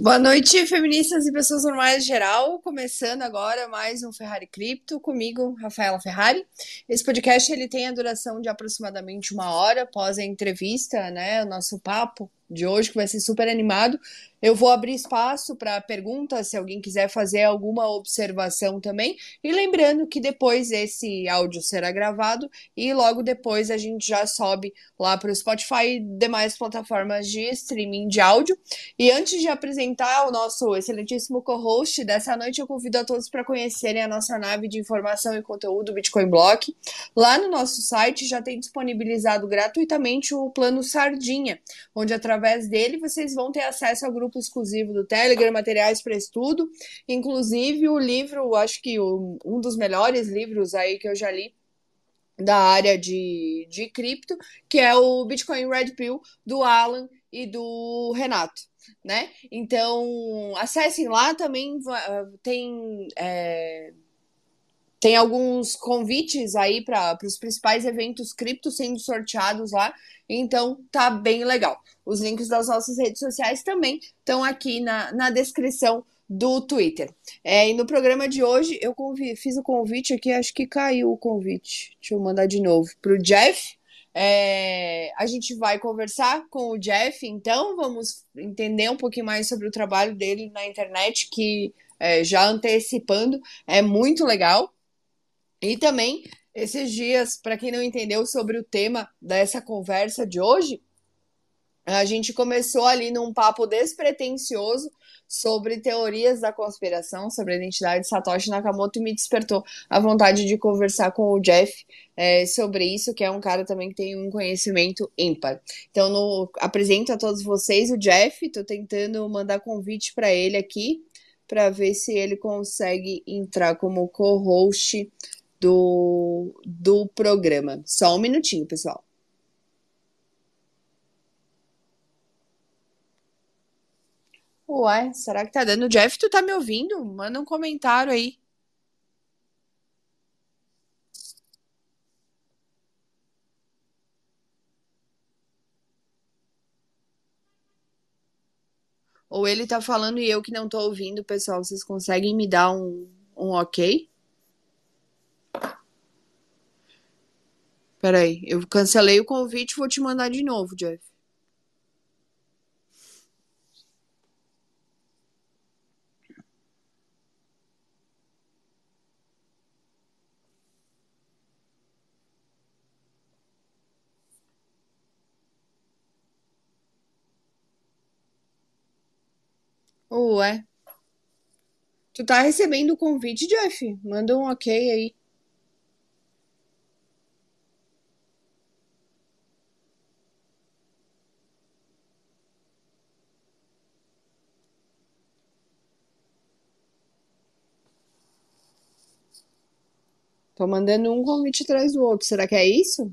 Boa noite, feministas e pessoas normais geral. Começando agora mais um Ferrari Cripto comigo, Rafaela Ferrari. Esse podcast ele tem a duração de aproximadamente uma hora após a entrevista, né? O nosso papo de hoje, que vai ser super animado. Eu vou abrir espaço para perguntas, se alguém quiser fazer alguma observação também. E lembrando que depois esse áudio será gravado e logo depois a gente já sobe lá para o Spotify e demais plataformas de streaming de áudio. E antes de apresentar o nosso excelentíssimo co-host dessa noite, eu convido a todos para conhecerem a nossa nave de informação e conteúdo Bitcoin Block. Lá no nosso site já tem disponibilizado gratuitamente o plano Sardinha, onde através dele vocês vão ter acesso ao grupo grupo exclusivo do Telegram, materiais para estudo, inclusive o livro, acho que o, um dos melhores livros aí que eu já li da área de, de cripto, que é o Bitcoin Red Pill do Alan e do Renato, né? Então, acessem lá também, tem. É, tem alguns convites aí para os principais eventos cripto sendo sorteados lá. Então tá bem legal. Os links das nossas redes sociais também estão aqui na, na descrição do Twitter. É, e no programa de hoje eu fiz o convite aqui, acho que caiu o convite. Deixa eu mandar de novo para o Jeff. É, a gente vai conversar com o Jeff, então vamos entender um pouquinho mais sobre o trabalho dele na internet, que é, já antecipando é muito legal. E também esses dias, para quem não entendeu sobre o tema dessa conversa de hoje, a gente começou ali num papo despretensioso sobre teorias da conspiração, sobre a identidade de Satoshi Nakamoto e me despertou a vontade de conversar com o Jeff é, sobre isso, que é um cara também que tem um conhecimento ímpar. Então, no, apresento a todos vocês o Jeff, estou tentando mandar convite para ele aqui, para ver se ele consegue entrar como co-host do, do programa. Só um minutinho, pessoal. Ué, será que tá dando? Jeff, tu tá me ouvindo? Manda um comentário aí. Ou ele tá falando e eu que não tô ouvindo, pessoal. Vocês conseguem me dar um, um ok? Peraí, eu cancelei o convite vou te mandar de novo, Jeff. Ué. Tu tá recebendo o convite, Jeff? Manda um ok aí. Tô mandando um convite atrás do outro. Será que é isso?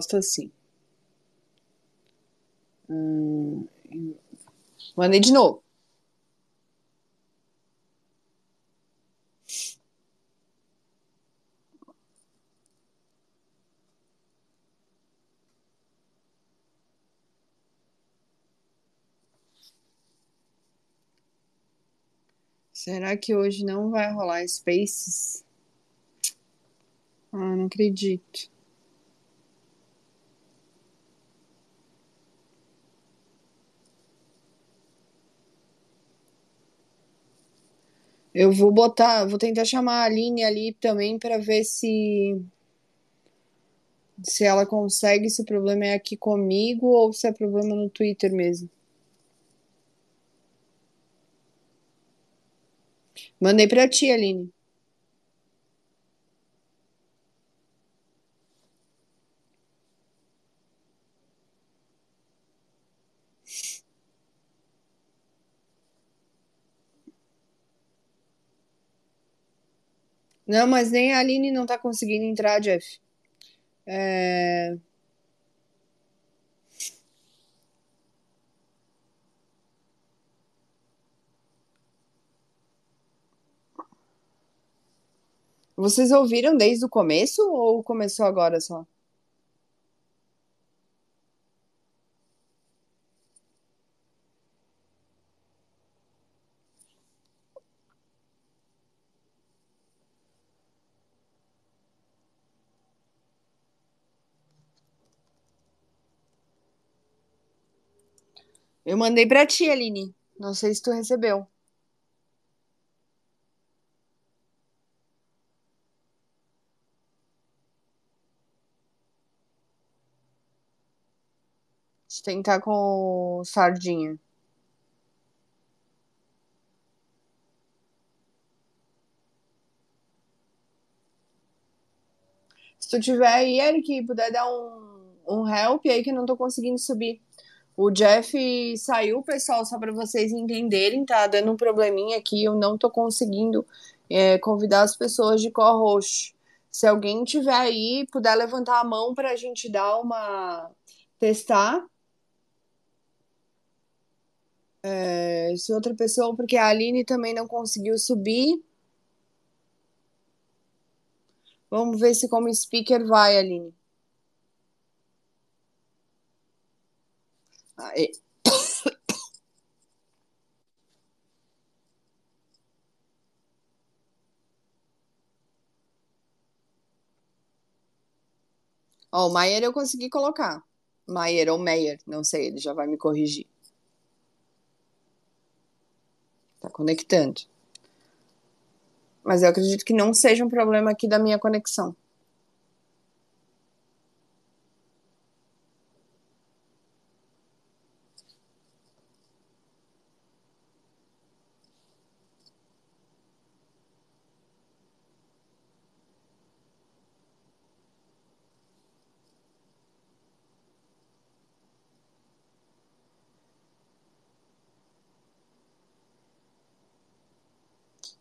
Gosto assim. Hum, mandei de novo. Será que hoje não vai rolar Spaces? Ah, não acredito. Eu vou botar, vou tentar chamar a Aline ali também para ver se se ela consegue, se o problema é aqui comigo ou se é problema no Twitter mesmo. Mandei para ti, Aline. Não, mas nem a Aline não tá conseguindo entrar, Jeff. É... Vocês ouviram desde o começo ou começou agora só? Eu mandei pra ti, Aline. Não sei se tu recebeu. Deixa eu tentar com o Sardinha. Se tu tiver aí, Eric, puder dar um, um help aí que eu não tô conseguindo subir. O Jeff saiu, pessoal, só para vocês entenderem, tá dando um probleminha aqui, eu não tô conseguindo é, convidar as pessoas de co-host. Se alguém tiver aí, puder levantar a mão para a gente dar uma testar. É, se outra pessoa, porque a Aline também não conseguiu subir. Vamos ver se como speaker vai, Aline. Aí. Ó, o Maier eu consegui colocar. Maier ou Meyer, não sei, ele já vai me corrigir. Tá conectando. Mas eu acredito que não seja um problema aqui da minha conexão.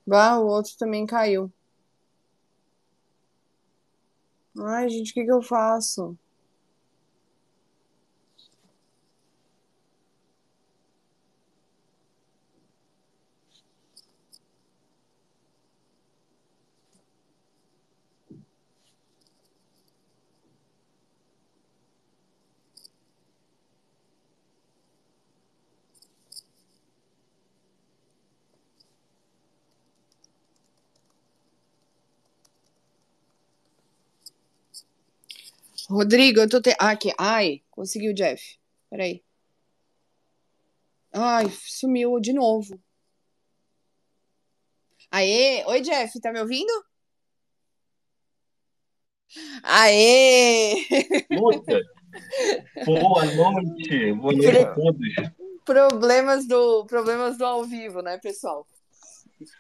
Bah, o outro também caiu. Ai, gente, o que que eu faço? Rodrigo, eu tô te... ah, aqui. Ai, conseguiu, Jeff. Peraí. Ai, sumiu de novo. Aê! Oi, Jeff, tá me ouvindo? Aê! Boa noite, boa noite a todos. Problemas do, problemas do ao vivo, né, pessoal?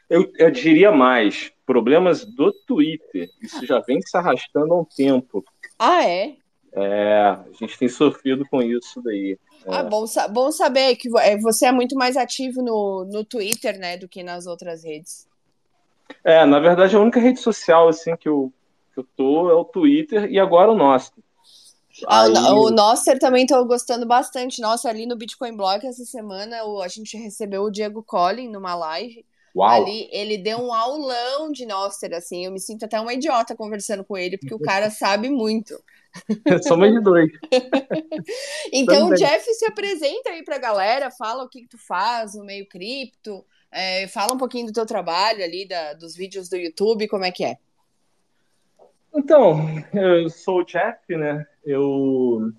Eu, eu diria mais, problemas do Twitter. Isso já vem se arrastando há um tempo. Ah, é? É, a gente tem sofrido com isso daí. É. Ah, bom, bom saber que é, você é muito mais ativo no, no Twitter, né, do que nas outras redes. É, na verdade, a única rede social assim que eu, que eu tô é o Twitter e agora o nosso. Ah, Aí... O Noster também estou gostando bastante. Nossa, ali no Bitcoin Block essa semana a gente recebeu o Diego Collin numa live. Uau. Ali ele deu um aulão de Noster, assim. Eu me sinto até uma idiota conversando com ele, porque o cara sabe muito. Somos de dois. então, o Jeff se apresenta aí pra galera, fala o que, que tu faz no meio cripto, é, fala um pouquinho do teu trabalho ali, da, dos vídeos do YouTube, como é que é? Então, eu sou o Jeff, né? Eu,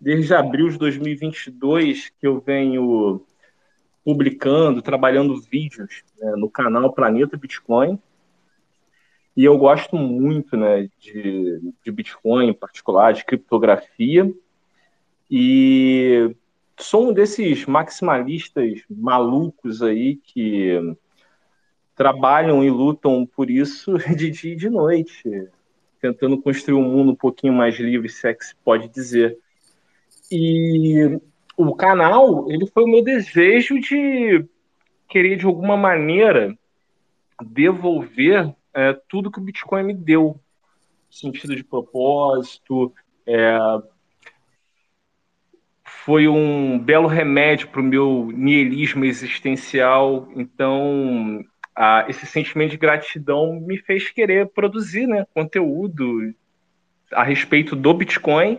desde abril de 2022, que eu venho publicando, trabalhando vídeos né, no canal Planeta Bitcoin. E eu gosto muito né, de, de Bitcoin em particular, de criptografia. E sou um desses maximalistas malucos aí que trabalham e lutam por isso de dia e de noite, tentando construir um mundo um pouquinho mais livre, se é que se pode dizer. E o canal, ele foi o meu desejo de querer, de alguma maneira, devolver é, tudo que o Bitcoin me deu. Sentido de propósito, é, foi um belo remédio para o meu niilismo existencial. Então, a, esse sentimento de gratidão me fez querer produzir né, conteúdo a respeito do Bitcoin.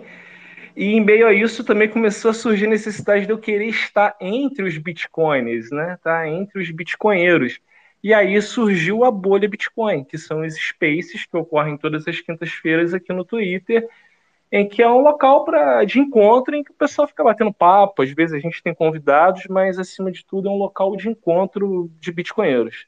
E em meio a isso também começou a surgir a necessidade de eu querer estar entre os bitcoins, né? Tá? Entre os bitcoinheiros. E aí surgiu a bolha Bitcoin, que são os spaces que ocorrem todas as quintas-feiras aqui no Twitter, em que é um local pra, de encontro em que o pessoal fica batendo papo. Às vezes a gente tem convidados, mas acima de tudo é um local de encontro de bitcoinheiros.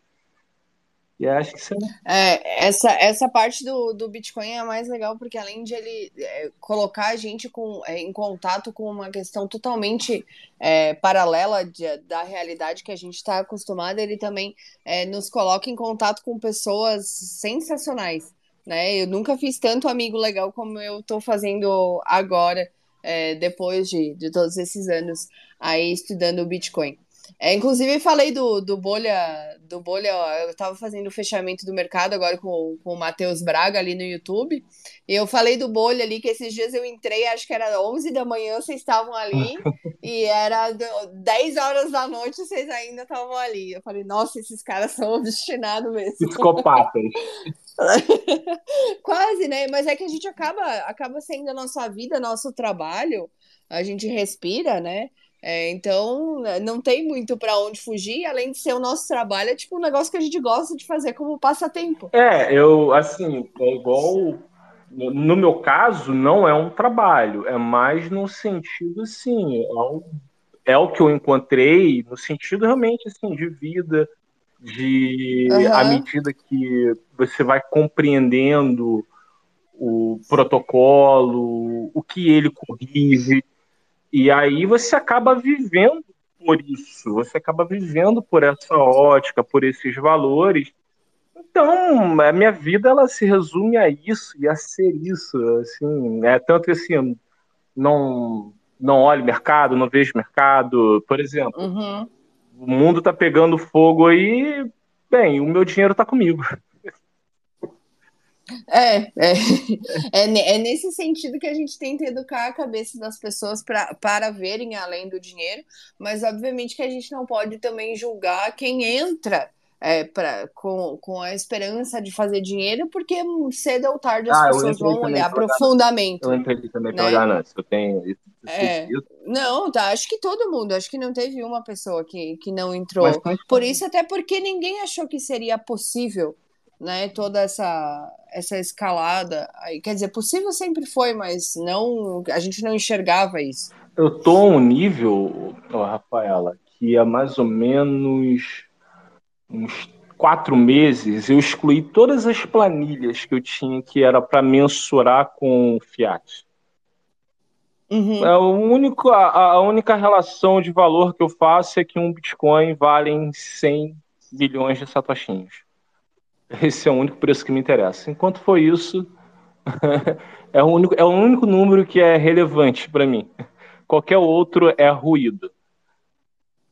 E acho que você... é, essa, essa parte do, do Bitcoin é a mais legal porque além de ele é, colocar a gente com, é, em contato com uma questão totalmente é, paralela de, da realidade que a gente está acostumado, ele também é, nos coloca em contato com pessoas sensacionais. Né? Eu nunca fiz tanto amigo legal como eu estou fazendo agora, é, depois de, de todos esses anos aí estudando o Bitcoin. É, inclusive, falei do, do Bolha, do Bolha, eu estava fazendo o fechamento do mercado agora com, com o Matheus Braga ali no YouTube, e eu falei do Bolha ali, que esses dias eu entrei, acho que era 11 da manhã, vocês estavam ali, e era 10 horas da noite, vocês ainda estavam ali. Eu falei, nossa, esses caras são obstinados mesmo. Psicopatas. Quase, né? Mas é que a gente acaba, acaba sendo a nossa vida, nosso trabalho, a gente respira, né? É, então, não tem muito para onde fugir, além de ser o nosso trabalho, é tipo um negócio que a gente gosta de fazer como passatempo. É, eu, assim, é igual. No meu caso, não é um trabalho, é mais no sentido, assim, é, um, é o que eu encontrei, no sentido realmente, assim, de vida, de uhum. à medida que você vai compreendendo o protocolo, o que ele corrige, e aí você acaba vivendo por isso, você acaba vivendo por essa ótica, por esses valores. Então, a minha vida ela se resume a isso e a ser isso, assim, é tanto que assim, não não olho mercado, não vejo mercado, por exemplo. Uhum. O mundo tá pegando fogo aí, bem, o meu dinheiro tá comigo. É, é, é, é, nesse sentido que a gente tenta educar a cabeça das pessoas pra, para verem além do dinheiro, mas obviamente que a gente não pode também julgar quem entra é, pra, com, com a esperança de fazer dinheiro, porque cedo ou tarde as ah, pessoas vão olhar profundamente. Eu entrei também pela né? ganância, eu tenho isso. É, não, tá. Acho que todo mundo. Acho que não teve uma pessoa que, que não entrou. Mas, Por isso, até porque ninguém achou que seria possível né, toda essa essa escalada. Aí, quer dizer, possível sempre foi, mas não a gente não enxergava isso. Eu tô a um nível, oh, Rafaela, que há mais ou menos uns quatro meses eu excluí todas as planilhas que eu tinha que era para mensurar com o Fiat. Uhum. É o único, a, a, única relação de valor que eu faço é que um Bitcoin vale 100 bilhões de satoshinhos. Esse é o único preço que me interessa. Enquanto for isso, é, o único, é o único número que é relevante para mim. Qualquer outro é ruído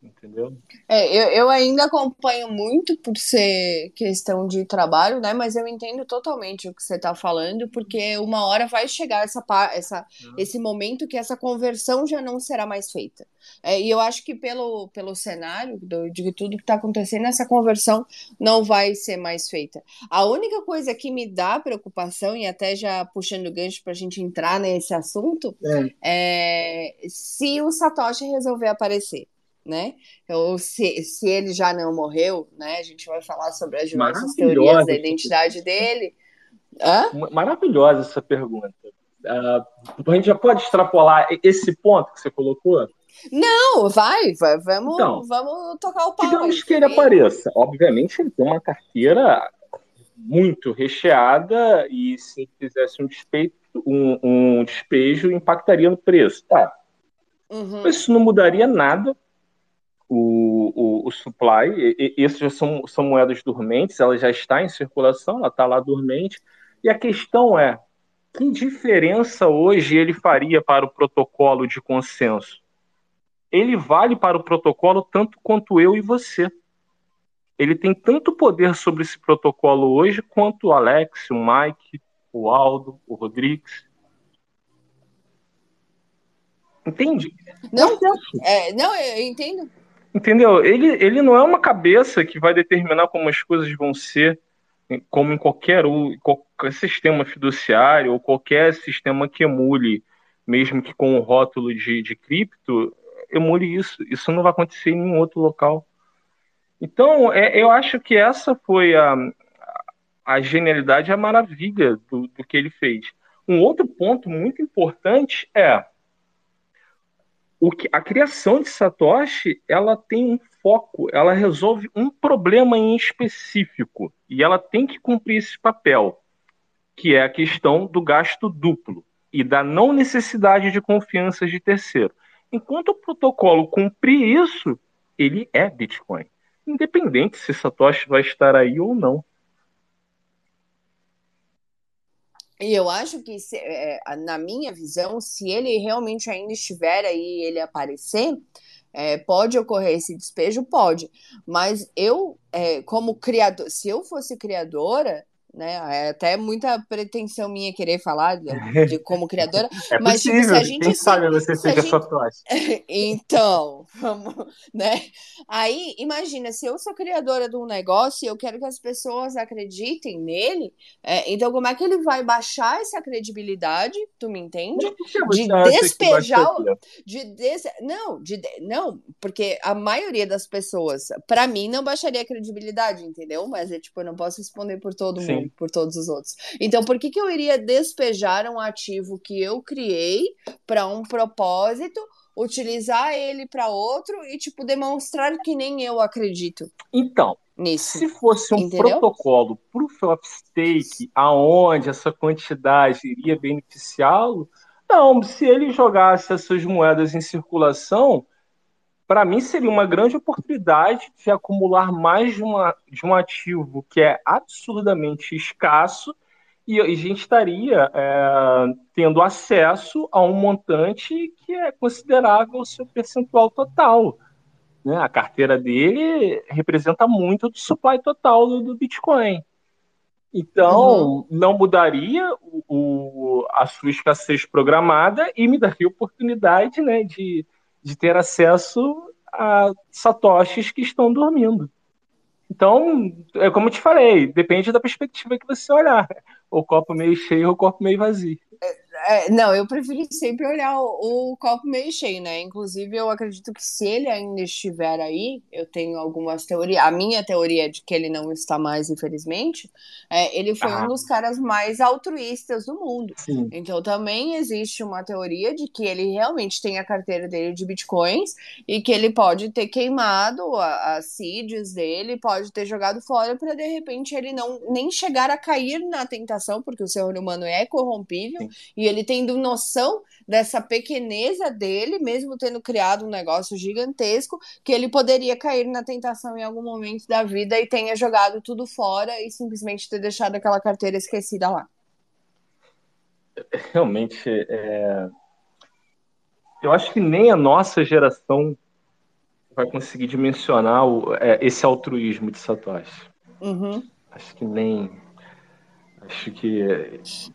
entendeu? É, eu, eu ainda acompanho muito por ser questão de trabalho, né? Mas eu entendo totalmente o que você está falando, porque uma hora vai chegar essa, essa, uhum. esse momento que essa conversão já não será mais feita. É, e eu acho que pelo, pelo cenário do, de tudo que está acontecendo, essa conversão não vai ser mais feita. A única coisa que me dá preocupação, e até já puxando o gancho para a gente entrar nesse assunto, é. é se o Satoshi resolver aparecer né? Ou se, se ele já não morreu, né? A gente vai falar sobre as diversas teorias da identidade dele. Hã? Maravilhosa essa pergunta. Uh, a gente já pode extrapolar esse ponto que você colocou? Não, vai, vai vamos, então, vamos tocar o pau. Digamos aí, que ele apareça. Obviamente, ele tem uma carteira muito recheada e se fizesse um despeito, um, um despejo, impactaria no preço. Tá. Uhum. Isso não mudaria nada o, o, o supply, e, e, já são, são moedas dormentes, ela já está em circulação, ela está lá dormente, e a questão é, que diferença hoje ele faria para o protocolo de consenso? Ele vale para o protocolo tanto quanto eu e você. Ele tem tanto poder sobre esse protocolo hoje quanto o Alex, o Mike, o Aldo, o Rodrigues. Entende? Não, é, não, eu entendo. Entendeu? Ele, ele não é uma cabeça que vai determinar como as coisas vão ser, como em qualquer, qualquer sistema fiduciário ou qualquer sistema que emule, mesmo que com o rótulo de, de cripto, emule isso. Isso não vai acontecer em nenhum outro local. Então, é, eu acho que essa foi a, a genialidade, a maravilha do, do que ele fez. Um outro ponto muito importante é o que, a criação de Satoshi ela tem um foco, ela resolve um problema em específico e ela tem que cumprir esse papel, que é a questão do gasto duplo e da não necessidade de confiança de terceiro. Enquanto o protocolo cumprir isso, ele é Bitcoin, independente se Satoshi vai estar aí ou não. E eu acho que, se, é, na minha visão, se ele realmente ainda estiver aí ele aparecer, É, pode ocorrer esse despejo? Pode. Mas eu, é, como criador, se eu fosse criadora, né? É até muita pretensão minha querer falar de, de como criadora. É mas possível, tipo, se a gente quem sabe você seja gente... Então, vamos, né? Aí, imagina, se eu sou criadora de um negócio e eu quero que as pessoas acreditem nele, é, então como é que ele vai baixar essa credibilidade? Tu me entende? De despejar, de des... não, de não, porque a maioria das pessoas, para mim, não baixaria a credibilidade, entendeu? Mas é tipo, eu não posso responder por todo Sim. mundo por todos os outros. Então, por que, que eu iria despejar um ativo que eu criei para um propósito, utilizar ele para outro e, tipo, demonstrar que nem eu acredito? Então, nisso. Se fosse um Entendeu? protocolo proof of stake, aonde essa quantidade iria beneficiá-lo, não, se ele jogasse essas moedas em circulação, para mim seria uma grande oportunidade de acumular mais de, uma, de um ativo que é absurdamente escasso e a gente estaria é, tendo acesso a um montante que é considerável o seu percentual total. Né? A carteira dele representa muito do supply total do, do Bitcoin. Então, uhum. não mudaria o, o, a sua escassez programada e me daria oportunidade né, de de ter acesso a satoshis que estão dormindo. Então, é como eu te falei, depende da perspectiva que você olhar. O copo meio cheio ou o copo meio vazio. É, não, eu prefiro sempre olhar o, o, copo meio cheio, né? Inclusive, eu acredito que se ele ainda estiver aí, eu tenho algumas teorias. A minha teoria é de que ele não está mais, infelizmente. É, ele foi ah. um dos caras mais altruístas do mundo. Sim. Então, também existe uma teoria de que ele realmente tem a carteira dele de bitcoins e que ele pode ter queimado as seeds dele, pode ter jogado fora para de repente ele não nem chegar a cair na tentação, porque o ser humano é corrompível. Sim. E ele tendo noção dessa pequeneza dele, mesmo tendo criado um negócio gigantesco, que ele poderia cair na tentação em algum momento da vida e tenha jogado tudo fora e simplesmente ter deixado aquela carteira esquecida lá. Realmente, é... eu acho que nem a nossa geração vai conseguir dimensionar o, é, esse altruísmo de Satoshi. Uhum. Acho que nem Acho que.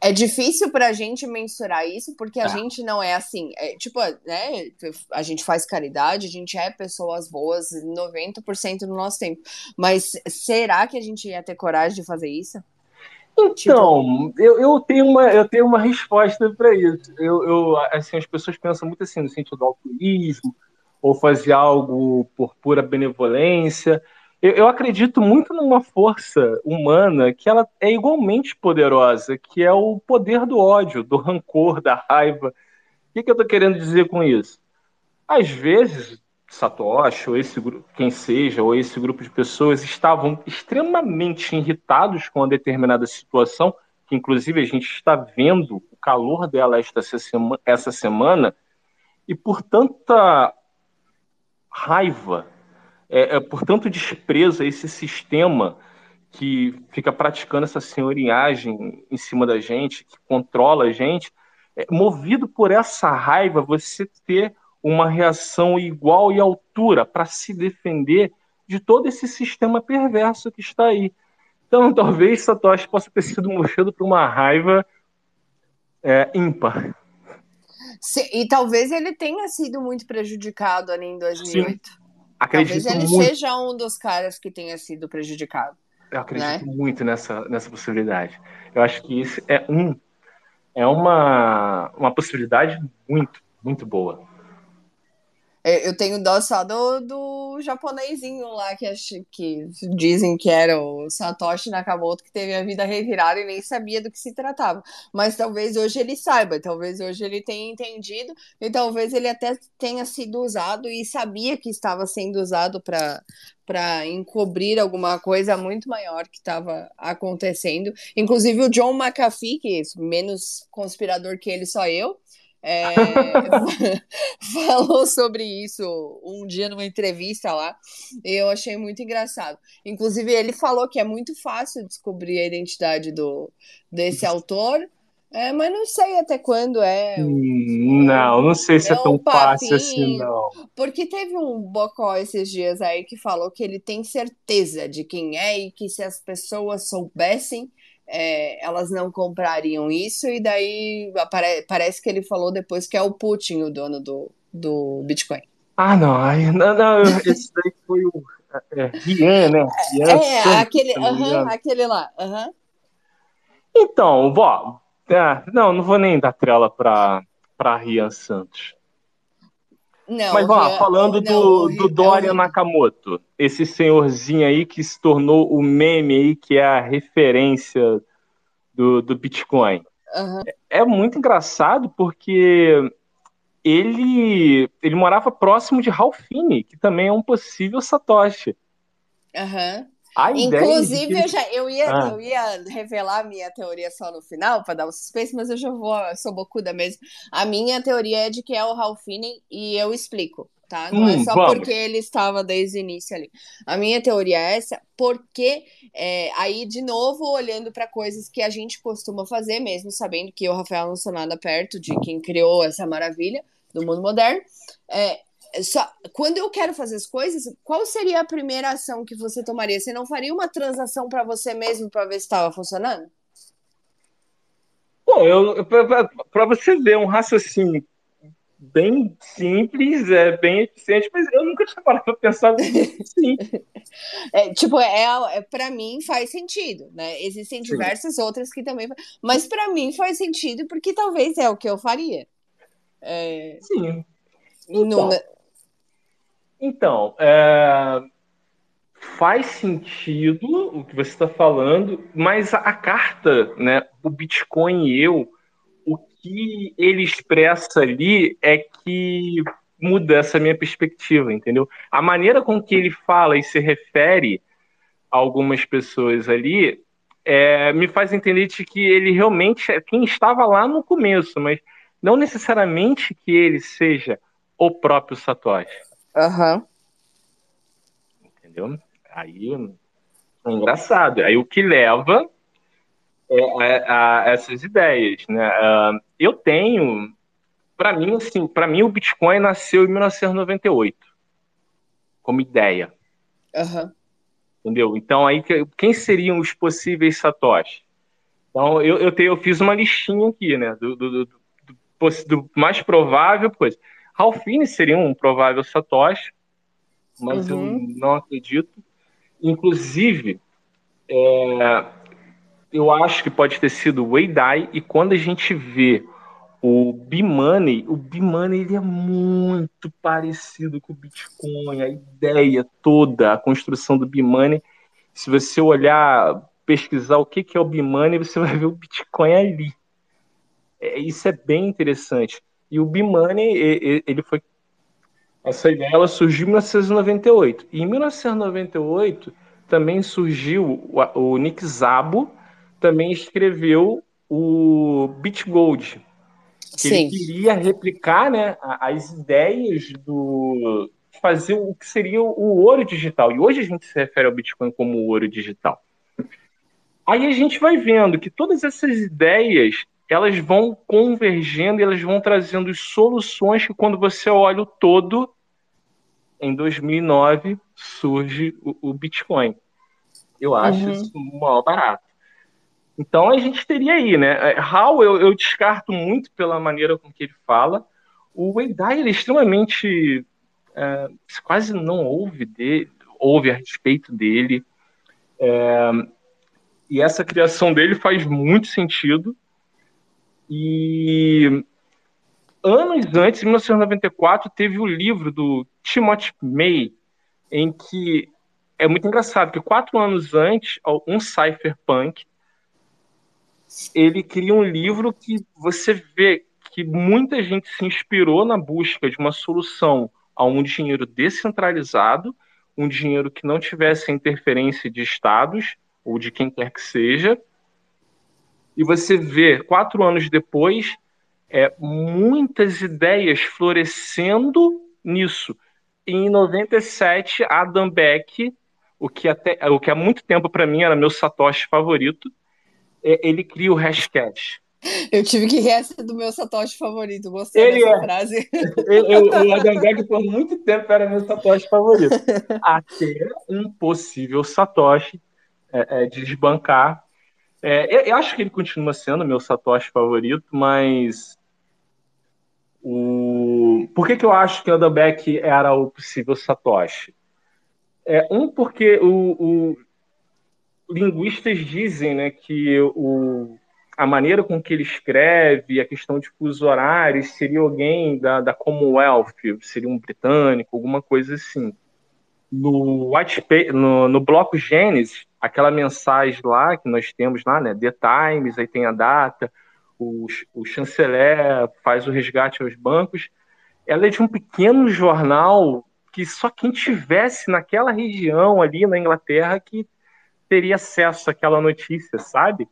É difícil para a gente mensurar isso, porque a ah. gente não é assim. É, tipo, né? A gente faz caridade, a gente é pessoas boas 90% do nosso tempo. Mas será que a gente ia ter coragem de fazer isso? Então, tipo... eu, eu, tenho uma, eu tenho uma resposta para isso. Eu, eu, assim, as pessoas pensam muito assim no sentido do altruísmo, ou fazer algo por pura benevolência. Eu, eu, acredito muito numa força humana que ela é igualmente poderosa, que é o poder do ódio, do rancor, da raiva. O que, que eu estou querendo dizer com isso? Às vezes, Satoshi, ou esse quem seja, ou esse grupo de pessoas estavam extremamente irritados com uma determinada situação, que inclusive a gente está vendo o calor dela esta semana, essa semana, e por tanta raiva é, é, por tanto desprezo a esse sistema que fica praticando essa senhorinhagem em cima da gente, que controla a gente, é, movido por essa raiva, você ter uma reação igual e altura para se defender de todo esse sistema perverso que está aí. Então, talvez Satoshi possa ter sido movido por uma raiva é, ímpar. e talvez ele tenha sido muito prejudicado ali em 2008. Sim. Acredito Talvez ele muito... seja um dos caras que tenha sido prejudicado. Eu acredito né? muito nessa, nessa possibilidade. Eu acho que isso é um é uma, uma possibilidade muito, muito boa. Eu tenho dó só do, do japonesinho lá que, que dizem que era o Satoshi Nakamoto que teve a vida revirada e nem sabia do que se tratava. Mas talvez hoje ele saiba, talvez hoje ele tenha entendido e talvez ele até tenha sido usado e sabia que estava sendo usado para para encobrir alguma coisa muito maior que estava acontecendo. Inclusive o John McAfee, que é menos conspirador que ele, só eu, é, falou sobre isso um dia numa entrevista lá, e eu achei muito engraçado. Inclusive, ele falou que é muito fácil descobrir a identidade do, desse autor, É, mas não sei até quando é. Hum, não, não sei se é, é tão um fácil assim, não. Porque teve um bocó esses dias aí que falou que ele tem certeza de quem é e que se as pessoas soubessem, é, elas não comprariam isso. E daí apare parece que ele falou depois que é o Putin o dono do, do Bitcoin. Ah, não, não, não esse daí foi o é, Rian, né? Rian é, Santos, aquele, uh -huh, aquele lá. Uh -huh. Então, vó, é, não, não vou nem dar trela para Rian Santos. Não, Mas ó, falando não, do, do Dória Nakamoto, esse senhorzinho aí que se tornou o meme aí, que é a referência do, do Bitcoin. Uhum. É, é muito engraçado porque ele, ele morava próximo de Ralphine, que também é um possível Satoshi. Uhum. Inclusive, que... eu, já, eu, ia, ah. eu ia revelar a minha teoria só no final, para dar um suspense, mas eu já vou, eu sou bocuda mesmo. A minha teoria é de que é o Ralphine e eu explico, tá? Não é hum, é só vamos. porque ele estava desde o início ali. A minha teoria é essa, porque é, aí, de novo, olhando para coisas que a gente costuma fazer, mesmo sabendo que o Rafael não sou nada perto de quem criou essa maravilha do mundo moderno. É, só, quando eu quero fazer as coisas, qual seria a primeira ação que você tomaria? Você não faria uma transação para você mesmo para ver se estava funcionando? Bom, eu, para você ver um raciocínio bem simples, é bem eficiente, mas eu nunca tinha parado para pensar assim. É, tipo, é, é para mim faz sentido, né? Existem diversas Sim. outras que também, mas para mim faz sentido porque talvez é o que eu faria. É... Sim. Então, então, é, faz sentido o que você está falando, mas a, carta, né, o Bitcoin e eu, o que ele expressa ali é que muda essa minha perspectiva, entendeu? A maneira com que ele fala e se refere a algumas pessoas ali é, me faz entender de que ele realmente é quem estava lá no começo, mas não necessariamente que ele seja o próprio Satoshi. Aham. Uhum. Entendeu? Aí é engraçado. Aí o que leva é, a, a essas ideias, né? Uh, eu tenho, para mim, assim, para mim o Bitcoin nasceu em 1998 como ideia. Uhum. Entendeu? Então aí quem seriam os possíveis satoshi? Então eu, eu, tenho, eu fiz uma listinha aqui, né? Do, do, do, do mais provável coisa. Ralphine seria um provável Satoshi, mas uhum. eu não acredito. Inclusive, é, eu acho que pode ter sido o Weidai, e quando a gente vê o B-Money, o B-Money ele é muito parecido com o Bitcoin, a ideia toda, a construção do B-Money. Se você olhar, pesquisar o que é o B-Money, você vai ver o Bitcoin ali. É, isso é bem interessante. E o B-Money, ele foi. Essa ideia ela surgiu em 1998. E em 1998 também surgiu o, o Nick Szabo, também escreveu o BitGold, que Sim. ele queria replicar né, as ideias do fazer o que seria o ouro digital. E hoje a gente se refere ao Bitcoin como ouro digital. Aí a gente vai vendo que todas essas ideias elas vão convergendo e elas vão trazendo soluções que, quando você olha o todo, em 2009 surge o, o Bitcoin. Eu acho uhum. isso o maior barato. Então a gente teria aí, né? É, Hal eu, eu, descarto muito pela maneira com que ele fala. O Weidai ele é extremamente. É, quase não ouve dele, ouve a respeito dele. É, e essa criação dele faz muito sentido. E anos antes, em 1994, teve o livro do Timothy May, em que é muito engraçado que quatro anos antes, um cypherpunk, ele cria um livro que você vê que muita gente se inspirou na busca de uma solução a um dinheiro descentralizado, um dinheiro que não tivesse interferência de estados ou de quem quer que seja, e você vê, quatro anos depois, é, muitas ideias florescendo nisso. E em 97, Adam Beck, o que, até, o que há muito tempo para mim era meu Satoshi favorito, é, ele cria o Hashcash. Eu tive que rir do meu Satoshi favorito. Gostei ele dessa é. frase. Eu, o Adam Beck por muito tempo era meu Satoshi favorito. Até um possível Satoshi é, é, desbancar. É, eu, acho que ele continua sendo meu Satoshi favorito, mas o... por que, que eu acho que o Beck era o possível Satoshi? É, um, porque o, o linguistas dizem né, que o, a maneira com que ele escreve, a questão de fuso horários, seria alguém da, da Commonwealth, seria um britânico, alguma coisa assim. No, white, no, no bloco Gênesis, aquela mensagem lá que nós temos lá, né, The Times, aí tem a data, o, o chanceler faz o resgate aos bancos, ela é de um pequeno jornal que só quem tivesse naquela região ali na Inglaterra que teria acesso àquela notícia, sabe?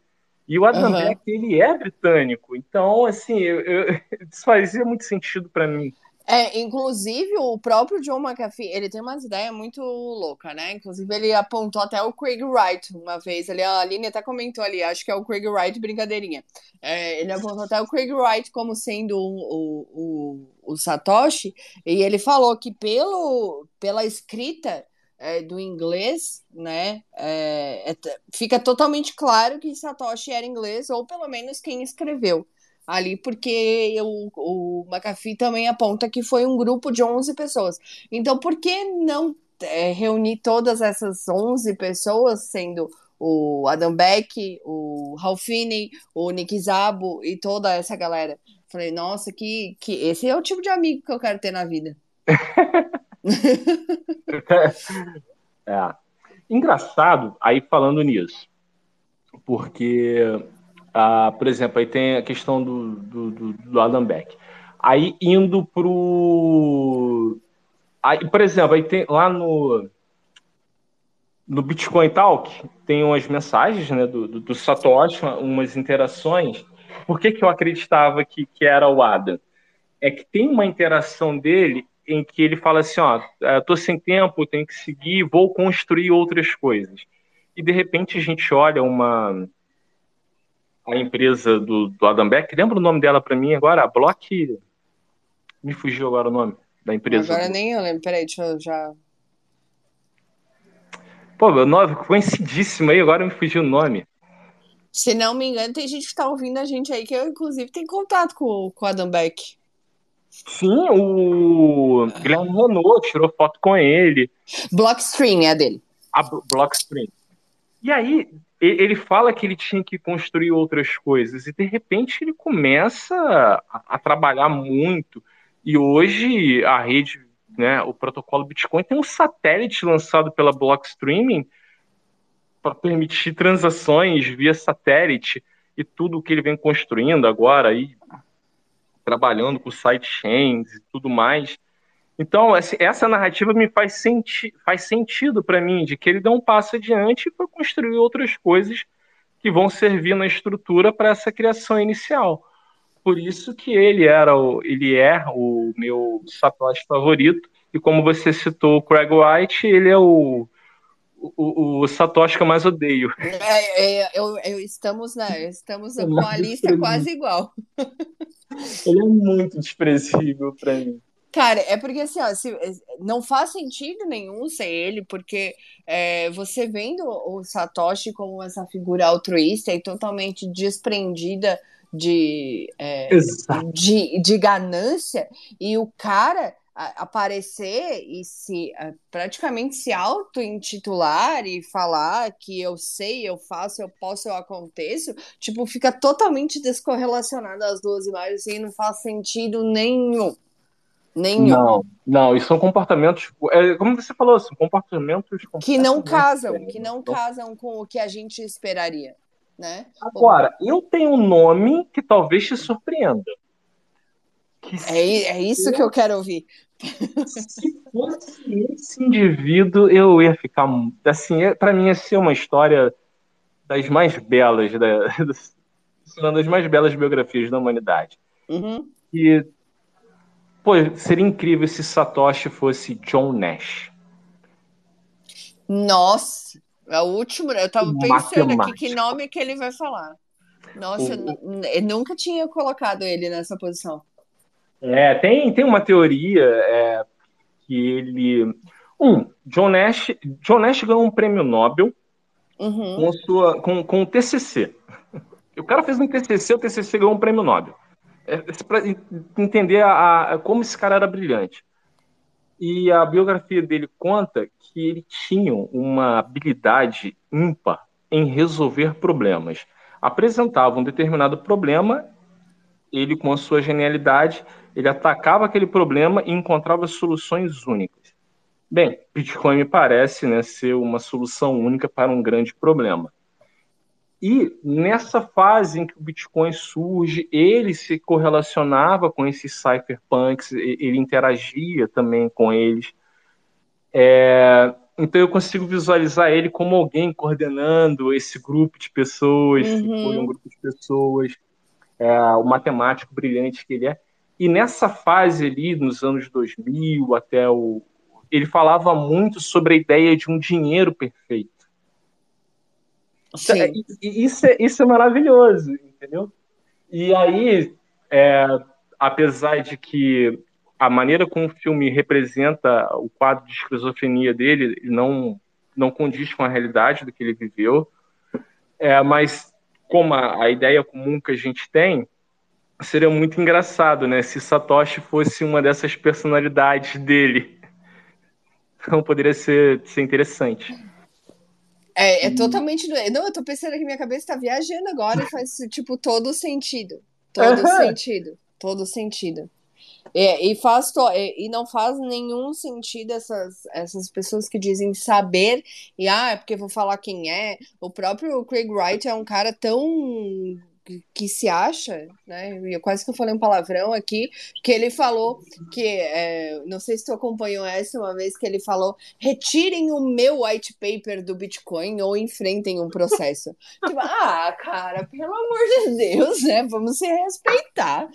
E o Adam uhum. Beck, ele é britânico. Então, assim, eu, eu, isso fazia muito sentido para mim. É, inclusive, o próprio John McAfee, ele tem umas ideias muito loucas, né? Inclusive, ele apontou até o Craig Wright uma vez. Ali, a Aline até comentou ali, acho que é o Craig Wright, brincadeirinha. É, ele apontou até o Craig Wright como sendo o, o, o Satoshi, e ele falou que pelo, pela escrita é, do inglês, né? É, é, fica totalmente claro que Satoshi era inglês, ou pelo menos quem escreveu ali, porque o, o McAfee também aponta que foi um grupo de 11 pessoas. Então, por que não é, reunir todas essas 11 pessoas, sendo o Adam Beck, o Ralphine, o Nick Zabo e toda essa galera? Falei, nossa, que, que esse é o tipo de amigo que eu quero ter na vida. é. Engraçado, aí falando nisso, porque, ah, por exemplo, aí tem a questão do, do, do, do Adam Beck. Aí indo pro. Aí, por exemplo, aí tem lá no, no Bitcoin Talk tem umas mensagens né, do, do, do Satoshi, umas interações. Por que, que eu acreditava que, que era o Adam? É que tem uma interação dele em que ele fala assim, ó, é, sem tempo, tenho que seguir, vou construir outras coisas. E de repente a gente olha uma a empresa do, do Adam Beck, lembra o nome dela para mim agora? A Block me fugiu agora o nome da empresa. Agora nem eu lembro, peraí, deixa eu já Pô, meu nome conhecidíssimo aí, agora me fugiu o nome. Se não me engano, tem gente que está ouvindo a gente aí que eu, inclusive, tem contato com, com o Adam Beck. Sim, o Guilherme Renault tirou foto com ele. Blockstream é a dele. A Blockstream. E aí, ele fala que ele tinha que construir outras coisas, e de repente ele começa a, trabalhar muito. E hoje a rede, né, o protocolo Bitcoin tem um satélite lançado pela Blockstream para permitir transações via satélite e tudo o que ele vem construindo agora aí trabalhando com sidechains e tudo mais. Então, essa narrativa me faz, senti faz sentido para mim, de que ele dá um passo adiante para construir outras coisas que vão servir na estrutura para essa criação inicial. Por isso que ele era o, ele é o meu Satoshi favorito, e como você citou o Craig White, ele é o, o, o Satoshi que eu mais odeio. É, é, eu, eu, estamos, né, estamos é com a lista quase igual. Ele é muito desprezível para mim. Cara, é porque assim, ó, se, não faz sentido nenhum ser ele, porque é, você vendo o Satoshi como essa figura altruísta e totalmente desprendida de, é, de, de ganância, e o cara aparecer e se praticamente se auto-intitular e falar que eu sei, eu faço, eu posso, eu aconteço, tipo, fica totalmente descorrelacionado as duas imagens e não faz sentido nenhum. Nenhum. Não, não, e são comportamentos, é, como você falou, são comportamentos que não casam, que não casam com o que a gente esperaria, né? Agora, eu tenho um nome que talvez te surpreenda. É, é isso que eu quero ouvir. Se fosse esse indivíduo, eu ia ficar. Assim, é, para mim, ia ser uma história das mais belas, da, uma das mais belas biografias da humanidade. Uhum. E, pô, seria incrível se Satoshi fosse John Nash. Nossa, é o último. Eu tava pensando aqui que nome que ele vai falar. Nossa, o, eu nunca tinha colocado ele nessa posição. É, tem, tem uma teoria é, que ele. Um, John Nash, John Nash ganhou um prêmio Nobel uhum. com, sua, com, com o TCC. O cara fez um TCC, o TCC ganhou um prêmio Nobel. É, é para entender a, a, como esse cara era brilhante. E a biografia dele conta que ele tinha uma habilidade ímpar em resolver problemas. Apresentava um determinado problema, ele com a sua genialidade, ele atacava aquele problema e encontrava soluções únicas. Bem, Bitcoin me parece né, ser uma solução única para um grande problema. E nessa fase em que o Bitcoin surge, ele se correlacionava com esses cypherpunks, ele interagia também com eles. É, então eu consigo visualizar ele como alguém coordenando esse grupo de pessoas, uhum. um grupo de pessoas, é, o matemático brilhante que ele é. E nessa fase ali, nos anos 2000 até o. Ele falava muito sobre a ideia de um dinheiro perfeito. Sim. Isso, é, isso é maravilhoso, entendeu? E aí, é, apesar de que a maneira como o filme representa o quadro de esquizofrenia dele não, não condiz com a realidade do que ele viveu, é, mas como a, a ideia comum que a gente tem, seria muito engraçado, né? Se Satoshi fosse uma dessas personalidades dele. Então poderia ser, ser interessante. É, é totalmente. Não, eu tô pensando que minha cabeça tá viajando agora e faz, tipo, todo sentido. Todo uhum. sentido. Todo sentido. É, e, faz to, e não faz nenhum sentido essas, essas pessoas que dizem saber, e ah, é porque vou falar quem é. O próprio Craig Wright é um cara tão que se acha, né? Eu quase que eu falei um palavrão aqui, que ele falou que é, não sei se tu acompanhou essa uma vez que ele falou: retirem o meu white paper do Bitcoin ou enfrentem um processo. tipo, ah, cara, pelo amor de Deus, né? Vamos se respeitar.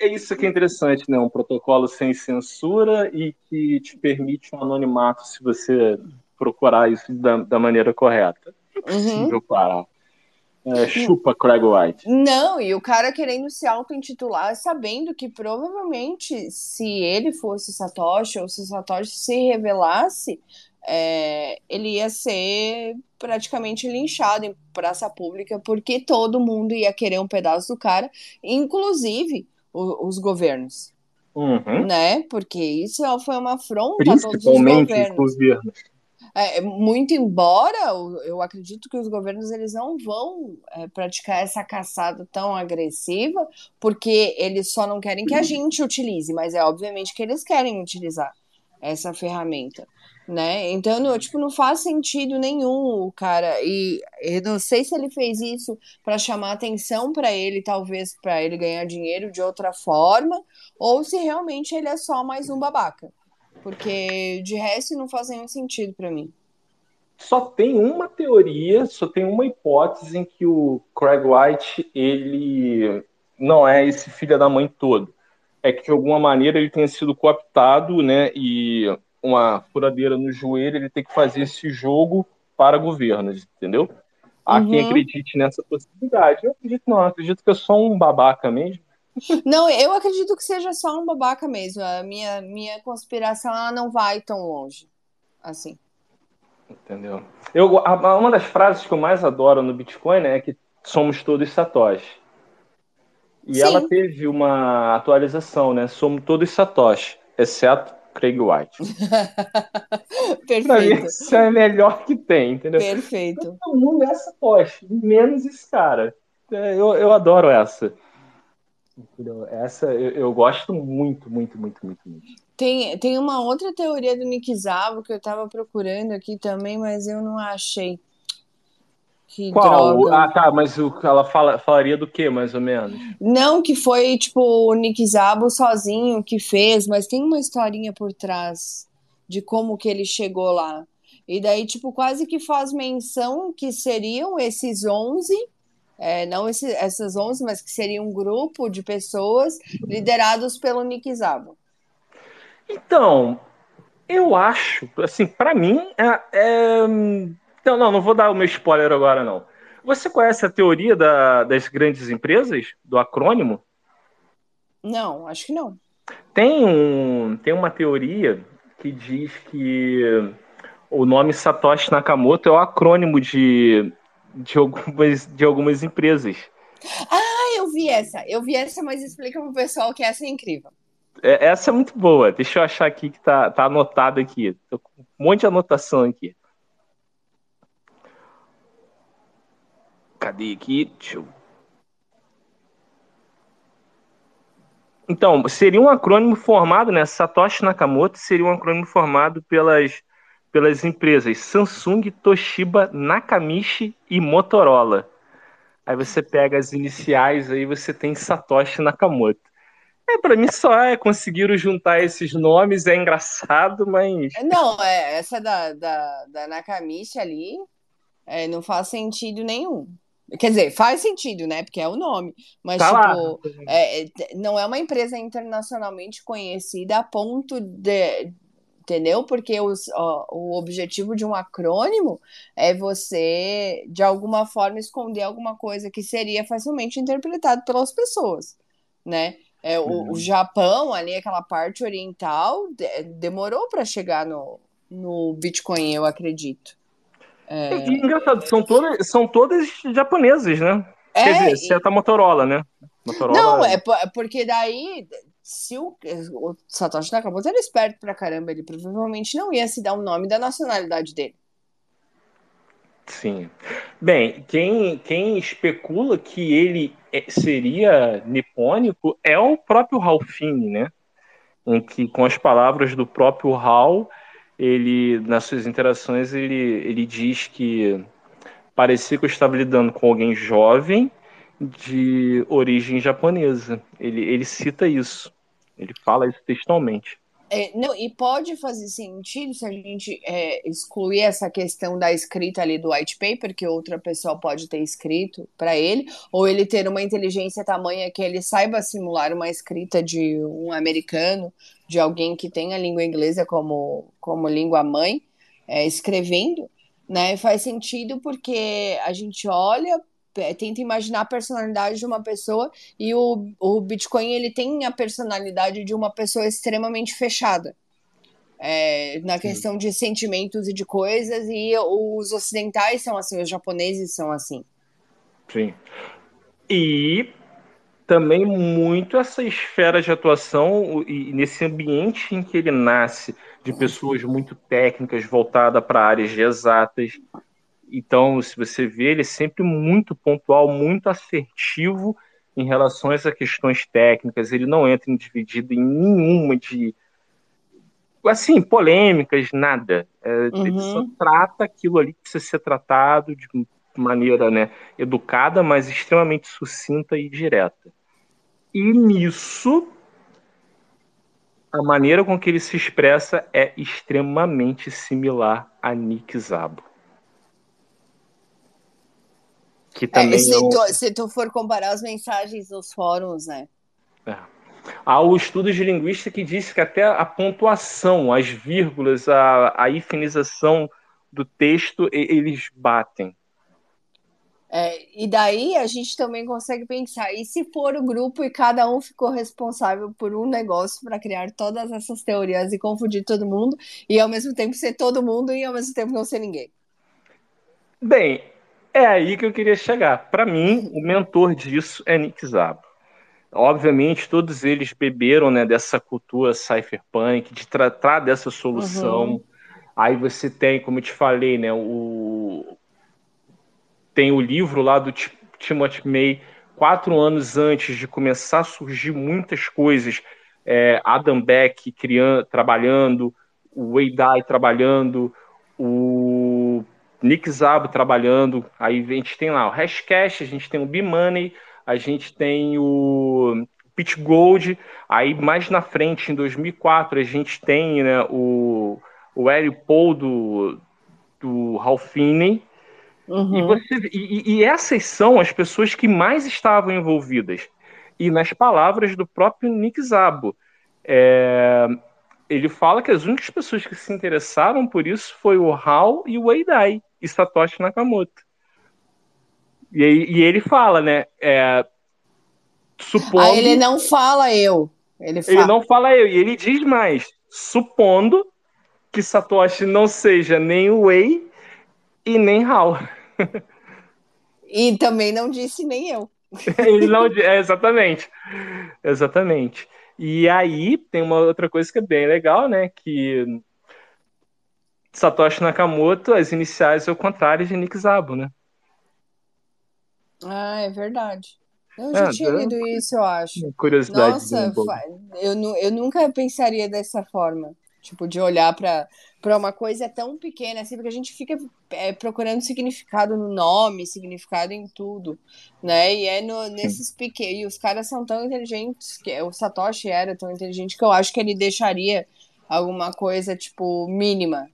É isso que é interessante, né? Um protocolo sem censura e que te permite um anonimato se você procurar isso da, da maneira correta. É uhum. parar. É, chupa Craig White. Não, e o cara querendo se auto-intitular, sabendo que provavelmente se ele fosse Satoshi ou se Satoshi se revelasse, é, ele ia ser praticamente linchado em praça pública, porque todo mundo ia querer um pedaço do cara, inclusive o, os governos. Uhum. Né? Porque isso foi uma afronta a todos os governos. governos. É, muito embora eu acredito que os governos eles não vão é, praticar essa caçada tão agressiva, porque eles só não querem que a gente utilize, mas é obviamente que eles querem utilizar essa ferramenta né? Então, não, tipo, não faz sentido nenhum cara. E eu não sei se ele fez isso para chamar atenção para ele, talvez para ele ganhar dinheiro de outra forma, ou se realmente ele é só mais um babaca. Porque de resto não faz nenhum sentido para mim. Só tem uma teoria, só tem uma hipótese em que o Craig White ele não é esse filho da mãe todo. É que de alguma maneira ele tenha sido cooptado, né? E uma furadeira no joelho, ele tem que fazer esse jogo para governos, entendeu? Há uhum. quem acredite nessa possibilidade. Eu acredito não, eu acredito que é só um babaca mesmo. Não, eu acredito que seja só um babaca mesmo. A minha, minha conspiração ela não vai tão longe assim. Entendeu? Eu, a, uma das frases que eu mais adoro no Bitcoin né, é que somos todos Satoshi. E Sim. ela teve uma atualização, né? Somos todos Satoshi, exceto Craig White. Perfeito. Pra mim, isso é melhor que tem, entendeu? Perfeito. Todo mundo é essa tocha, menos esse cara. É, eu, eu adoro essa. Entendeu? Essa eu, eu, gosto muito, muito, muito, muito, muito. Tem, tem uma outra teoria do Nick Zabo que eu tava procurando aqui também, mas eu não achei. Que Qual? Droga. Ah, tá, mas o, ela fala, falaria do que, mais ou menos? Não, que foi, tipo, o Nick Zabo sozinho que fez, mas tem uma historinha por trás de como que ele chegou lá. E daí, tipo, quase que faz menção que seriam esses 11, é, não esse, essas 11, mas que seria um grupo de pessoas liderados pelo Nick Zabo. Então, eu acho, assim, para mim, é, é não, não, não vou dar o meu spoiler agora, não. Você conhece a teoria da, das grandes empresas, do acrônimo? Não, acho que não. Tem, um, tem uma teoria que diz que o nome Satoshi Nakamoto é o acrônimo de, de, algumas, de algumas empresas. Ah, eu vi essa. Eu vi essa, mas explica pro pessoal que essa é incrível. É, essa é muito boa. Deixa eu achar aqui que tá, tá anotado aqui. Tô com um monte de anotação aqui. Cadê aqui? Deixa eu... Então, seria um acrônimo formado, né? Satoshi Nakamoto seria um acrônimo formado pelas, pelas empresas Samsung, Toshiba, Nakamichi e Motorola. Aí você pega as iniciais, aí você tem Satoshi Nakamoto. É, para mim só é conseguiram juntar esses nomes, é engraçado, mas. Não, é, essa da, da, da Nakamichi ali é, não faz sentido nenhum. Quer dizer, faz sentido, né? Porque é o nome. Mas, tá tipo, é, é, não é uma empresa internacionalmente conhecida a ponto de. Entendeu? Porque os, ó, o objetivo de um acrônimo é você, de alguma forma, esconder alguma coisa que seria facilmente interpretado pelas pessoas, né? É, o, uhum. o, Japão, ali, aquela parte oriental, de, demorou para chegar no, no Bitcoin, eu acredito. É... E, engraçado, são todas, são todas japonesas, né? É, Quer dizer, exceto e... a Motorola, né? Motorola... Não, é porque daí, se o, o Satoshi Nakamoto era esperto pra caramba, ele provavelmente não ia se dar o nome da nacionalidade dele. Sim. Bem, quem, quem especula que ele é, seria nipônico é o próprio Ralphine, né? Em que, com as palavras do próprio Hal, ele, nas suas interações, ele, ele diz que parecia que eu estava lidando com alguém jovem de origem japonesa. Ele, ele cita isso. Ele fala isso textualmente. É, não, e pode fazer sentido se a gente é, excluir essa questão da escrita ali do white paper, que outra pessoa pode ter escrito para ele, ou ele ter uma inteligência tamanha que ele saiba simular uma escrita de um americano, de alguém que tem a língua inglesa como, como língua mãe, é, escrevendo, né? Faz sentido porque a gente olha tenta imaginar a personalidade de uma pessoa e o, o Bitcoin ele tem a personalidade de uma pessoa extremamente fechada. É, na questão Sim. de sentimentos e de coisas, e os ocidentais são assim, os japoneses são assim. Sim. E também muito essa esfera de atuação e nesse ambiente em que ele nasce, de pessoas muito técnicas voltadas para áreas de exatas, então, se você vê, ele é sempre muito pontual, muito assertivo em relação a essas questões técnicas. Ele não entra em dividido em nenhuma de assim polêmicas, nada. É, uhum. Ele só trata aquilo ali que precisa ser tratado de maneira né, educada, mas extremamente sucinta e direta. E nisso, a maneira com que ele se expressa é extremamente similar a Nick Zabo. Que é, também é, se, não... tu, se tu for comparar as mensagens nos fóruns, né? É. Há o estudo de linguística que diz que até a pontuação, as vírgulas, a, a hifinização do texto, eles batem. É, e daí a gente também consegue pensar, e se for o grupo e cada um ficou responsável por um negócio para criar todas essas teorias e confundir todo mundo, e ao mesmo tempo ser todo mundo e ao mesmo tempo não ser ninguém? Bem, é aí que eu queria chegar. Para mim, o mentor disso é Nick Szabo. Obviamente, todos eles beberam né, dessa cultura cypherpunk, de tratar dessa solução. Uhum. Aí você tem, como eu te falei, né, o... tem o livro lá do Timothy May, quatro anos antes de começar a surgir muitas coisas. É, Adam Beck criando, trabalhando, o Wei Dai trabalhando, o Nick Zabo trabalhando, aí a gente tem lá o Hashcash, a gente tem o B-Money, a gente tem o Pit Gold, aí mais na frente, em 2004, a gente tem né, o, o Eric Paul do, do Ralph Finney, uhum. e, você, e, e essas são as pessoas que mais estavam envolvidas. E nas palavras do próprio Nick Zabo, é, ele fala que as únicas pessoas que se interessaram por isso foi o Hal e o Weidai e Satoshi Nakamoto. E, e ele fala, né? É, supondo. Ah, ele não fala eu. Ele, fala... ele não fala eu. E ele diz mais: supondo que Satoshi não seja nem Wei e nem Hal. E também não disse nem eu. ele não é, exatamente. Exatamente. E aí tem uma outra coisa que é bem legal, né? Que Satoshi Nakamoto, as iniciais é o contrário de Nick Zabo, né? Ah, é verdade. Eu já é, tinha lido isso, eu acho. Curiosidade. Nossa, eu, eu nunca pensaria dessa forma. Tipo, de olhar para uma coisa tão pequena, assim, porque a gente fica é, procurando significado no nome, significado em tudo, né? E é no, nesses pequenos. E os caras são tão inteligentes, que o Satoshi era tão inteligente que eu acho que ele deixaria alguma coisa, tipo, mínima,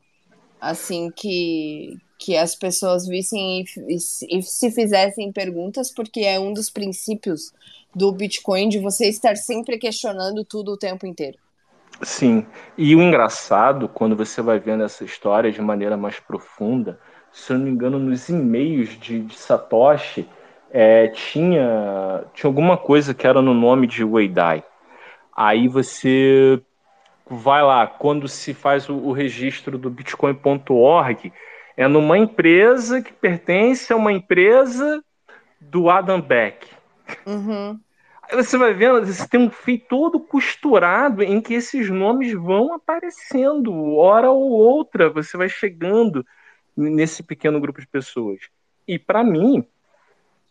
assim, que, que as pessoas vissem e, e, e, se fizessem perguntas, porque é um dos princípios do Bitcoin de você estar sempre questionando tudo o tempo inteiro. Sim, e o engraçado, quando você vai vendo essa história de maneira mais profunda, se eu não me engano, nos e-mails de, de Satoshi, é, tinha, tinha alguma coisa que era no nome de Weidai. Aí você vai lá, quando se faz o, o registro do bitcoin.org, é numa empresa que pertence a uma empresa do Adam Beck. Uhum. Aí você vai vendo, você tem um fio todo costurado em que esses nomes vão aparecendo, hora ou outra, você vai chegando nesse pequeno grupo de pessoas. E para mim,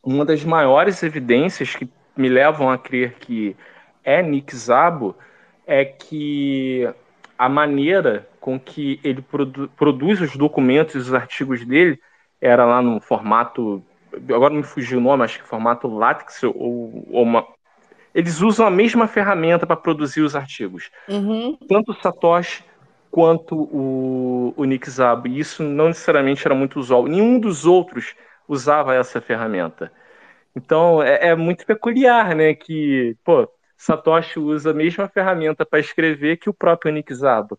uma das maiores evidências que me levam a crer que é Nick Zabo é que a maneira com que ele produ produz os documentos e os artigos dele era lá no formato. Agora me fugiu o nome, acho que formato látex ou, ou uma. Eles usam a mesma ferramenta para produzir os artigos. Uhum. Tanto o Satoshi quanto o, o Nick Szabo. E isso não necessariamente era muito usual. Nenhum dos outros usava essa ferramenta. Então é, é muito peculiar, né? Que, pô, Satoshi usa a mesma ferramenta para escrever que o próprio Nick Szabo.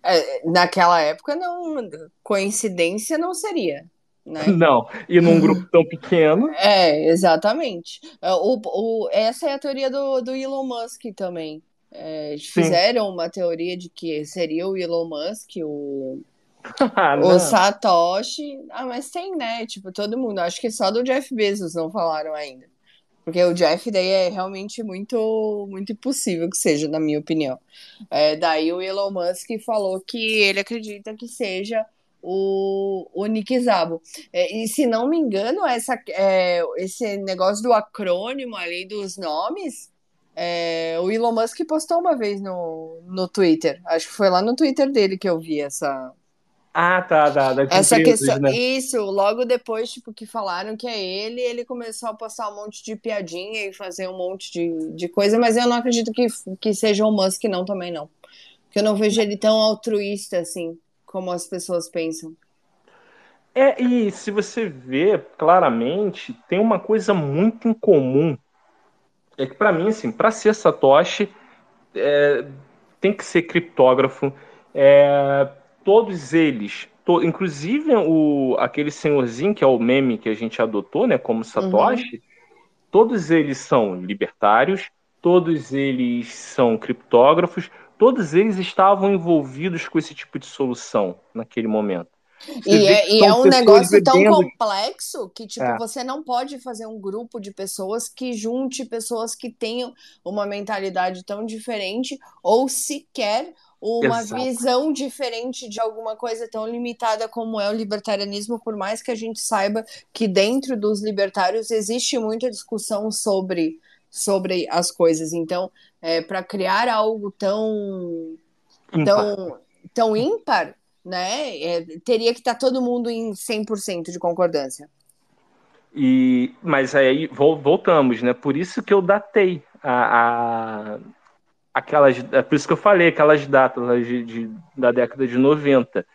É, naquela época, não, coincidência não seria. Né? Não, e num grupo tão pequeno. É, exatamente. É, o, o, essa é a teoria do, do Elon Musk também. É, fizeram uma teoria de que seria o Elon Musk, o, ah, o Satoshi. Ah, mas tem, né? Tipo, todo mundo. Acho que só do Jeff Bezos não falaram ainda. Porque o Jeff daí é realmente muito, muito impossível que seja, na minha opinião. É, daí o Elon Musk falou que ele acredita que seja o, o Nick Zabo. É, e se não me engano, essa, é, esse negócio do acrônimo ali dos nomes, é, o Elon Musk postou uma vez no, no Twitter. Acho que foi lá no Twitter dele que eu vi essa, ah, tá, tá. Da Essa questão, né? isso, logo depois, tipo, que falaram que é ele, ele começou a postar um monte de piadinha e fazer um monte de, de coisa, mas eu não acredito que, que seja o Musk, não, também não. Porque eu não vejo ele tão altruísta assim, como as pessoas pensam. É, e se você vê claramente, tem uma coisa muito incomum. É que para mim, assim, para ser Satoshi, é, tem que ser criptógrafo, é, todos eles, to, inclusive o, aquele senhorzinho que é o meme que a gente adotou, né, como Satoshi, uhum. todos eles são libertários, todos eles são criptógrafos, todos eles estavam envolvidos com esse tipo de solução naquele momento. e é, e é um negócio tão complexo que, tipo, é. você não pode fazer um grupo de pessoas que junte pessoas que tenham uma mentalidade tão diferente ou sequer uma Exato. visão diferente de alguma coisa tão limitada como é o libertarianismo, por mais que a gente saiba que dentro dos libertários existe muita discussão sobre, sobre as coisas. Então, é, para criar algo tão ímpar. tão, tão ímpar, né, é, teria que estar tá todo mundo em 100% de concordância. E, mas aí voltamos, né? Por isso que eu datei a, a aquelas. É por isso que eu falei, aquelas datas de, de, da década de 90.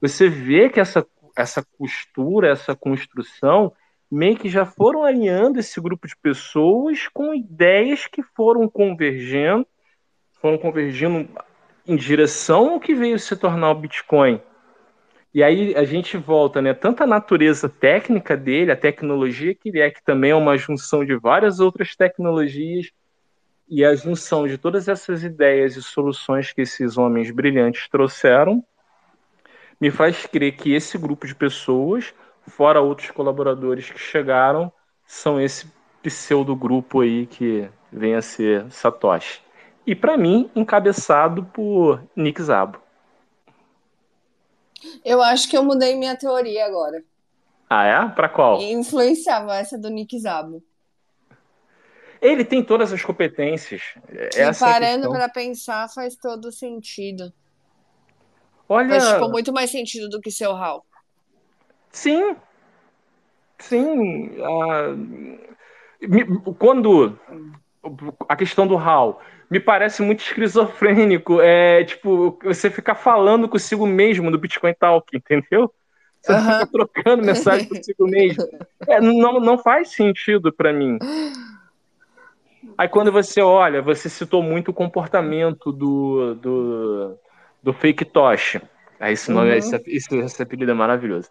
Você vê que essa, essa costura, essa construção, meio que já foram alinhando esse grupo de pessoas com ideias que foram convergendo, foram convergindo em direção ao que veio se tornar o Bitcoin. E aí a gente volta, né? Tanto a natureza técnica dele, a tecnologia que ele é, que também é uma junção de várias outras tecnologias, e a junção de todas essas ideias e soluções que esses homens brilhantes trouxeram, me faz crer que esse grupo de pessoas, fora outros colaboradores que chegaram, são esse pseudo grupo aí que vem a ser Satoshi. E para mim, encabeçado por Nick Zabo. Eu acho que eu mudei minha teoria agora. Ah, é? Para qual? influenciava essa do Nick Zabo. Ele tem todas as competências. Essa é parando para pensar, faz todo sentido. Olha. Faz tipo, muito mais sentido do que seu Hal. Sim. Sim. Quando. A questão do Hal me parece muito esquizofrênico. É tipo, você ficar falando consigo mesmo no Bitcoin Talk, entendeu? Você uhum. fica trocando mensagem consigo mesmo. É, não, não faz sentido para mim. Aí quando você olha, você citou muito o comportamento do, do, do fake Tosh. Aí esse nome, uhum. esse, esse, esse apelido é maravilhoso.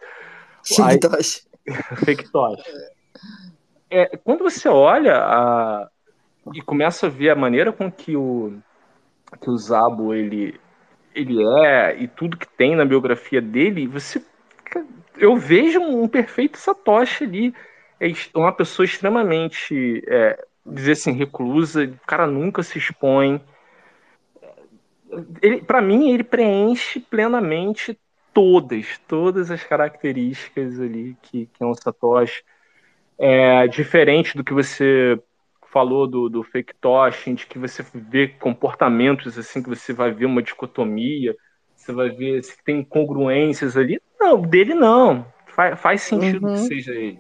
Fake Tosh. fake Tosh. É, quando você olha a, e começa a ver a maneira com que o que o Zabo ele ele é e tudo que tem na biografia dele, você eu vejo um perfeito Satoshi ali, é uma pessoa extremamente é, dizer assim reclusa, o cara nunca se expõe. Ele, para mim, ele preenche plenamente todas, todas as características ali que, que é um Satoshi. É, diferente do que você falou do, do fake toshing, de que você vê comportamentos assim, que você vai ver uma dicotomia, você vai ver se tem incongruências ali. Não, dele não. Faz, faz sentido uhum. que seja ele.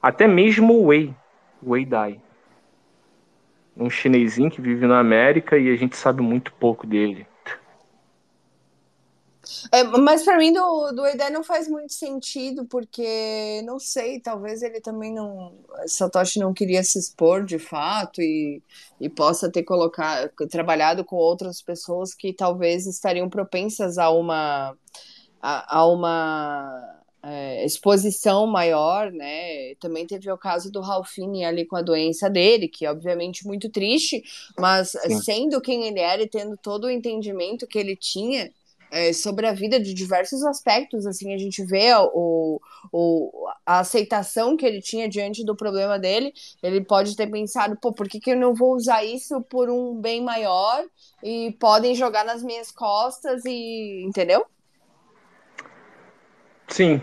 Até mesmo o Wei, o Wei Dai. Um chinesinho que vive na América e a gente sabe muito pouco dele. É, mas para mim do, do Eden não faz muito sentido, porque não sei, talvez ele também não. Satoshi não queria se expor de fato e, e possa ter colocado, trabalhado com outras pessoas que talvez estariam propensas a uma, a, a uma é, exposição maior, né? Também teve o caso do Ralphine ali com a doença dele, que obviamente muito triste, mas Sim. sendo quem ele era e tendo todo o entendimento que ele tinha é, sobre a vida de diversos aspectos. Assim, a gente vê o, o, a aceitação que ele tinha diante do problema dele. Ele pode ter pensado, pô, por que, que eu não vou usar isso por um bem maior e podem jogar nas minhas costas e. Entendeu? Sim.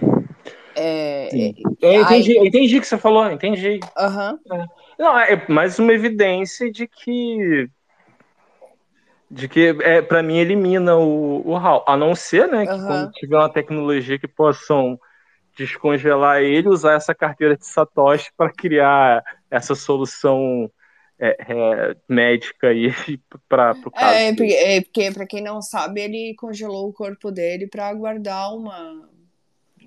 É, Sim. É, eu entendi, aí... eu entendi o que você falou, entendi. Uhum. É. Não, é mais uma evidência de que de que, é, para mim, elimina o, o HAL. A não ser, né, que uhum. quando tiver uma tecnologia que possam descongelar ele, usar essa carteira de Satoshi para criar essa solução é, é, médica aí para o caso. É, porque, é, porque para quem não sabe, ele congelou o corpo dele para aguardar uma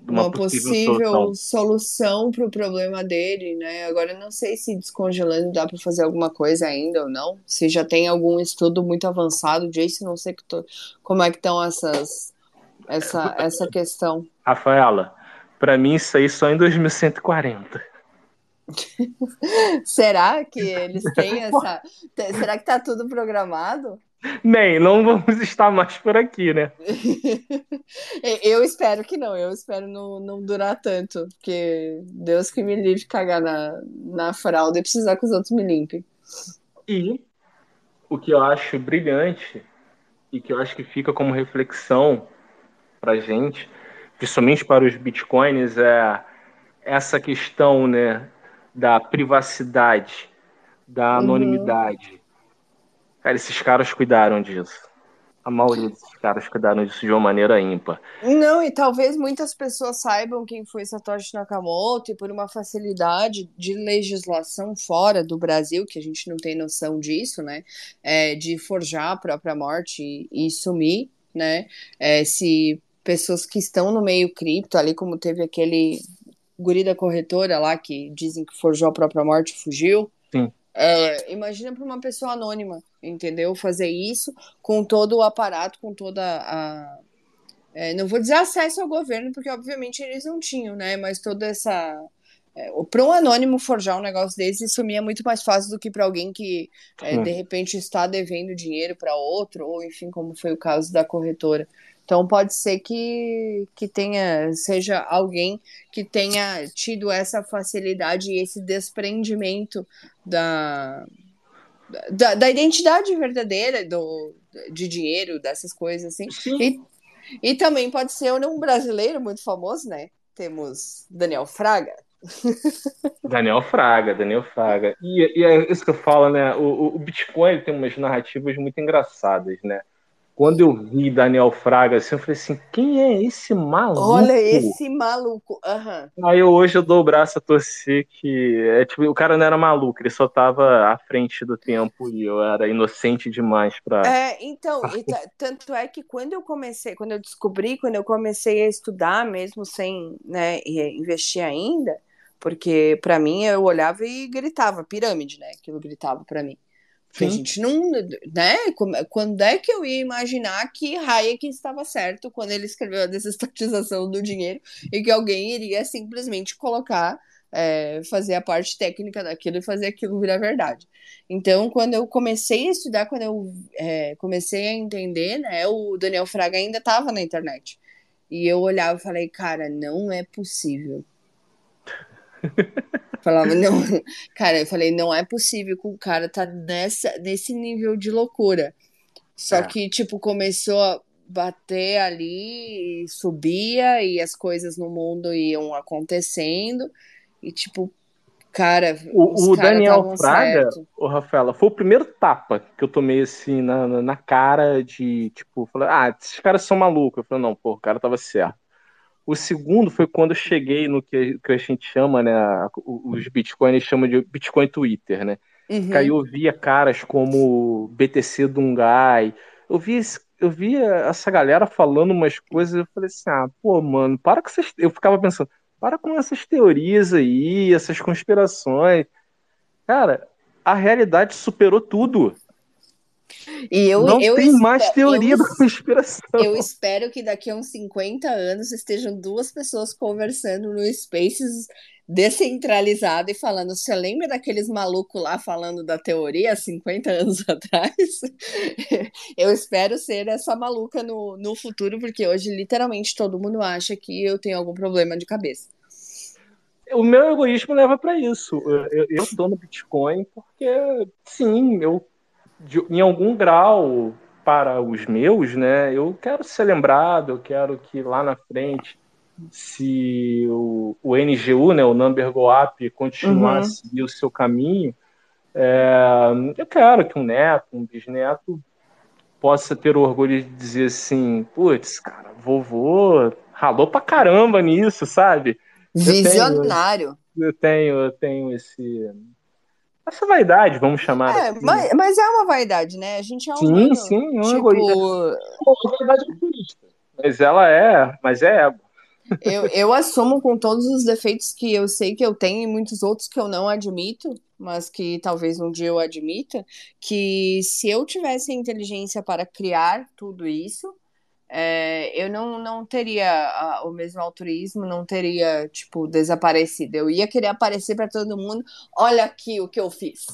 uma, uma possível, possível solução para o problema dele, né? Agora não sei se descongelando dá para fazer alguma coisa ainda ou não. Se já tem algum estudo muito avançado disso, não sei que tô, como é que estão essas essa essa questão. Rafaela, para mim isso aí só em 2140. Será que eles têm essa? Será que tá tudo programado? Nem, não vamos estar mais por aqui, né? eu espero que não, eu espero não, não durar tanto, porque Deus que me livre cagar na, na fralda e precisar que os outros me limpem. E o que eu acho brilhante e que eu acho que fica como reflexão para gente, principalmente para os bitcoins, é essa questão né, da privacidade, da uhum. anonimidade. Uhum Cara, esses caras cuidaram disso. A maioria desses caras cuidaram disso de uma maneira ímpar. Não, e talvez muitas pessoas saibam quem foi Satoshi Nakamoto e por uma facilidade de legislação fora do Brasil, que a gente não tem noção disso, né? É, de forjar a própria morte e, e sumir, né? É, se pessoas que estão no meio cripto, ali como teve aquele guri da corretora lá que dizem que forjou a própria morte e fugiu. Sim. É, imagina para uma pessoa anônima, entendeu? Fazer isso com todo o aparato, com toda a, é, não vou dizer acesso ao governo, porque obviamente eles não tinham, né? Mas toda essa. É, para um anônimo forjar um negócio desse, isso me é muito mais fácil do que para alguém que é, de repente está devendo dinheiro para outro, ou enfim, como foi o caso da corretora. Então pode ser que, que tenha, seja alguém que tenha tido essa facilidade e esse desprendimento da, da, da identidade verdadeira do, de dinheiro, dessas coisas assim. E, e também pode ser um brasileiro muito famoso, né? Temos Daniel Fraga. Daniel Fraga, Daniel Fraga. E, e é isso que eu falo, né? O, o Bitcoin tem umas narrativas muito engraçadas, né? Quando eu vi Daniel Fraga, assim, eu falei assim, quem é esse maluco? Olha esse maluco. Uhum. Aí hoje eu dou o braço a torcer que é, tipo, o cara não era maluco, ele só tava à frente do tempo e eu era inocente demais para. É, então, tanto é que quando eu comecei, quando eu descobri, quando eu comecei a estudar, mesmo sem né, investir ainda, porque para mim eu olhava e gritava pirâmide, né? Aquilo gritava para mim. Sim. a gente não. Né? Quando é que eu ia imaginar que Hayek estava certo quando ele escreveu a desestatização do dinheiro e que alguém iria simplesmente colocar, é, fazer a parte técnica daquilo e fazer aquilo virar verdade. Então, quando eu comecei a estudar, quando eu é, comecei a entender, né, o Daniel Fraga ainda estava na internet. E eu olhava e falei, cara, não é possível. Falava, não, cara, eu falei, não é possível que o cara tá nessa, nesse nível de loucura. Só é. que, tipo, começou a bater ali, subia, e as coisas no mundo iam acontecendo, e tipo, cara. O, o Daniel Fraga, o Rafaela, foi o primeiro tapa que eu tomei assim na, na cara de, tipo, falei, ah, esses caras são malucos. Eu falei, não, pô, o cara tava certo. O segundo foi quando eu cheguei no que, que a gente chama, né? Os bitcoins chamam de Bitcoin Twitter, né? Uhum. Que aí eu via caras como BTC Dungai. Eu via, eu via essa galera falando umas coisas, eu falei assim, ah, pô, mano, para com essas. Eu ficava pensando, para com essas teorias aí, essas conspirações. Cara, a realidade superou tudo. E eu, não eu tem espero, mais teoria eu, da conspiração. Eu espero que daqui a uns 50 anos estejam duas pessoas conversando no Spaces descentralizado e falando, você lembra daqueles malucos lá falando da teoria 50 anos atrás? eu espero ser essa maluca no, no futuro, porque hoje literalmente todo mundo acha que eu tenho algum problema de cabeça. O meu egoísmo leva para isso. Eu, eu tô no Bitcoin porque, sim, eu de, em algum grau para os meus, né? Eu quero ser lembrado, eu quero que lá na frente, se o, o NGU, né, o Number Go Up, continuar uhum. a seguir o seu caminho, é, eu quero que um neto, um bisneto, possa ter orgulho de dizer assim, putz, cara, vovô ralou pra caramba nisso, sabe? Visionário. Eu tenho, eu tenho, eu tenho esse essa vaidade, vamos chamar. É, assim. mas, mas, é uma vaidade, né? A gente é um. Sim, humano, sim, é um tipo... egoísta. Vaidade turista. Mas ela é, mas é ego. Eu, eu assumo com todos os defeitos que eu sei que eu tenho e muitos outros que eu não admito, mas que talvez um dia eu admita, que se eu tivesse a inteligência para criar tudo isso, é, eu não, não teria a, o mesmo altruísmo, não teria, tipo, desaparecido. Eu ia querer aparecer para todo mundo, olha aqui o que eu fiz,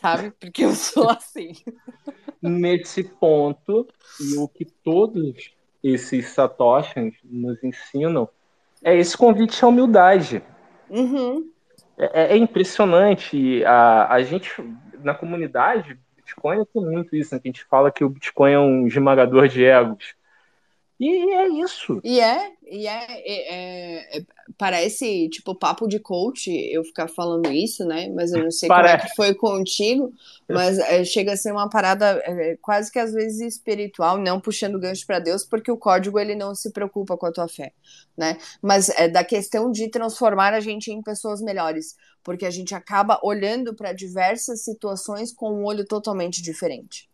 sabe? Porque eu sou assim. Nesse ponto, e o que todos esses satoshis nos ensinam é esse convite à humildade. Uhum. É, é, impressionante. A, a gente, na comunidade, Bitcoin tem muito isso, né? A gente fala que o Bitcoin é um esmagador de egos. E é isso. E é, e é, é, é, parece tipo papo de coach eu ficar falando isso, né? Mas eu não sei parece. como é que foi contigo, mas é, chega a ser uma parada é, quase que às vezes espiritual, não puxando gancho para Deus, porque o código ele não se preocupa com a tua fé, né? Mas é da questão de transformar a gente em pessoas melhores, porque a gente acaba olhando para diversas situações com um olho totalmente diferente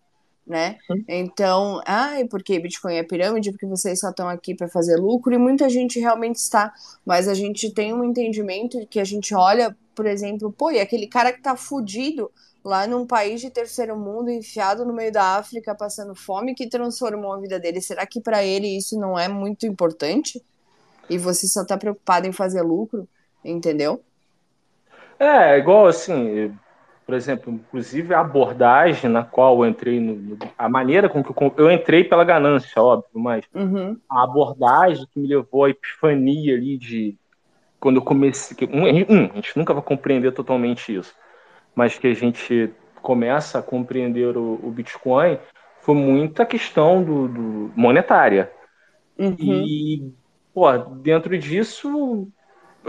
né? Então, ai, porque Bitcoin é pirâmide, porque vocês só estão aqui para fazer lucro, e muita gente realmente está, mas a gente tem um entendimento que a gente olha, por exemplo, pô, e aquele cara que tá fudido lá num país de terceiro mundo, enfiado no meio da África, passando fome, que transformou a vida dele. Será que para ele isso não é muito importante? E você só tá preocupado em fazer lucro, entendeu? É, igual assim, por exemplo, inclusive a abordagem na qual eu entrei, no, a maneira com que eu, eu entrei pela ganância, óbvio, mas uhum. a abordagem que me levou à epifania ali de quando eu comecei, que, um, um, a gente nunca vai compreender totalmente isso, mas que a gente começa a compreender o, o Bitcoin foi muita questão do, do monetária uhum. e pô, dentro disso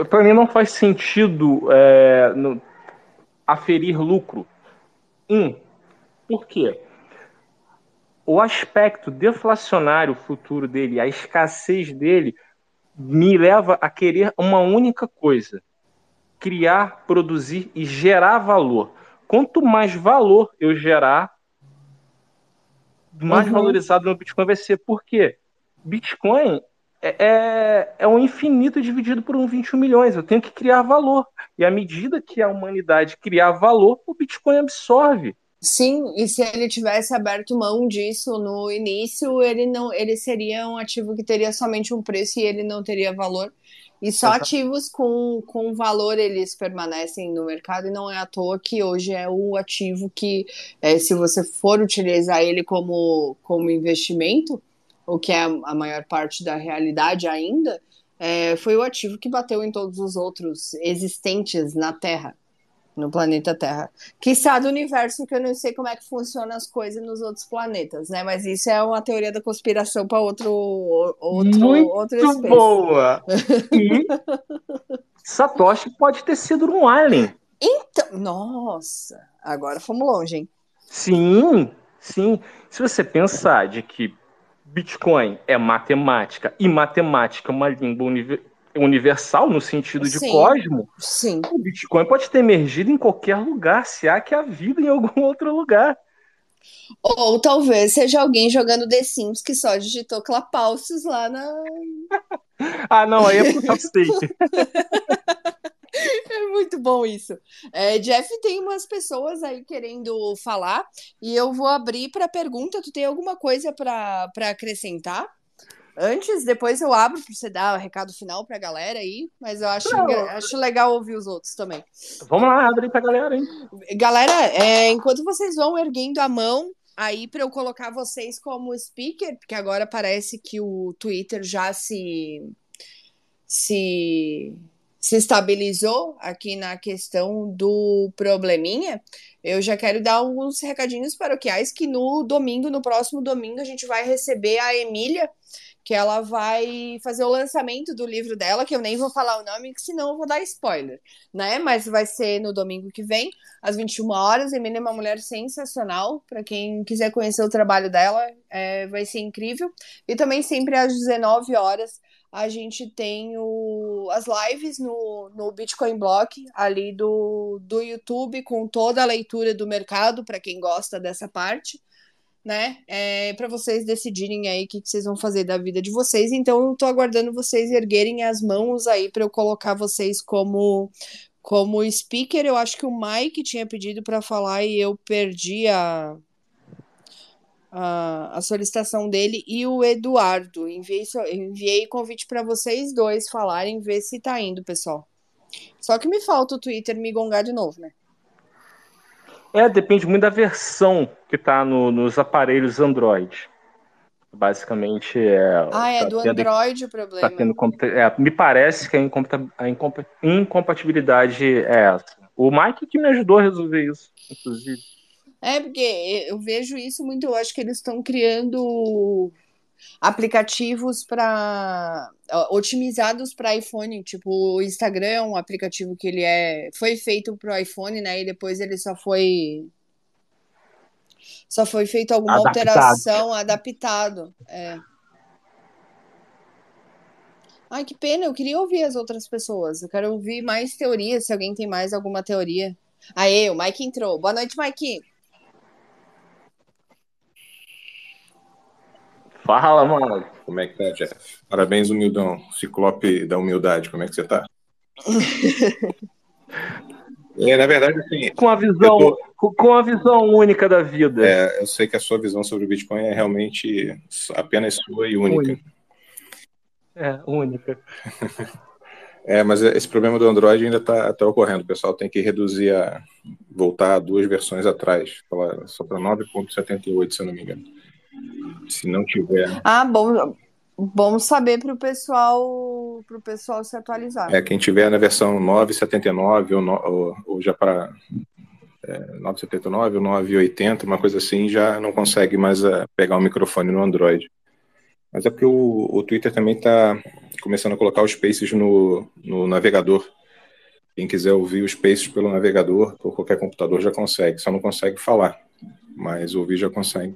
para mim não faz sentido é, no, aferir lucro. Um, por quê? O aspecto deflacionário futuro dele, a escassez dele, me leva a querer uma única coisa: criar, produzir e gerar valor. Quanto mais valor eu gerar, mais uhum. valorizado meu Bitcoin vai ser. Por quê? Bitcoin é, é, é um infinito dividido por um 21 milhões. Eu tenho que criar valor. E à medida que a humanidade criar valor, o Bitcoin absorve. Sim, e se ele tivesse aberto mão disso no início, ele não, ele seria um ativo que teria somente um preço e ele não teria valor. E só Exato. ativos com, com valor eles permanecem no mercado e não é à toa que hoje é o ativo que, é, se você for utilizar ele como, como investimento, o que é a maior parte da realidade ainda, é, foi o ativo que bateu em todos os outros existentes na Terra, no planeta Terra. Quiçá do universo, que eu não sei como é que funcionam as coisas nos outros planetas, né? Mas isso é uma teoria da conspiração para outro, outro, Muito outro boa! E Satoshi pode ter sido um alien. Então, nossa, agora fomos longe, hein? Sim, sim. Se você pensar de que Bitcoin é matemática e matemática é uma língua universal no sentido de sim, cosmo, sim. o Bitcoin pode ter emergido em qualquer lugar, se há que há vida em algum outro lugar. Ou talvez seja alguém jogando The Sims que só digitou clapalcios lá na. ah, não, aí é puta fake. É muito bom isso. É, Jeff, tem umas pessoas aí querendo falar e eu vou abrir para pergunta. Tu tem alguma coisa para acrescentar? Antes, depois eu abro para você dar o recado final para a galera aí, mas eu acho, acho legal ouvir os outros também. Vamos lá, abre para a galera, hein? Galera, é, enquanto vocês vão erguendo a mão aí para eu colocar vocês como speaker, porque agora parece que o Twitter já se se se estabilizou aqui na questão do probleminha, eu já quero dar alguns recadinhos paroquiais que no domingo, no próximo domingo, a gente vai receber a Emília, que ela vai fazer o lançamento do livro dela, que eu nem vou falar o nome, que senão eu vou dar spoiler, né? Mas vai ser no domingo que vem, às 21 horas. Emília é uma mulher sensacional, para quem quiser conhecer o trabalho dela, é, vai ser incrível. E também sempre às 19 horas a gente tem o, as lives no, no Bitcoin Block ali do, do YouTube com toda a leitura do mercado para quem gosta dessa parte, né? É, para vocês decidirem aí o que, que, vocês vão fazer da vida de vocês. Então eu tô aguardando vocês erguerem as mãos aí para eu colocar vocês como como speaker. Eu acho que o Mike tinha pedido para falar e eu perdi a a, a solicitação dele e o Eduardo. Enviei, enviei convite para vocês dois falarem, ver se tá indo, pessoal. Só que me falta o Twitter me gongar de novo, né? É, depende muito da versão que tá no, nos aparelhos Android. Basicamente é. Ah, é tá do tendo, Android o problema. Tá tendo, é, me parece que a, incompatibilidade é essa. O Mike que me ajudou a resolver isso, inclusive. É, porque eu vejo isso muito, eu acho que eles estão criando aplicativos para otimizados para iPhone, tipo o Instagram é um aplicativo que ele é foi feito para o iPhone, né? E depois ele só foi só foi feito alguma adaptado. alteração adaptado, é. Ai, que pena, eu queria ouvir as outras pessoas. Eu quero ouvir mais teorias, se alguém tem mais alguma teoria. Aê, o Mike entrou. Boa noite, Mike. Fala, mano. Como é que tá, Jeff? Parabéns, humildão. Ciclope da humildade, como é que você tá? É, na verdade, assim. Com a visão, tô... com a visão única da vida. É, eu sei que a sua visão sobre o Bitcoin é realmente apenas sua e única. única. É, única. é, mas esse problema do Android ainda está tá ocorrendo. O pessoal tem que reduzir a. voltar duas versões atrás. Só para 9.78, se eu não me engano. Se não tiver. Ah, bom. Bom saber para o pessoal, pro pessoal se atualizar. É, quem tiver na versão 979 ou, ou, ou já para é, 979 ou 980, uma coisa assim, já não consegue mais uh, pegar o microfone no Android. Mas é porque o, o Twitter também está começando a colocar os Spaces no, no navegador. Quem quiser ouvir os Spaces pelo navegador, por qualquer computador, já consegue. Só não consegue falar, mas ouvir já consegue.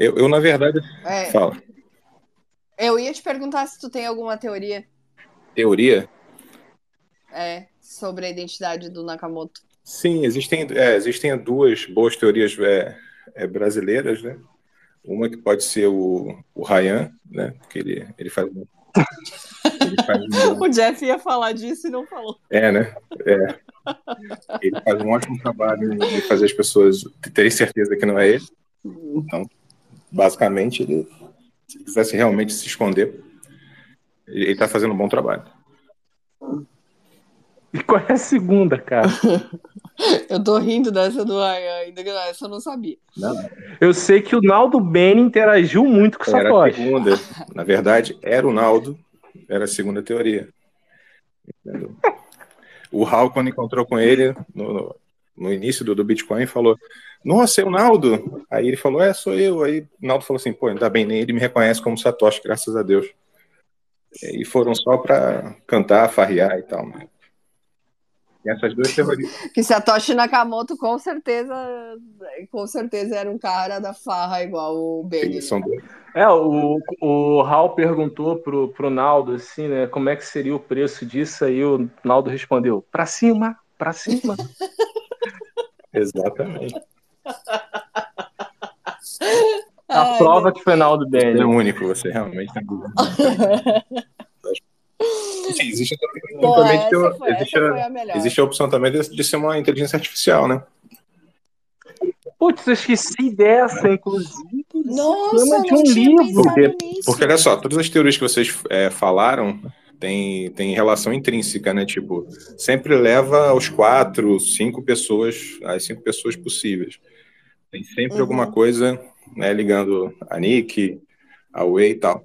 Eu, eu na verdade, é, fala. Eu ia te perguntar se tu tem alguma teoria. Teoria? É, sobre a identidade do Nakamoto. Sim, existem, é, existem duas boas teorias é, é, brasileiras, né? Uma que pode ser o, o Ryan, né? Que ele, ele faz. Ele faz um... o Jeff ia falar disso e não falou. É, né? É. Ele faz um ótimo trabalho em fazer as pessoas terem certeza que não é ele. Então, basicamente, ele, se quisesse realmente se esconder, ele está fazendo um bom trabalho. E qual é a segunda, cara? eu tô rindo dessa do ainda que essa eu não sabia. Não. Eu sei que o Naldo Beni interagiu muito com o Satoshi. Era a segunda. Na verdade, era o Naldo, era a segunda teoria. O Hal, quando encontrou com ele no, no início do, do Bitcoin, falou: nossa, é o Naldo. Aí ele falou, é, sou eu. Aí o Naldo falou assim, pô, ainda bem, nem ele me reconhece como Satoshi, graças a Deus. E foram só para cantar, farrear e tal. Né? E essas duas teorias. Que Satoshi Nakamoto com certeza, com certeza era um cara da farra igual o Benny. São dois. É, o, o Hal perguntou pro, pro Naldo assim, né, como é que seria o preço disso, aí o Naldo respondeu, pra cima, pra cima. Exatamente. A Ai, prova que foi Naldo Benny. É único, você realmente tem dúvida. Sim, existe, Pô, também foi, existe, a, existe, a, opção também de, de, ser uma inteligência artificial, né? Putz, eu esqueci dessa, inclusive. Nossa, de um livro. Porque, porque, olha só, todas as teorias que vocês é, falaram tem, tem relação intrínseca, né? Tipo, sempre leva aos quatro, cinco pessoas, as cinco pessoas possíveis. Tem sempre uhum. alguma coisa, né, ligando a Nick, a Way e tal.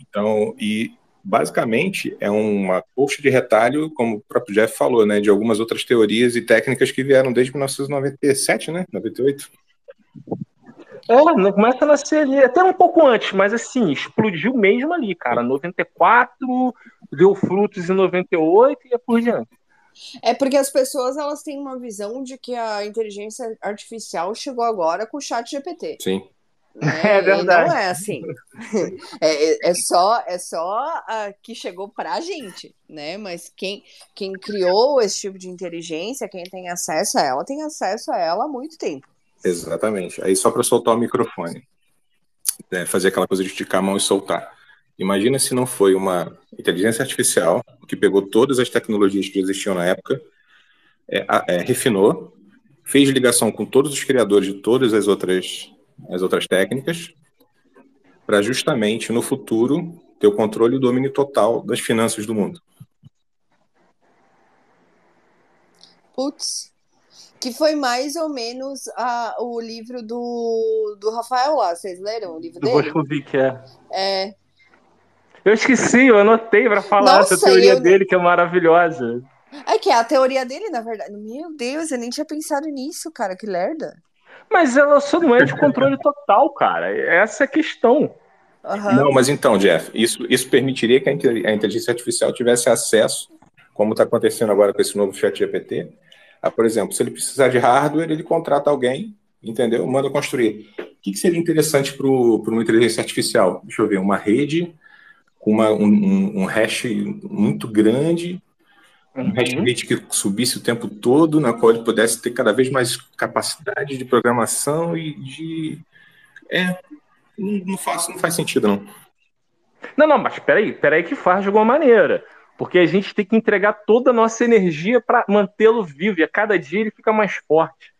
Então, e basicamente é uma coxa de retalho, como o próprio Jeff falou, né, de algumas outras teorias e técnicas que vieram desde 1997, né, 98. É, começa a nascer ali, até um pouco antes, mas assim, explodiu mesmo ali, cara. 94, deu frutos em 98 e é por diante. É porque as pessoas elas têm uma visão de que a inteligência artificial chegou agora com o chat GPT. Sim. Né? É verdade. E não é assim. É, é só, é só a que chegou pra gente, né? Mas quem, quem criou esse tipo de inteligência, quem tem acesso a ela, tem acesso a ela há muito tempo. Exatamente. Aí só para soltar o microfone. Né? Fazer aquela coisa de esticar a mão e soltar. Imagina se não foi uma inteligência artificial que pegou todas as tecnologias que existiam na época, é, é, refinou, fez ligação com todos os criadores de todas as outras, as outras técnicas, para justamente no futuro ter o controle e o domínio total das finanças do mundo. Putz, que foi mais ou menos a, o livro do, do Rafael lá. Vocês leram o livro do dele? Boscovic, é. É, eu esqueci, eu anotei para falar Nossa, essa teoria eu... dele, que é maravilhosa. É que é a teoria dele, na verdade. Meu Deus, eu nem tinha pensado nisso, cara, que lerda. Mas ela só não é de controle total, cara. Essa é a questão. Uhum. Não, mas então, Jeff, isso, isso permitiria que a inteligência artificial tivesse acesso, como está acontecendo agora com esse novo chat GPT, a, por exemplo, se ele precisar de hardware, ele contrata alguém, entendeu? Manda construir. O que, que seria interessante para uma inteligência artificial? Deixa eu ver, uma rede com uma, um, um hash muito grande, um hash uhum. rate que subisse o tempo todo, na qual ele pudesse ter cada vez mais capacidade de programação e de. É, não, faz, não faz sentido, não. Não, não, mas peraí, peraí que faz de alguma maneira. Porque a gente tem que entregar toda a nossa energia para mantê-lo vivo, e a cada dia ele fica mais forte.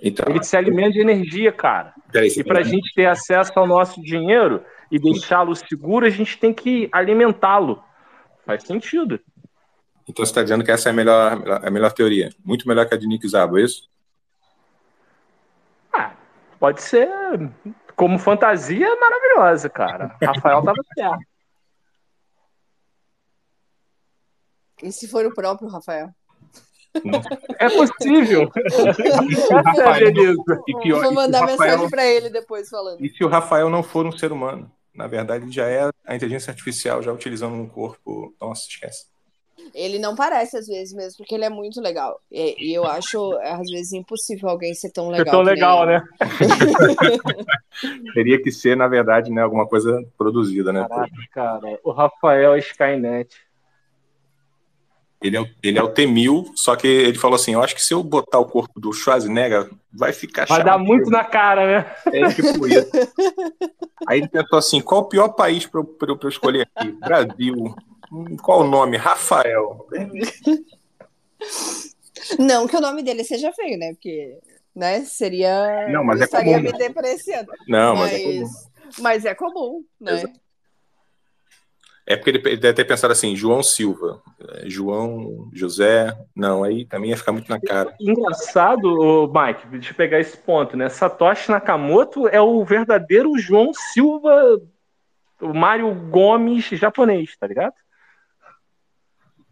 Então, ele se alimenta de energia, cara. e para a gente ter acesso ao nosso dinheiro e deixá-lo seguro, a gente tem que alimentá-lo. Faz sentido. Então você está dizendo que essa é a melhor, a melhor teoria. Muito melhor que a de Nick Zabo, é isso? Ah, pode ser. Como fantasia, maravilhosa, cara. Rafael tava certo. E se for o próprio Rafael? É possível. é E pior, Vou mandar Rafael... mensagem para ele depois falando. E se o Rafael não for um ser humano? Na verdade, ele já é a inteligência artificial, já utilizando um corpo. Nossa, esquece. Ele não parece às vezes mesmo, porque ele é muito legal. E, e eu acho, às vezes, impossível alguém ser tão legal. Ser tão legal, né? Teria que ser, na verdade, né, alguma coisa produzida, né? Caraca, cara, o Rafael Skynet. Ele é, o, ele é o T-1000, só que ele falou assim: Eu acho que se eu botar o corpo do Schwarzenegger, vai ficar Vai dar muito na cara, né? É tipo isso. Aí ele pensou assim: qual o pior país para eu, eu escolher aqui? Brasil. Qual o nome? Rafael. Não que o nome dele seja feio, né? Porque né, seria. Não, mas é comum. me depreciando. Não, mas, mas é comum. Mas é comum, né? Exato. É porque ele deve ter pensado assim, João Silva, é, João, José, não, aí também ia ficar muito na cara. Engraçado, Mike, deixa eu pegar esse ponto, né? Satoshi Nakamoto é o verdadeiro João Silva, o Mário Gomes japonês, tá ligado?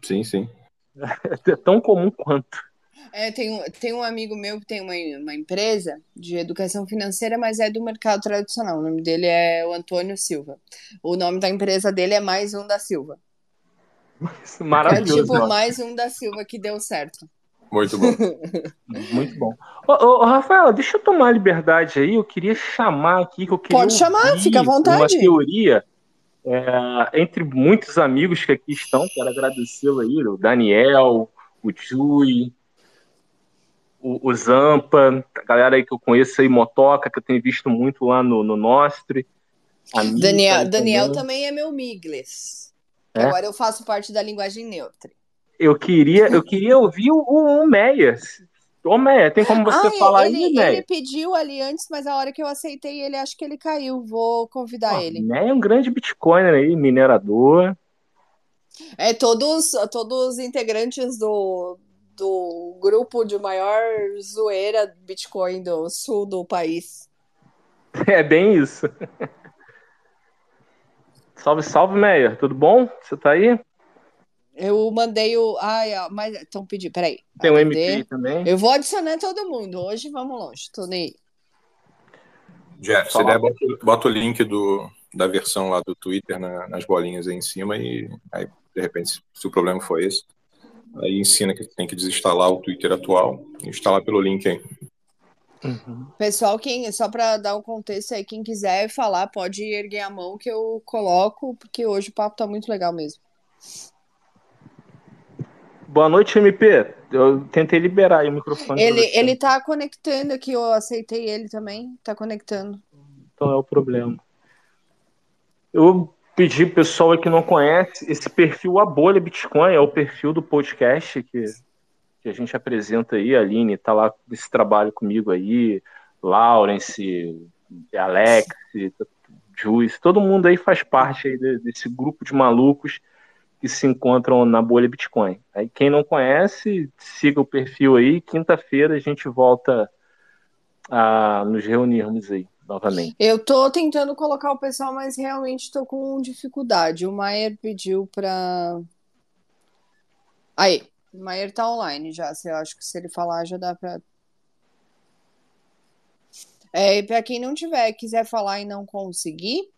Sim, sim. É tão comum quanto. É, tem, um, tem um amigo meu que tem uma, uma empresa de educação financeira, mas é do mercado tradicional. O nome dele é o Antônio Silva. O nome da empresa dele é Mais Um da Silva. Maravilhoso. É tipo mais um da Silva que deu certo. Muito bom. Muito bom. Ô, ô, Rafael, deixa eu tomar liberdade aí. Eu queria chamar aqui. Que eu queria Pode chamar, fica à vontade. Uma teoria é, entre muitos amigos que aqui estão. Quero agradecê-lo aí, o Daniel, o Jui, o, o Zampa, a galera aí que eu conheço aí, Motoca, que eu tenho visto muito lá no, no Nostre. Daniel, Daniel também. também é meu Migles. É? Agora eu faço parte da linguagem neutra. Eu queria, eu queia ouvir o, o Meia. Ô, Meia, tem como você ah, falar ele, aí, Meia? Ele pediu ali antes, mas a hora que eu aceitei ele, acho que ele caiu. Vou convidar ah, ele. Meia é um grande Bitcoiner aí, minerador. É, todos, todos os integrantes do, do grupo de maior zoeira Bitcoin do sul do país. É bem isso. salve, salve, Meia. Tudo bom? Você tá aí? Eu mandei o. Ai, mas então pedi, peraí. Tem o um MP também. Eu vou adicionar todo mundo. Hoje vamos longe, tô nem. Jeff, se der, bota, bota, o link do, da versão lá do Twitter na, nas bolinhas aí em cima e aí, de repente, se o problema for esse, Aí ensina que tem que desinstalar o Twitter atual e instalar pelo link aí. Uhum. Pessoal, quem, só para dar um contexto aí, quem quiser falar, pode erguer a mão que eu coloco, porque hoje o papo tá muito legal mesmo. Boa noite, MP. Eu tentei liberar o microfone. Ele, ele tá conectando aqui, eu aceitei ele também, tá conectando. Então é o problema. Eu pedir pro pessoal que não conhece esse perfil A Bolha Bitcoin, é o perfil do podcast que, que a gente apresenta aí. A Aline tá lá nesse trabalho comigo aí, Lawrence, Alex, Juice, todo mundo aí faz parte aí desse grupo de malucos que se encontram na bolha Bitcoin. Aí quem não conhece, siga o perfil aí. Quinta-feira a gente volta a nos reunirmos aí novamente. Eu tô tentando colocar o pessoal, mas realmente tô com dificuldade. O Maier pediu para Aí, o Maier tá online já. Eu acho que se ele falar já dá para é, para quem não tiver, quiser falar e não conseguir,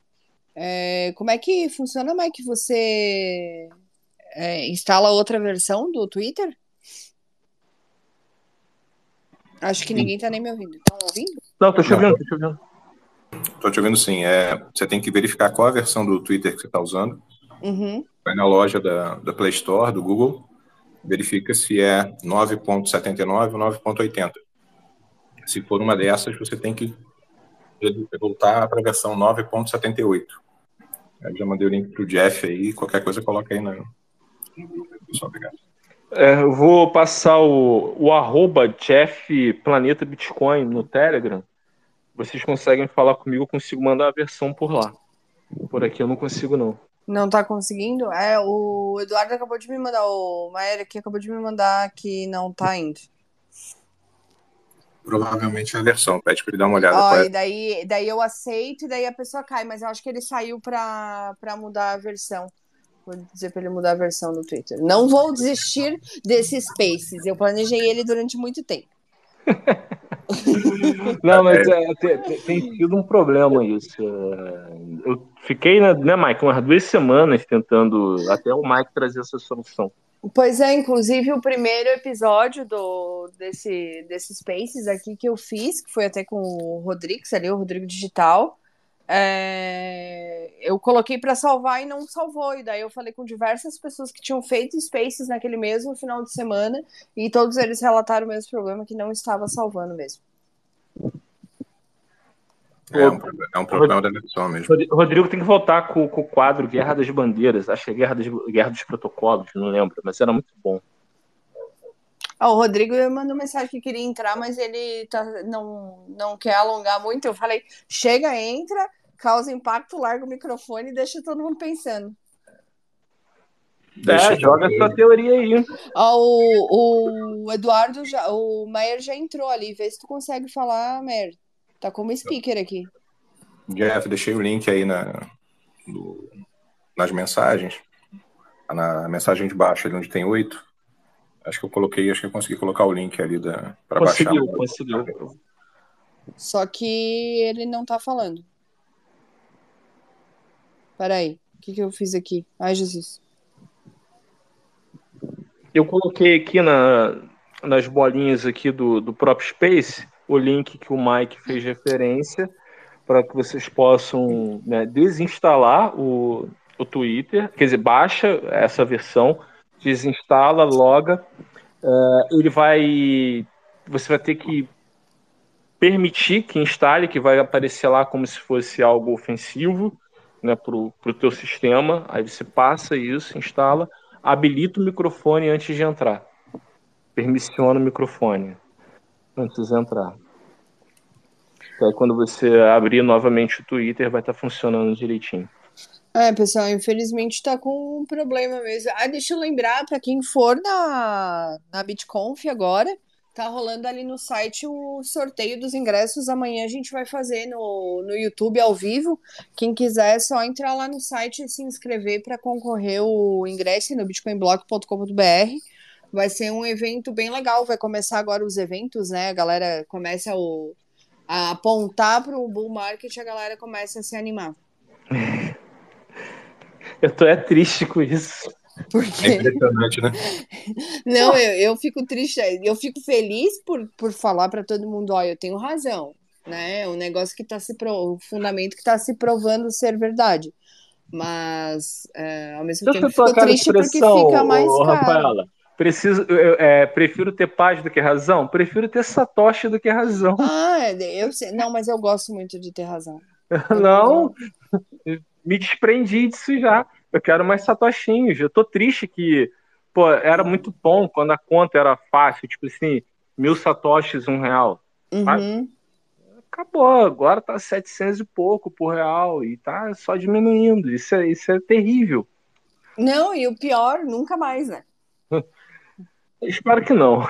é, como é que funciona, Mike? Você é, instala outra versão do Twitter? Acho que ninguém tá nem me ouvindo. Estão ouvindo? Não, tô te ouvindo, tô te ouvindo. Estou te ouvindo sim. É, você tem que verificar qual a versão do Twitter que você está usando. Uhum. Vai na loja da, da Play Store, do Google, verifica se é 9.79 ou 9.80. Se for uma dessas, você tem que voltar para a versão 9.78. Eu já mandei o link pro Jeff aí, qualquer coisa coloca aí na. Pessoal, obrigado. É, eu vou passar o, o arroba Jeff Planeta Bitcoin no Telegram. Vocês conseguem falar comigo, eu consigo mandar a versão por lá. Por aqui eu não consigo, não. Não tá conseguindo? É, o Eduardo acabou de me mandar, o Maera aqui acabou de me mandar que não tá indo. Provavelmente é a versão, pede para ele dar uma olhada. Ó, e daí, daí eu aceito e daí a pessoa cai, mas eu acho que ele saiu para mudar a versão. Vou dizer para ele mudar a versão no Twitter. Não vou desistir desses Spaces. Eu planejei ele durante muito tempo. Não, mas é, tem, tem, sido um problema isso. É, eu fiquei, né, né, Mike, umas duas semanas tentando até o Mike trazer essa solução. Pois é, inclusive o primeiro episódio do, desse, desses Spaces aqui que eu fiz, que foi até com o Rodrigues ali, o Rodrigo Digital, é, eu coloquei para salvar e não salvou. E daí eu falei com diversas pessoas que tinham feito Spaces naquele mesmo final de semana e todos eles relataram o mesmo problema que não estava salvando mesmo. É um, é um problema da edição mesmo. Rodrigo tem que voltar com, com, o quadro Guerra das Bandeiras. Acho que é Guerra, das, Guerra dos Protocolos, não lembro, mas era muito bom. Ah, o Rodrigo mandou mensagem que queria entrar, mas ele tá, não, não quer alongar muito. Eu falei, chega, entra, causa impacto, larga o microfone e deixa todo mundo pensando. É, joga sua teoria aí. Ah, o, o Eduardo, já, o Maier já entrou ali. Vê se tu consegue falar, Maier. Tá como speaker aqui. Jeff, deixei o link aí na, no, nas mensagens. Na mensagem de baixo, ali onde tem oito. Acho que eu coloquei, acho que eu consegui colocar o link ali para baixar. Conseguiu, conseguiu. Só que ele não tá falando. Peraí, o que, que eu fiz aqui? Ai, Jesus. Eu coloquei aqui na, nas bolinhas aqui do, do próprio Space o link que o Mike fez referência para que vocês possam né, desinstalar o, o Twitter, quer dizer, baixa essa versão, desinstala, loga, uh, ele vai, você vai ter que permitir que instale, que vai aparecer lá como se fosse algo ofensivo né, para o teu sistema, aí você passa isso, instala, habilita o microfone antes de entrar, permissiona o microfone antes de entrar. Então, aí quando você abrir novamente o Twitter, vai estar tá funcionando direitinho. É, pessoal, infelizmente está com um problema mesmo. Ah, deixa eu lembrar para quem for na, na BitConf agora, tá rolando ali no site o sorteio dos ingressos. Amanhã a gente vai fazer no, no YouTube ao vivo. Quem quiser é só entrar lá no site e se inscrever para concorrer o ingresso no bitcoinblock.com.br. Vai ser um evento bem legal. Vai começar agora os eventos, né? A galera começa o, a apontar para o bull market, a galera começa a se animar. Eu tô é triste com isso. Porque... É impressionante, né? Não, eu, eu fico triste, eu fico feliz por, por falar para todo mundo, ó, eu tenho razão, né? É um negócio que tá se pro... o fundamento que está se provando ser verdade. Mas é, ao mesmo tempo fico triste porque fica mais caro. Rafaela, Preciso, eu, é, prefiro ter paz do que razão? Prefiro ter satoshi do que razão. Ah, eu sei. Não, mas eu gosto muito de ter razão. não, me desprendi disso já. Eu quero mais satoshinhos. Eu tô triste que, pô, era muito bom quando a conta era fácil, tipo assim, mil satoshis, um real. Uhum. Acabou, agora tá 700 e pouco por real e tá só diminuindo. Isso é, isso é terrível. Não, e o pior, nunca mais, né? Espero que não.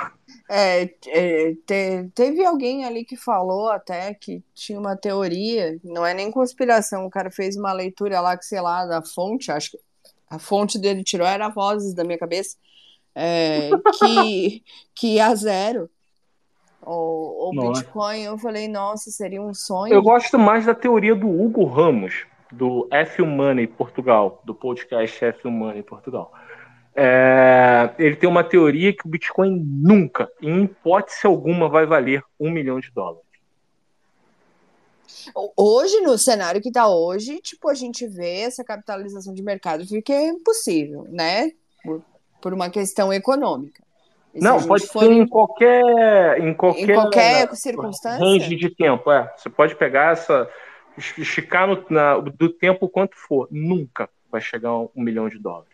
É, é, te, teve alguém ali que falou até que tinha uma teoria, não é nem conspiração, o cara fez uma leitura lá que, sei lá, da fonte, acho que a fonte dele tirou era vozes da minha cabeça, é, que, que ia zero o, o Bitcoin. Eu falei, nossa, seria um sonho. Eu gosto mais da teoria do Hugo Ramos, do F Money Portugal, do podcast F Money Portugal é, ele tem uma teoria que o Bitcoin nunca, em hipótese alguma, vai valer um milhão de dólares. Hoje, no cenário que está hoje, tipo, a gente vê essa capitalização de mercado que é impossível, né? Por, por uma questão econômica. E Não, pode ser em qualquer, em qualquer, em qualquer circunstância. Range de tempo, é. Você pode pegar essa esticar no, na, do tempo quanto for, nunca vai chegar a um milhão de dólares.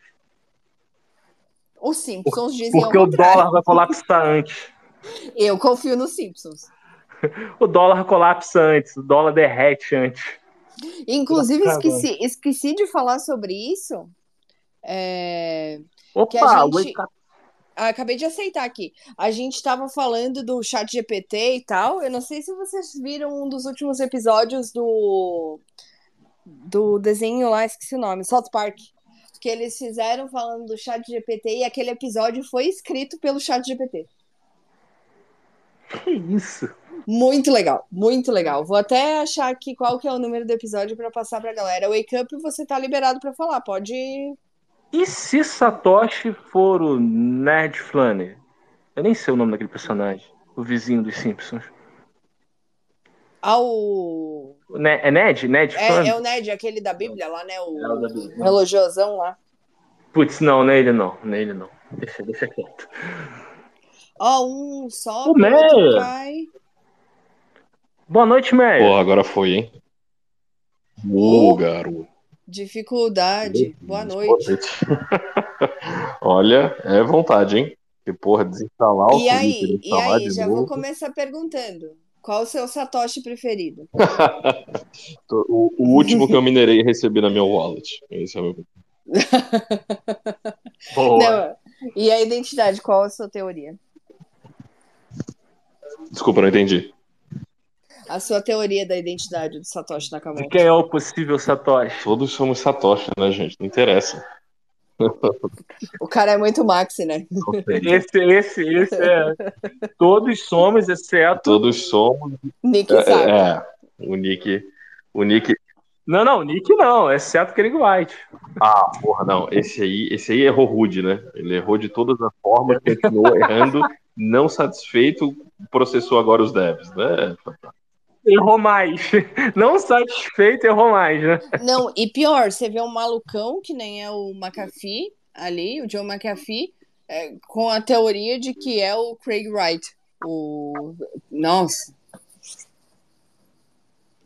Os Simpsons dizem Porque o dólar vai colapsar antes. Eu confio nos Simpsons. o dólar colapsa antes, o dólar derrete antes. Inclusive, esqueci, esqueci de falar sobre isso. É... Opa, gente... Acabei de aceitar aqui. A gente estava falando do chat GPT e tal. Eu não sei se vocês viram um dos últimos episódios do do desenho lá, esqueci o nome, South Park. Que eles fizeram falando do chat GPT e aquele episódio foi escrito pelo chat GPT. Que isso? Muito legal, muito legal. Vou até achar aqui qual que é o número do episódio para passar pra galera. Wake Up, você tá liberado para falar, pode. E se Satoshi for o Ned Flannery? Eu nem sei o nome daquele personagem, o vizinho dos Simpsons. Ah, o. É Ned? Ned é, é, o Ned, aquele da Bíblia lá, né? O, é o relogiosão lá. Putz, não, não é ele não. Não é ele não. Deixa, deixa quieto. Ó, oh, um só, o cai. Boa noite, Meia. Pô, agora foi, hein? Ô, oh, garoto. Dificuldade. Boa noite. Boa noite. Olha, é vontade, hein? Que porra, desinstalar o E aí, e aí já novo. vou começar perguntando. Qual o seu Satoshi preferido? o, o, último que eu minerei e recebi na minha wallet. Esse é o meu. Não, e a identidade, qual a sua teoria? Desculpa, não entendi. A sua teoria da identidade do Satoshi Nakamoto. Quem é o possível Satoshi? Todos somos Satoshi, né, gente? Não interessa. O cara é muito maxi, né? Esse, esse, esse é. Todos somos, exceto. Todos somos. Nick é, sabe. É, o Nick. O Nick. Não, não, Nick não, exceto Craig White. Ah, porra, não. Esse aí, esse aí errou rude, né? Ele errou de todas as formas, continuou errando, não satisfeito, processou agora os devs, né? Errou mais. Não satisfeito, errou mais, né? Não, e pior, você vê um malucão, que nem é o McAfee ali, o John McAfee, é, com a teoria de que é o Craig Wright. O. Nossa.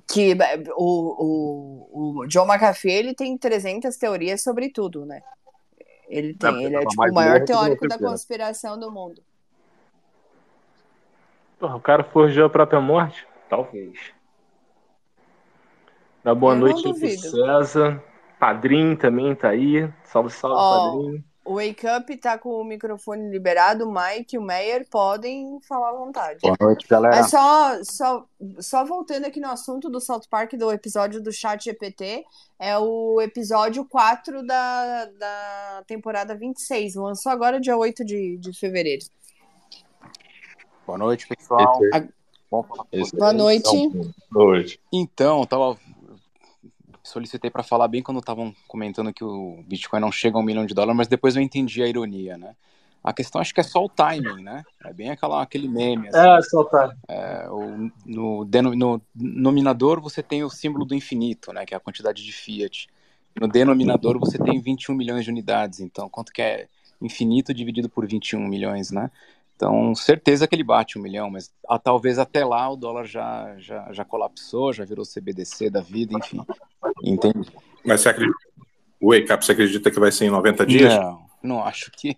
Que o, o, o John McAfee ele tem 300 teorias sobre tudo, né? Ele tem, ele é tipo o maior teórico da conspiração do mundo. Porra, o cara forjou a própria morte? Talvez. Dá boa Eu noite pro César. Padrinho também tá aí. Salve, salve, oh, padrinho. O Wake Up tá com o microfone liberado. O Mike e o Meyer podem falar à vontade. Boa noite, galera. É só, só, só voltando aqui no assunto do South Park, do episódio do Chat GPT, é o episódio 4 da, da temporada 26. Lançou agora dia 8 de, de fevereiro. Boa noite, pessoal. A... Boa noite. Boa noite. Então, eu tava solicitei para falar bem quando estavam comentando que o Bitcoin não chega a um milhão de dólares, mas depois eu entendi a ironia, né? A questão acho que é só o timing, né? É bem aquela, aquele meme. Assim, é, só o timing. É, o, no, no nominador você tem o símbolo do infinito, né? Que é a quantidade de fiat. No denominador você tem 21 milhões de unidades. Então, quanto que é infinito dividido por 21 milhões, né? Então, certeza que ele bate um milhão, mas a, talvez até lá o dólar já, já, já colapsou, já virou CBDC da vida, enfim. Entende? Mas você acredita, o Wake você acredita que vai ser em 90 dias? Não, não acho que.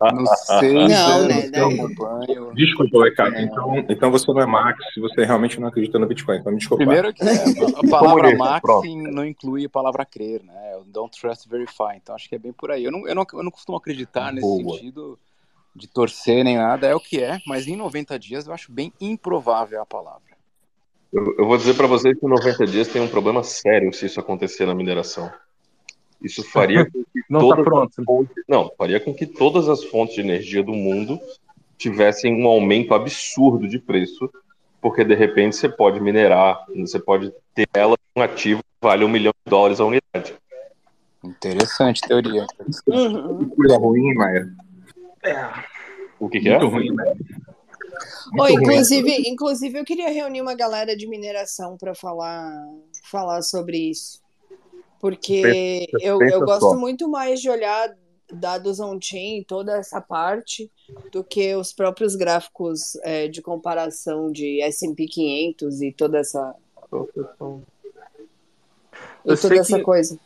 Não sei. não, né? Então, desculpa, Wake é... então, então você não é Max se você realmente não acredita no Bitcoin. Então me desculpa. Primeiro que a palavra Max não inclui a palavra crer, né? Don't trust, verify. Então acho que é bem por aí. Eu não, eu não, eu não costumo acreditar nesse Boa. sentido de torcer nem nada, é o que é, mas em 90 dias eu acho bem improvável a palavra. Eu, eu vou dizer para vocês que em 90 dias tem um problema sério se isso acontecer na mineração. Isso faria com que não tá todas pronto. Fontes, não, faria com que todas as fontes de energia do mundo tivessem um aumento absurdo de preço, porque de repente você pode minerar, você pode ter ela um ativo que vale um milhão de dólares a unidade. Interessante teoria. Uhum. Coisa ruim, Maia. É. O que, que é? ruim, né? Oh, inclusive, ruim. inclusive, eu queria reunir uma galera de mineração para falar, falar sobre isso. Porque pensa, eu, pensa eu gosto muito mais de olhar dados on-chain, toda essa parte, do que os próprios gráficos é, de comparação de S&P 500 e toda essa... e toda essa que... coisa.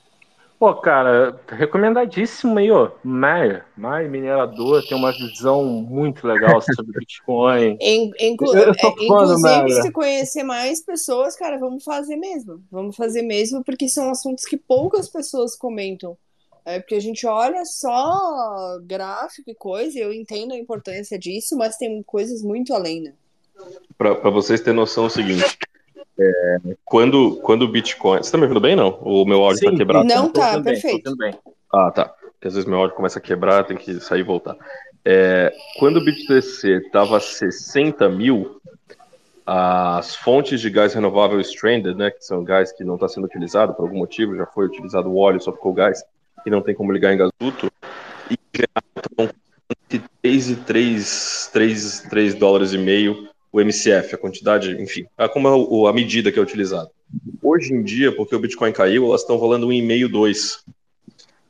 Pô, cara, recomendadíssimo aí, ó. Maia, Maia Minerador, tem uma visão muito legal sobre Bitcoin. inclu é, inclusive, se conhecer mais pessoas, cara, vamos fazer mesmo. Vamos fazer mesmo, porque são assuntos que poucas pessoas comentam. É porque a gente olha só gráfico e coisa, e eu entendo a importância disso, mas tem coisas muito além, né? Para vocês terem noção é o seguinte, é, quando, quando o Bitcoin. Você tá me ouvindo bem, não? O meu áudio tá Sim, tá quebrado? Não, tá, perfeito. Bem, ah, tá. Porque às vezes meu áudio começa a quebrar, tem que sair e voltar. É, quando o BTC tava 60 mil, as fontes de gás renovável stranded, né, que são gás que não está sendo utilizado por algum motivo, já foi utilizado o óleo, só ficou gás, e não tem como ligar em gasoduto, e geral, entre 3 e 3, 3, 3 dólares e meio o MCF, a quantidade, enfim, a, como é a medida que é utilizada. Hoje em dia, porque o Bitcoin caiu, elas estão valendo 1,5, 2.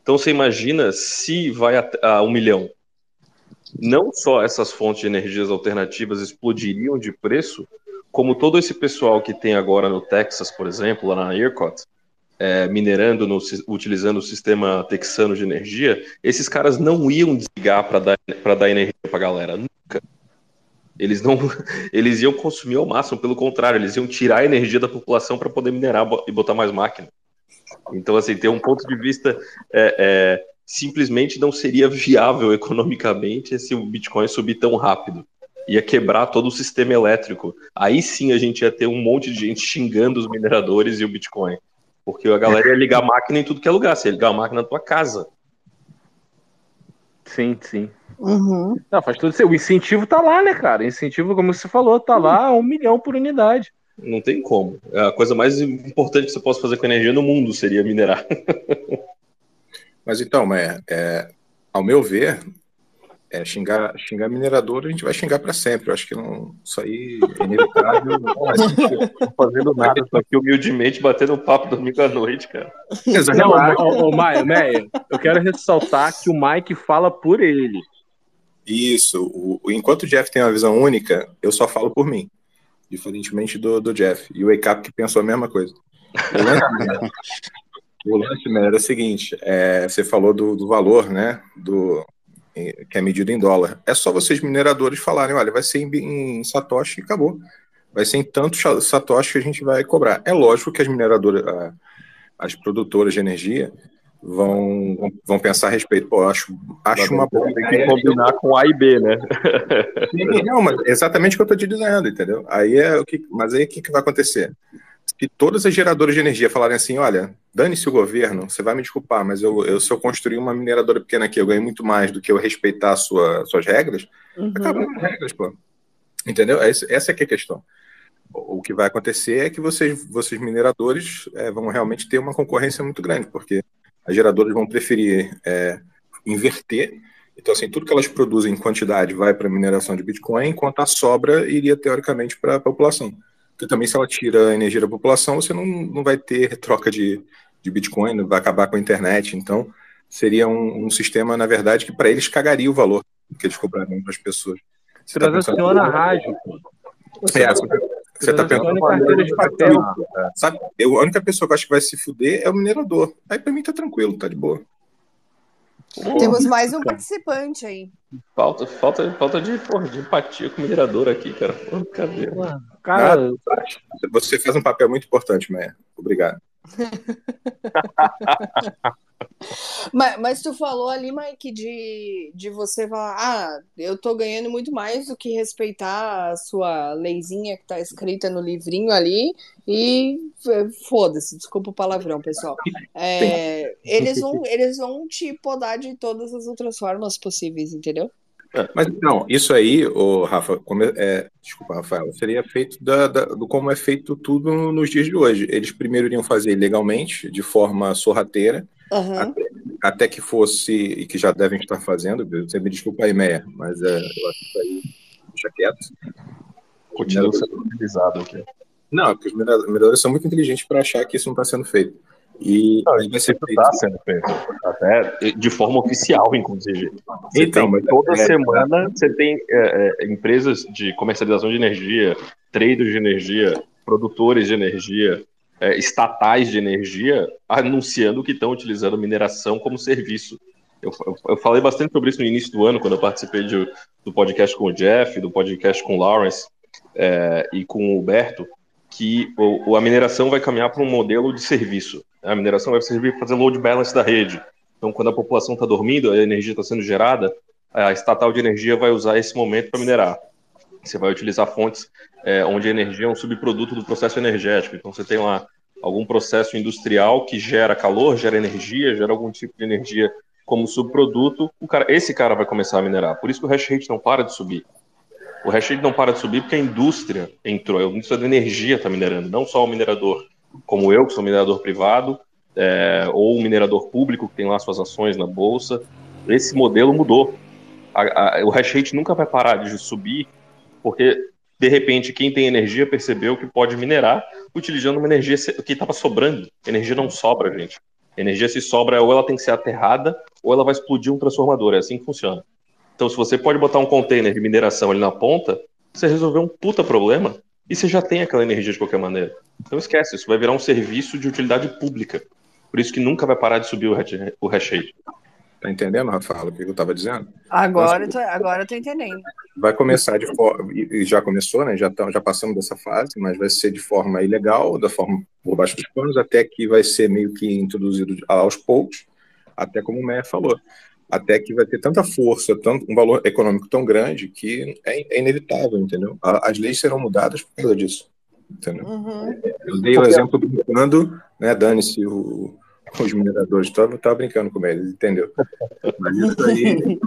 Então você imagina se vai a, a um milhão. Não só essas fontes de energias alternativas explodiriam de preço, como todo esse pessoal que tem agora no Texas, por exemplo, lá na ERCOT, é, minerando, no, utilizando o sistema texano de energia, esses caras não iam desligar para dar, dar energia para a galera. Nunca. Eles não, eles iam consumir ao máximo, pelo contrário, eles iam tirar a energia da população para poder minerar e botar mais máquina. Então, assim, ter um ponto de vista é, é, simplesmente não seria viável economicamente se o Bitcoin subir tão rápido. Ia quebrar todo o sistema elétrico. Aí sim a gente ia ter um monte de gente xingando os mineradores e o Bitcoin. Porque a galera ia ligar a máquina em tudo que é lugar. Você ia ligar a máquina na tua casa. Sim, sim. Uhum. Não, faz tudo O incentivo tá lá, né, cara? O incentivo, como você falou, tá uhum. lá um milhão por unidade. Não tem como. É a coisa mais importante que você possa fazer com energia no mundo seria minerar. Mas então, é, é, ao meu ver, é, xingar, xingar minerador a gente vai xingar para sempre. Eu acho que não, isso aí é inevitável. não fazendo nada, tô aqui humildemente batendo um papo domingo à noite, cara. Exatamente. Não, ô, Maia, Maia, eu quero ressaltar que o Mike fala por ele. Isso. O, enquanto o Jeff tem uma visão única, eu só falo por mim. Diferentemente do, do Jeff. E o Wake Up que pensou a mesma coisa. O lance, o era o seguinte: é, você falou do, do valor, né? Do, que é medido em dólar. É só vocês, mineradores, falarem: olha, vai ser em, em Satoshi e acabou. Vai ser em tantos Satoshi que a gente vai cobrar. É lógico que as mineradoras, as produtoras de energia, vão, vão pensar a respeito. Pô, acho, acho uma boa. Tem que combinar com A e B, né? Não, mas exatamente o que eu estou te dizendo, entendeu? Aí é o que, mas aí o que, que vai acontecer? Se todas as geradoras de energia falarem assim, olha, dane-se o governo, você vai me desculpar, mas eu, eu, se eu construir uma mineradora pequena aqui, eu ganho muito mais do que eu respeitar sua, suas regras, uhum. acabam as regras, pô. Entendeu? Essa, essa é que é a questão. O que vai acontecer é que vocês, vocês mineradores, é, vão realmente ter uma concorrência muito grande, porque as geradoras vão preferir é, inverter. Então, assim, tudo que elas produzem em quantidade vai para a mineração de Bitcoin, enquanto a sobra iria, teoricamente, para a população. Porque também, se ela tira a energia da população, você não, não vai ter troca de, de Bitcoin, vai acabar com a internet. Então, seria um, um sistema, na verdade, que para eles cagaria o valor que eles cobrariam para as pessoas. Você Transaciona tá rádio. É, você está pensando carteira de papel. Sabe? Eu, a única pessoa que eu acho que vai se fuder é o minerador. Aí para mim tá tranquilo, tá de boa. Temos mais um participante aí. Falta, falta, falta de, porra, de empatia com o minerador aqui, cara. Porra, cadê? Cara, você faz um papel muito importante, Maia. Obrigado. mas, mas tu falou ali, Mike, de, de você falar, ah, eu tô ganhando muito mais do que respeitar a sua leizinha que tá escrita no livrinho ali e foda-se, desculpa o palavrão, pessoal. É, eles, vão, eles vão te podar de todas as outras formas possíveis, entendeu? Mas não, isso aí, o Rafa, como é, é, desculpa, Rafael, seria feito da, da, do como é feito tudo nos dias de hoje. Eles primeiro iriam fazer legalmente, de forma sorrateira, uhum. até, até, que fosse, e que já devem estar fazendo, você me desculpa aí, Meia, mas é, eu acho que isso aí deixa quieto. Continua sendo utilizado aqui. Não, porque os mineradores são muito inteligentes para achar que isso não está sendo feito. E não, vai ser feito. Está sendo feito, até de forma oficial, inclusive. Você então, tem, toda é, semana você tem é, é, empresas de comercialização de energia, traders de energia, produtores de energia, é, estatais de energia anunciando que estão utilizando mineração como serviço. Eu, eu, eu, falei bastante sobre isso no início do ano, quando eu participei de, do podcast com o Jeff, do podcast com o Lawrence é, e com o Huberto, que o, a mineração vai caminhar para um modelo de serviço. A mineração vai servir para fazer load balance da rede. Então, quando a população está dormindo, a energia está sendo gerada, a estatal de energia vai usar esse momento para minerar. Você vai utilizar fontes é, onde a energia é um subproduto do processo energético. Então, você tem lá algum processo industrial que gera calor, gera energia, gera algum tipo de energia como subproduto, cara, esse cara vai começar a minerar. Por isso que o hash rate não para de subir. O hash rate não para de subir porque a indústria entrou, a indústria da energia está minerando, não só o minerador como eu, que sou minerador privado, é, ou o minerador público que tem lá suas ações na bolsa. Esse modelo mudou. A, a, o hash rate nunca vai parar de subir, porque de repente quem tem energia percebeu que pode minerar utilizando uma energia que estava sobrando. Energia não sobra, gente. Energia se sobra, ou ela tem que ser aterrada, ou ela vai explodir um transformador. É assim que funciona. Então, se você pode botar um container de mineração ali na ponta, você resolveu um puta problema e você já tem aquela energia de qualquer maneira. Então esquece, isso vai virar um serviço de utilidade pública. Por isso que nunca vai parar de subir o hash rate. Tá entendendo, Rafael, o que eu estava dizendo? Agora, tô, agora eu tô entendendo. Vai começar de forma, e já começou, né? Já, tão, já passamos dessa fase, mas vai ser de forma ilegal, da forma por baixo dos panos, até que vai ser meio que introduzido aos poucos, até como o Meia falou, até que vai ter tanta força, tanto, um valor econômico tão grande que é, é inevitável, entendeu? As leis serão mudadas por causa disso, entendeu? Uhum. Eu dei o exemplo brincando, né? Dane-se o os mineradores. Estava tava brincando com eles, entendeu? Mas isso aí,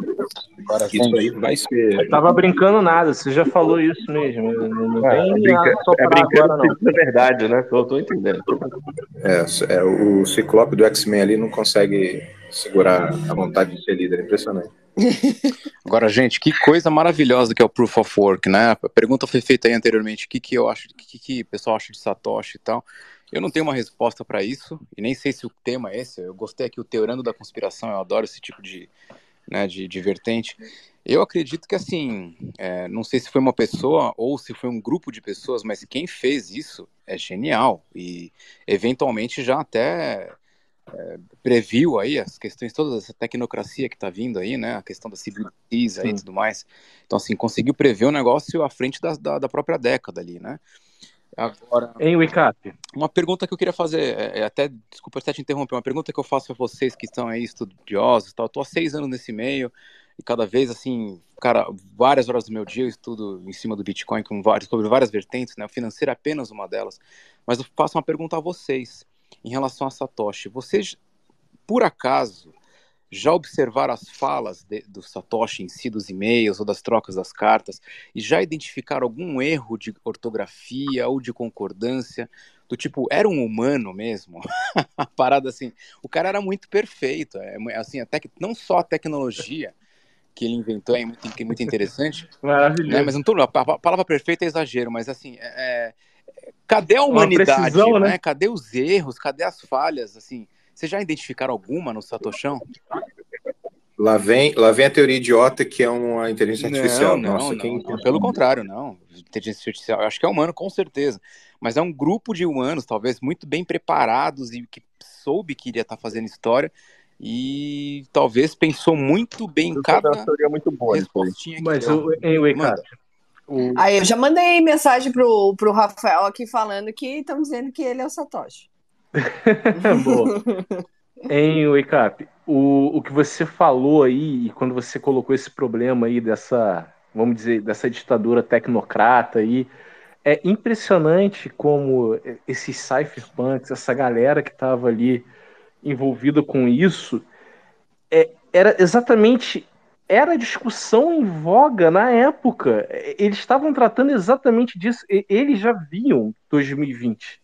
isso aí vai ser. Eu tava brincando nada, você já falou isso mesmo. Não é, tem brinca... é brincando agora, não. é verdade, né? Eu tô entendendo. É, é, o Ciclope do X-Men ali não consegue segurar a vontade de ser líder, é impressionante. Agora, gente, que coisa maravilhosa que é o Proof of Work, né? A pergunta foi feita aí anteriormente, o que, que eu acho, o que, que o pessoal acha de Satoshi e tal. Eu não tenho uma resposta para isso, e nem sei se o tema é esse. Eu gostei aqui, o Teorando da Conspiração, eu adoro esse tipo de, né, de, de vertente. Eu acredito que, assim, é, não sei se foi uma pessoa ou se foi um grupo de pessoas, mas quem fez isso é genial e, eventualmente, já até é, previu aí as questões, toda essa tecnocracia que está vindo aí, né, a questão da civilização e tudo mais. Então, assim, conseguiu prever o negócio à frente da, da, da própria década ali, né. Agora, em Wicap. Uma pergunta que eu queria fazer, é, é, até, desculpa até te interromper, uma pergunta que eu faço para vocês que estão aí estudiosos tal. Estou há seis anos nesse meio e cada vez, assim, cara, várias horas do meu dia eu estudo em cima do Bitcoin com vários, sobre várias vertentes, né? O financeiro é apenas uma delas. Mas eu faço uma pergunta a vocês em relação a Satoshi. Vocês, por acaso, já observaram as falas de, do Satoshi em si, dos e-mails ou das trocas das cartas, e já identificaram algum erro de ortografia ou de concordância, do tipo, era um humano mesmo? a parada assim, o cara era muito perfeito, é, assim, até que, não só a tecnologia que ele inventou é muito, muito interessante, Maravilhoso. Né, mas não tô, a palavra perfeita é exagero, mas assim, é, é cadê a humanidade, precisão, né? né? Cadê os erros, cadê as falhas, assim, vocês já identificaram alguma no Satoshão? Lá vem, lá vem a teoria idiota que é uma inteligência artificial. Não, Nossa, não, quem... não, pelo contrário, não. Inteligência artificial, eu acho que é humano com certeza. Mas é um grupo de humanos, talvez muito bem preparados e que soube que iria estar fazendo história e talvez pensou muito bem em cada teoria muito boa, respostinha Mas o, em cara, o... Aí eu já mandei mensagem pro, pro Rafael aqui falando que estão dizendo que ele é o Satoshi. Boa. Em Wake Up, o, o que você falou aí, quando você colocou esse problema aí dessa, vamos dizer, dessa ditadura tecnocrata aí, é impressionante como esses cypherpunks, essa galera que estava ali envolvida com isso, é, era exatamente era a discussão em voga na época. Eles estavam tratando exatamente disso. Eles já viam 2020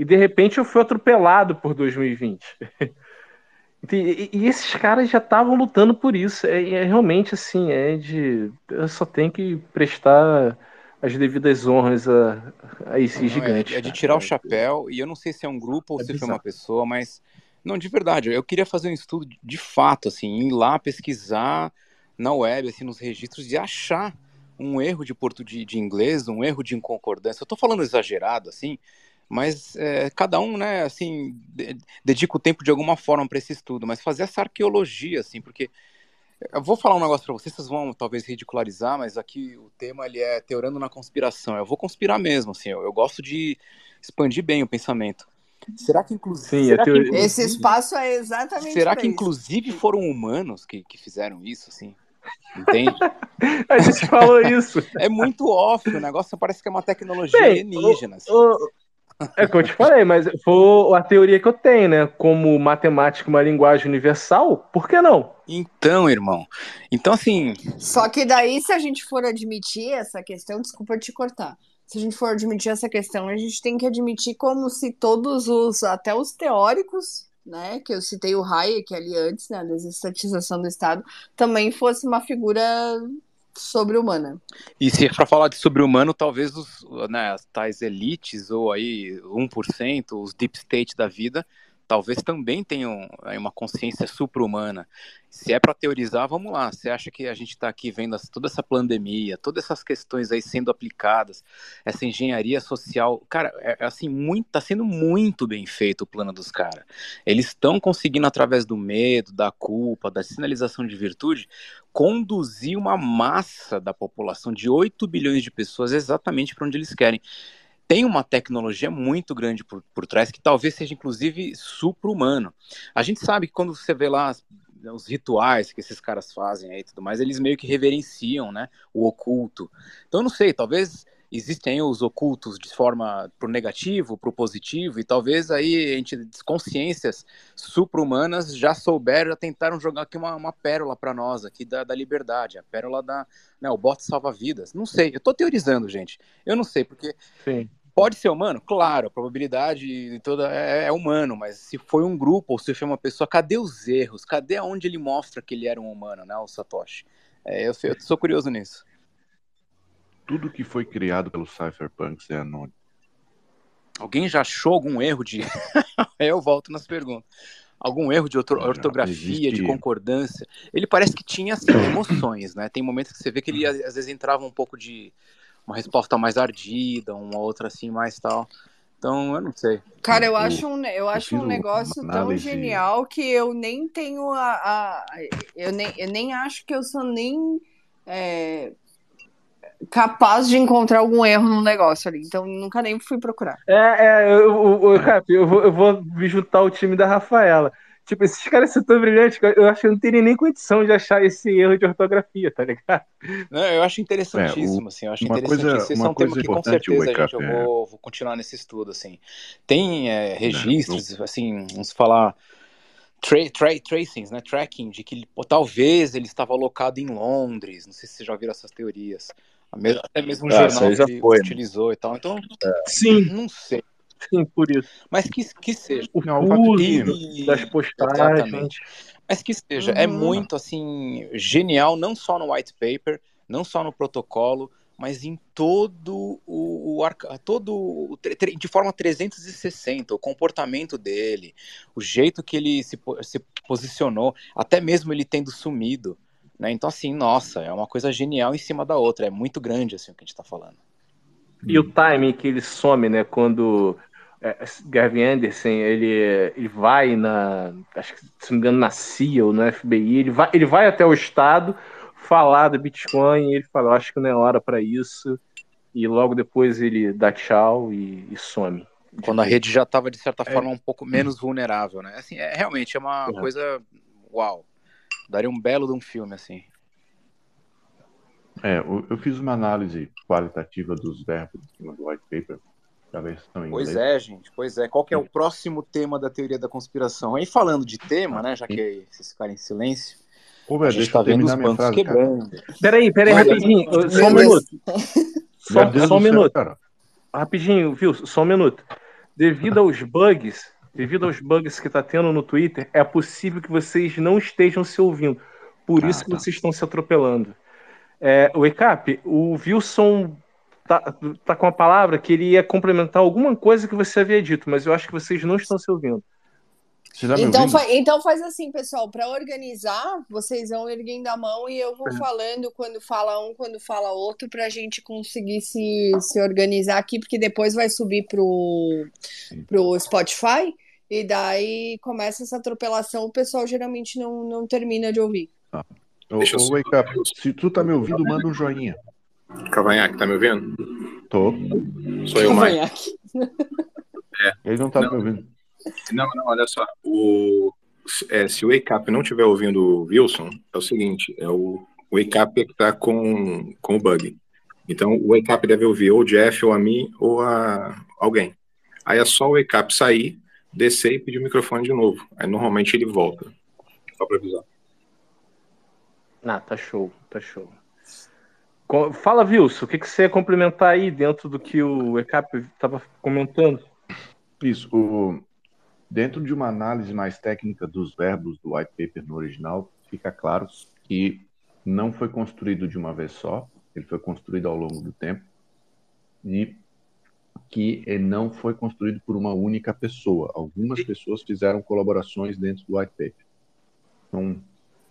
e de repente eu fui atropelado por 2020. e, e, esses caras já estavam lutando por isso. É, é, realmente assim, é de. Eu só tenho que prestar as devidas honras a, a esse não, gigante. É, é, de tirar o chapéu, e eu não sei se é um grupo ou é se bizarro. foi uma pessoa, mas. Não, de verdade, eu queria fazer um estudo de fato, assim, ir lá pesquisar na web, assim, nos registros e achar um erro de português de inglês, um erro de inconcordância. Eu tô falando exagerado, assim, Mas é, cada um, né, assim, dedica o tempo de alguma forma para esse estudo, mas fazer essa arqueologia, assim, porque eu vou falar um negócio para vocês, vocês vão talvez ridicularizar, mas aqui o tema ele é teorando na conspiração. Eu vou conspirar mesmo, assim, eu, eu gosto de expandir bem o pensamento. Será que inclusive, Sim, será que, inclusive esse espaço é exatamente Será que isso. inclusive foram humanos que, que fizeram isso, assim? Entende? a gente falou isso. É muito óbvio, o negócio parece que é uma tecnologia Bem, alienígena. Assim. O, é o que eu te falei, mas foi a teoria que eu tenho, né? Como matemática uma linguagem universal, por que não? Então, irmão. Então, assim. Só que daí, se a gente for admitir essa questão, desculpa te cortar. Se a gente for admitir essa questão, a gente tem que admitir como se todos os, até os teóricos, né, que eu citei o Hayek ali antes, né, da desestatização do Estado, também fosse uma figura sobre-humana. E se é para falar de sobre-humano, talvez os, né, as tais elites, ou aí 1%, os deep state da vida, talvez também tenham uma consciência supra-humana. Se é para teorizar, vamos lá. Você acha que a gente está aqui vendo toda essa pandemia, todas essas questões aí sendo aplicadas, essa engenharia social, cara, é, é assim, muito, tá sendo muito bem feito o plano dos caras. Eles estão conseguindo através do medo, da culpa, da sinalização de virtude, conduzir uma massa da população de 8 bilhões de pessoas exatamente para onde eles querem tem uma tecnologia muito grande por, por trás que talvez seja inclusive supra-humano. A gente sabe que quando você vê lá os rituais que esses caras fazem aí e tudo mais, eles meio que reverenciam, né, o oculto. Então, não sei, talvez existem os ocultos de forma pro negativo, pro positivo, e talvez aí gente, consciências supra-humanas já souberam, já tentaram jogar aqui uma, uma pérola para nós aqui da, da liberdade, a pérola da, né, o bote salva-vidas. Não sei, eu tô teorizando, gente. Eu não sei, porque Sim. Pode ser humano? Claro, a probabilidade toda é, é, humano, mas se foi um grupo ou se foi uma pessoa, cadê os erros? Cadê onde ele mostra que ele era um humano, né, o Satoshi? É, eu, eu sou curioso nisso. Tudo que foi criado pelos cypherpunks é anônimo. Alguém já achou algum erro de. eu volto nas perguntas. Algum erro de ortografia, existe... de concordância. Ele parece que tinha assim, emoções, né? Tem momentos que você vê que ele às vezes entrava um pouco de uma resposta mais ardida, uma outra assim mais tal. Então, eu não sei. Cara, eu, acho um, eu acho um negócio tão genial que eu nem tenho a. a eu, nem, eu nem acho que eu sou nem é, capaz de encontrar algum erro no negócio ali. Então, nunca nem fui procurar. É, é eu, eu, eu, eu, vou, eu vou me juntar ao time da Rafaela. Tipo, esses caras são tão brilhantes que eu acho que eu não teria nem condição de achar esse erro de ortografia, tá ligado? Não, eu acho interessantíssimo, é, o, assim, eu acho uma interessantíssimo. Coisa, esse é um tema que com certeza gente, eu é vou, vou, continuar nesse estudo, assim. Tem é, registros, não. assim, vamos falar... Tra tra tracings, né, tracking, de que pô, talvez ele estava alocado em Londres, não sei se vocês já viram essas teorias. Até mesmo um ah, jornal que foi, né? utilizou né? e tal. Então, é. sim. não sei. Sim, por isso. Mas que, que seja. O não, das postagens. Exatamente. Mas que seja. É uhum. É muito, assim, genial, não só no white paper, não só no protocolo, mas em todo o, o todo de forma 360 o comportamento dele o jeito que ele se, se posicionou até mesmo ele tendo sumido né então assim nossa é uma coisa genial em cima da outra é muito grande assim o que a gente está falando e o timing que ele some né quando é, Gavin Anderson, ele, ele vai na, acho que se não me engano, na CIA ou no FBI, ele vai, ele vai até o Estado falar do Bitcoin e ele fala, acho que não é hora para isso, e logo depois ele dá tchau e, e some. Quando a rede já estava, de certa é. forma, um pouco menos vulnerável, né? Assim, é, realmente é uma é. coisa, uau, daria um belo de um filme, assim. É, eu, eu fiz uma análise qualitativa dos verbos em cima do white paper, da versão em Pois é, gente, pois é. Qual que é o próximo tema da teoria da conspiração? Aí falando de tema, né, já que vocês ficarem em silêncio, Pô, velho, a gente tá vendo os bancos frase, quebrando. Peraí, peraí, rapidinho, só um minuto. Só, só um minuto. Céu, rapidinho, viu? Só um minuto. Devido aos bugs, devido aos bugs que tá tendo no Twitter, é possível que vocês não estejam se ouvindo. Por ah, isso que tá. vocês estão se atropelando. É, o ECAP, o Wilson tá, tá com a palavra que ele ia complementar alguma coisa que você havia dito, mas eu acho que vocês não estão se ouvindo. Tá Então, fa- então faz assim, pessoal, para organizar, vocês vão erguendo a mão e eu vou falando quando fala um, quando fala outro, para a gente conseguir se, se organizar aqui, porque depois vai subir pro, pro Spotify e daí começa essa atropelação, o pessoal geralmente não, não termina de ouvir. Ô, ô, só- Wake Up, se tu tá me ouvindo, manda um joinha. Cavanhaque, tá me ouvindo? Tô. Sou eu, Mike. Cavanhaque. Ele não tá Não. me ouvindo. Não, não, olha só. O, é, se o Wake Up não estiver ouvindo o Wilson, é o seguinte: é o, o Wake Up é que tá com, com o bug. Então, o Wake Up deve ouvir ou o Jeff, ou a mim, ou a alguém. Aí é só o Wake Up sair, descer e pedir o microfone de novo. Aí normalmente ele volta. Só pra avisar. Ah, tá show, tá show. Fala, Wilson, o que, que você ia complementar aí dentro do que o ECAP estava comentando? Isso. O... Dentro de uma análise mais técnica dos verbos do white paper no original, fica claro que não foi construído de uma vez só, ele foi construído ao longo do tempo e que ele não foi construído por uma única pessoa. Algumas pessoas fizeram colaborações dentro do white paper. Então,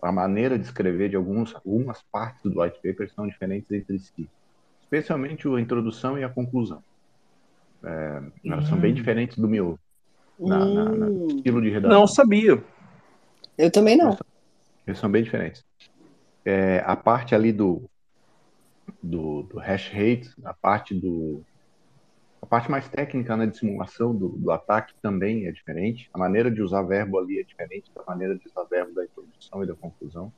a maneira de escrever de alguns, algumas partes do white paper são diferentes entre si, especialmente a introdução e a conclusão. É, elas são bem diferentes do meu na, na, na Hum, estilo de redação. Não sabia. eu também não. Eles são bem diferentes. É, a parte ali do, do, do hash rate, a parte do a parte mais técnica né, de simulação do, do ataque também é diferente. A maneira de usar verbo ali é diferente da maneira de usar verbo da introdução e da conclusão.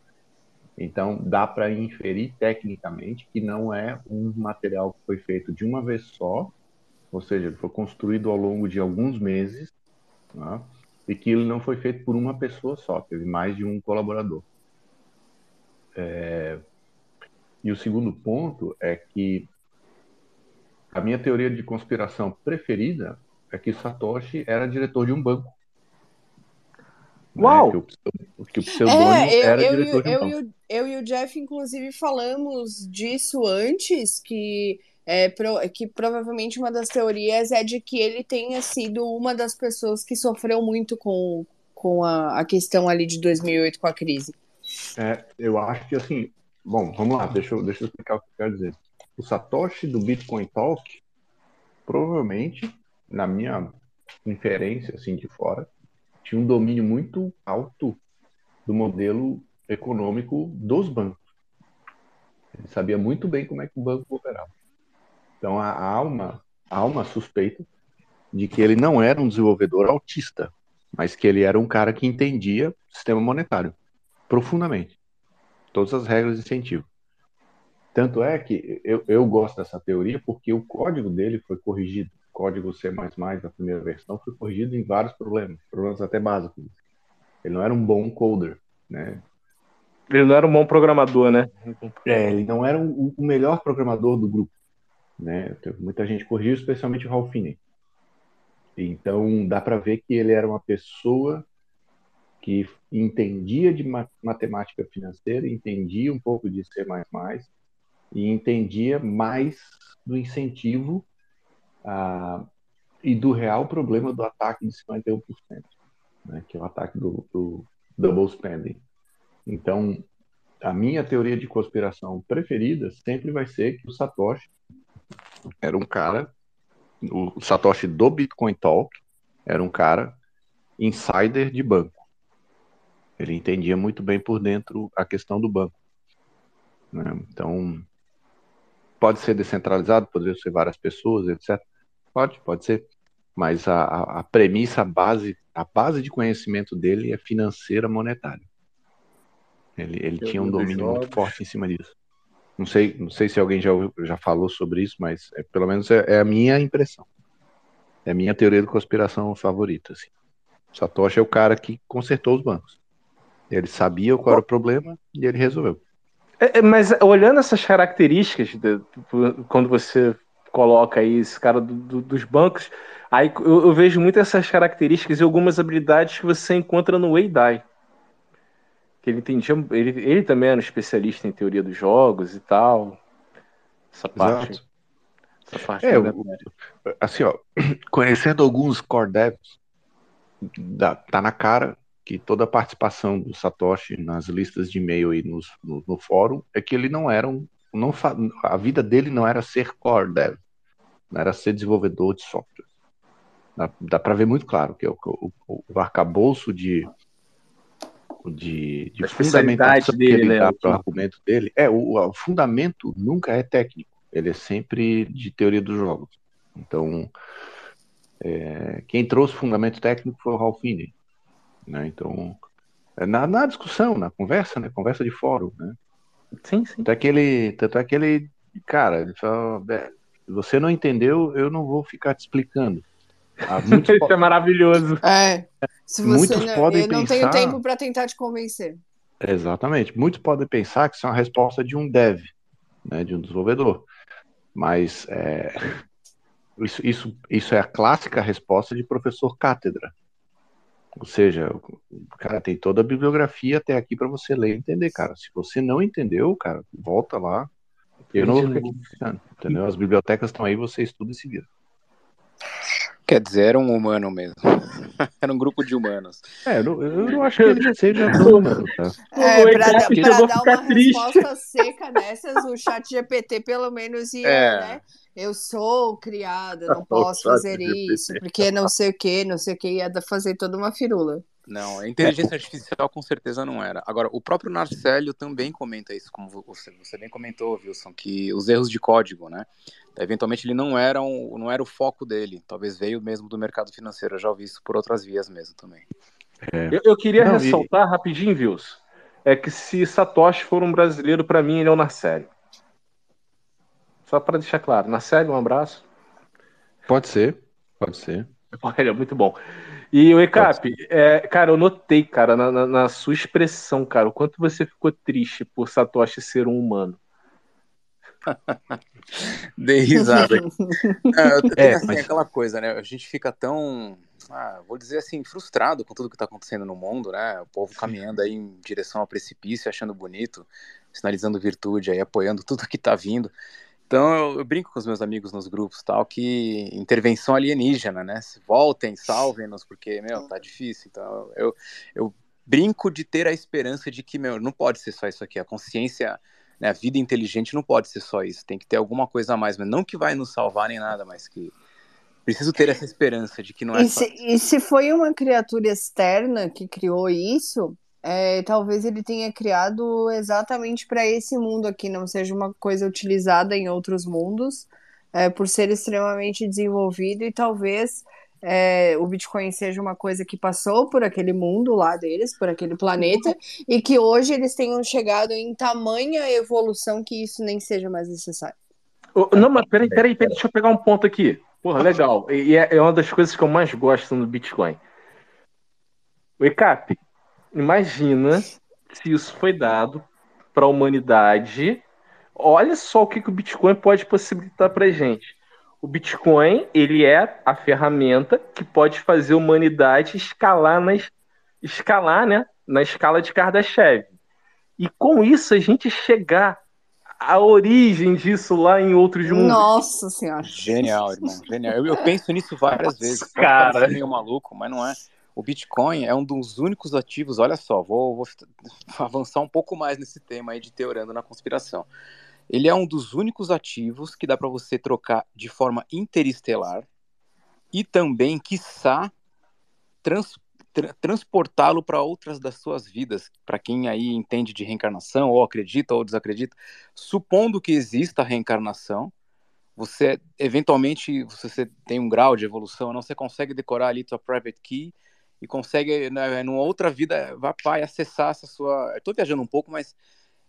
Então dá para inferir tecnicamente que não é um material que foi feito de uma vez só, ou seja, ele foi construído ao longo de alguns meses, né, e que ele não foi feito por uma pessoa só, teve mais de um colaborador. É, E o segundo ponto é que a minha teoria de conspiração preferida é que Satoshi era diretor de um banco. Né, Uau! Que o, pseu- que o pseudônimo É, eu, era eu, e diretor o- de um eu, banco. eu e o Jeff, inclusive, falamos disso antes, que, é, pro- que provavelmente uma das teorias é de que ele tenha sido uma das pessoas que sofreu muito com, com a, a questão ali de 2008 com a crise. É, eu acho que assim, bom, vamos lá, deixa eu, deixa eu explicar o que eu quero dizer. O Satoshi do Bitcoin Talk, provavelmente, na minha inferência assim de fora, tinha um domínio muito alto do modelo econômico dos bancos. Ele sabia muito bem como é que o banco operava. Então há uma, há uma suspeita de que ele não era um desenvolvedor autista, mas que ele era um cara que entendia sistema monetário profundamente. Todas as regras de incentivo. Tanto é que eu, eu gosto dessa teoria porque o código dele foi corrigido. O código C++ da primeira versão foi corrigido em vários problemas, problemas até básicos. Ele não era um bom coder, né? Ele não era um bom programador, né? É, ele não era o, o melhor programador do grupo, né? Muita gente corrigiu, especialmente o Ralph Finney. Então dá para ver que ele era uma pessoa que entendia de ma- matemática financeira, entendia um pouco de C++ e entendia mais do incentivo ah, e do real problema do ataque de 51%, né, que é o ataque do, do double spending. Então, a minha teoria de conspiração preferida sempre vai ser que o Satoshi era um cara, o Satoshi do Bitcoin Talk era um cara insider de banco. Ele entendia muito bem por dentro a questão do banco. né? Então, pode ser descentralizado, poderiam ser várias pessoas, etc. Pode, pode ser. Mas a, a, premissa, a base, a base de conhecimento dele é financeira monetária. Ele, ele tinha um domínio muito jogos. forte em cima disso. Não sei, não sei se alguém já, já falou sobre isso, mas é, pelo menos é, é a minha impressão. É a minha teoria de conspiração favorita. Assim. Satoshi é o cara que consertou os bancos. Ele sabia qual era o problema e ele resolveu. É, é, mas olhando essas características, de- quando você coloca aí esse cara do- do- dos bancos, aí eu, eu vejo muito essas características e algumas habilidades que você encontra no Weidai. Que ele entendia, ele, ele também era um especialista em teoria dos jogos e tal. Essa parte. Exato. Essa parte É, o- assim, ó, conhecendo alguns core devs, tá na cara que toda a participação do Satoshi nas listas de e-mail e nos, no, no fórum é que ele não era um. Não, a vida dele não era ser core dev, não era ser desenvolvedor de software. Dá, dá para ver muito claro que o, o, o arcabouço de, de, de fundamentação dele, que ele né, dá para o argumento dele é o, o fundamento nunca é técnico, ele é sempre de teoria dos jogos. Então, é, quem trouxe fundamento técnico foi o Ralph Finney. Né? Então, é na, na, discussão, na conversa, né? Conversa de fórum, né? Sim, sim. Tanto é que ele, tanto é que ele cara, ele fala, se você não entendeu, eu não vou ficar te explicando. Ah, Isso é maravilhoso. É. Se você muitos não, podem eu não pensar... tenho tempo para tentar te convencer. Exatamente. Muitos podem pensar que isso é uma resposta de um dev, né, de um desenvolvedor. Mas é, isso, isso, isso é a clássica resposta de professor cátedra. Ou seja, o cara tem toda a bibliografia até aqui para você ler e entender, cara. Se você não entendeu, cara, volta lá. Eu não vou ficar aqui ficando, entendeu? As bibliotecas estão aí, você estuda e se vira. Quer dizer, era um humano mesmo. era um grupo de humanos. É, eu não, eu não acho que ele seja humano, tá? É, pra, pra dar uma triste. resposta seca nessas, o chat GPT pelo menos ia, é. né? Eu sou criada, não posso fazer isso, porque não sei o que, não sei o que, ia fazer toda uma firula. Não, a inteligência artificial com certeza não era. Agora, o próprio Narcélio também comenta isso, como você, você bem comentou, Wilson, que os erros de código, né? Eventualmente ele não era, um, não era o foco dele, talvez veio mesmo do mercado financeiro, eu já ouvi isso por outras vias mesmo também. É. Eu, eu, queria não, ressaltar e... rapidinho, Wilson, é que se Satoshi for um brasileiro, para mim ele é o Narcélio. Só para deixar claro, Narcélio, um abraço. Pode ser, pode ser. Olha, muito bom. E o ECAP, é, cara, eu notei, cara, na, na, na, sua expressão, cara, o quanto você ficou triste por Satoshi ser um humano. Dei risada. é, é assim, mas... aquela coisa, né? A gente fica tão, ah, vou dizer assim, frustrado com tudo que está acontecendo no mundo, né? O povo caminhando aí em direção ao precipício, achando bonito, sinalizando virtude aí, apoiando tudo que está vindo. Então eu, eu, brinco com os meus amigos nos grupos tal que intervenção alienígena, né? Voltem, salvem-nos, porque, meu, tá difícil. Então eu, eu brinco de ter a esperança de que, meu, não pode ser só isso aqui. A consciência, né, a vida inteligente não pode ser só isso. Tem que ter alguma coisa a mais, mas não que vai nos salvar nem nada, mas que preciso ter essa esperança de que não é e só... se, e se foi uma criatura externa que criou isso, é, talvez ele tenha criado exatamente para esse mundo aqui, não seja uma coisa utilizada em outros mundos, é, por ser extremamente desenvolvido e talvez é, o Bitcoin seja uma coisa que passou por aquele mundo lá deles, por aquele planeta, e que hoje eles tenham chegado em tamanha evolução que isso nem seja mais necessário. Não, mas peraí, peraí, peraí deixa eu pegar um ponto aqui. Porra, legal. E é, é uma das coisas que eu mais gosto no Bitcoin. O ECAP, Imagina se isso foi dado para a humanidade. Olha só o que, que o Bitcoin pode possibilitar para gente. O Bitcoin ele é a ferramenta que pode fazer a humanidade escalar nas escalar, né, na escala de Kardashev. E com isso a gente chegar à origem disso lá em outros mundos. Nossa senhora. Genial, irmão. Genial. Eu, eu penso nisso várias vezes. Cara, meio maluco, mas não é. O Bitcoin é um dos únicos ativos, olha só, vou, vou avançar um pouco mais nesse tema aí de teorando na conspiração. Ele é um dos únicos ativos que dá para você trocar de forma interestelar e também, quiçá, trans, tra transportá-lo para outras das suas vidas, para quem aí entende de reencarnação, ou acredita ou desacredita, supondo que exista reencarnação, você eventualmente você tem um grau de evolução, não você consegue decorar ali sua private key e consegue, né, numa outra vida, vai, vai acessar essa sua. Estou viajando um pouco, mas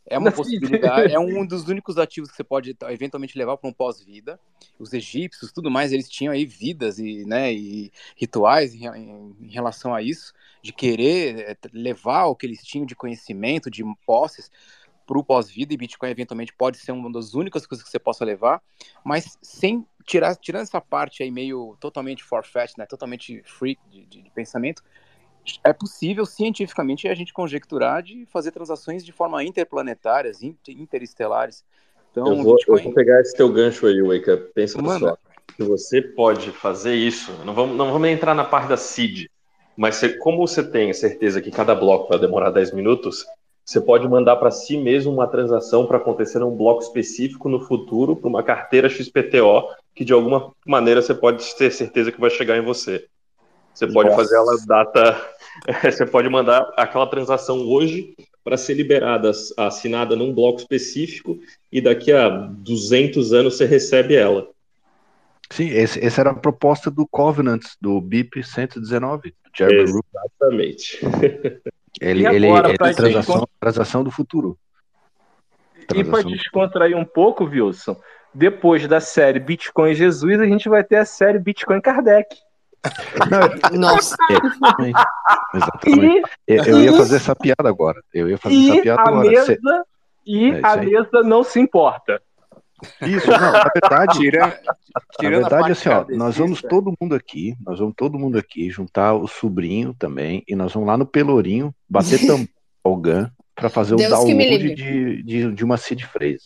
é uma possibilidade, é um dos únicos ativos que você pode eventualmente levar para um pós-vida. Os egípcios, tudo mais, eles tinham aí vidas e, né, e rituais em, em, relação a isso, de querer eh, levar o que eles tinham de conhecimento, de posses para o pós-vida, e Bitcoin eventualmente pode ser uma das únicas coisas que você possa levar, mas sem tirar, tirando essa parte aí meio totalmente forfetched, né, totalmente freak de, de, de, pensamento, é possível cientificamente a gente conjecturar de fazer transações de forma interplanetárias, interestelares. Então, eu, vou, Bitcoin... eu vou pegar esse teu gancho aí, Wake Pensa Manda. só. Que você pode fazer isso. Não vamos, não vamos entrar na parte da seed, Mas você, como você tem certeza que cada bloco vai demorar 10 minutos, você pode mandar para si mesmo uma transação para acontecer num bloco específico no futuro, para uma carteira XPTO, que de alguma maneira você pode ter certeza que vai chegar em você. Você pode Nossa. fazer ela data. Você pode mandar aquela transação hoje para ser liberada, assinada num bloco específico, e daqui a 200 anos você recebe ela. Sim, esse, essa era a proposta do Covenant, do BIP 119, do Jeremy. Exatamente. Ele, ele, agora, ele é transação, gente- transação do futuro. E para Transação descontrair um pouco, Wilson, depois da série Bitcoin Jesus, a gente vai ter a série Bitcoin Kardec. Nossa. Exatamente. Exatamente. E, Eu, ia fazer essa piada agora. Eu ia fazer essa e piada a agora. mesa, Cê- e É a mesa não se importa. Isso, não, na verdade, Tirando, na verdade, assim, ó, nós vamos kardecista, todo mundo aqui, nós vamos todo mundo aqui juntar o sobrinho também, e nós vamos lá no Pelourinho bater tambor para fazer o Deus me download de, de, de uma seed phrase.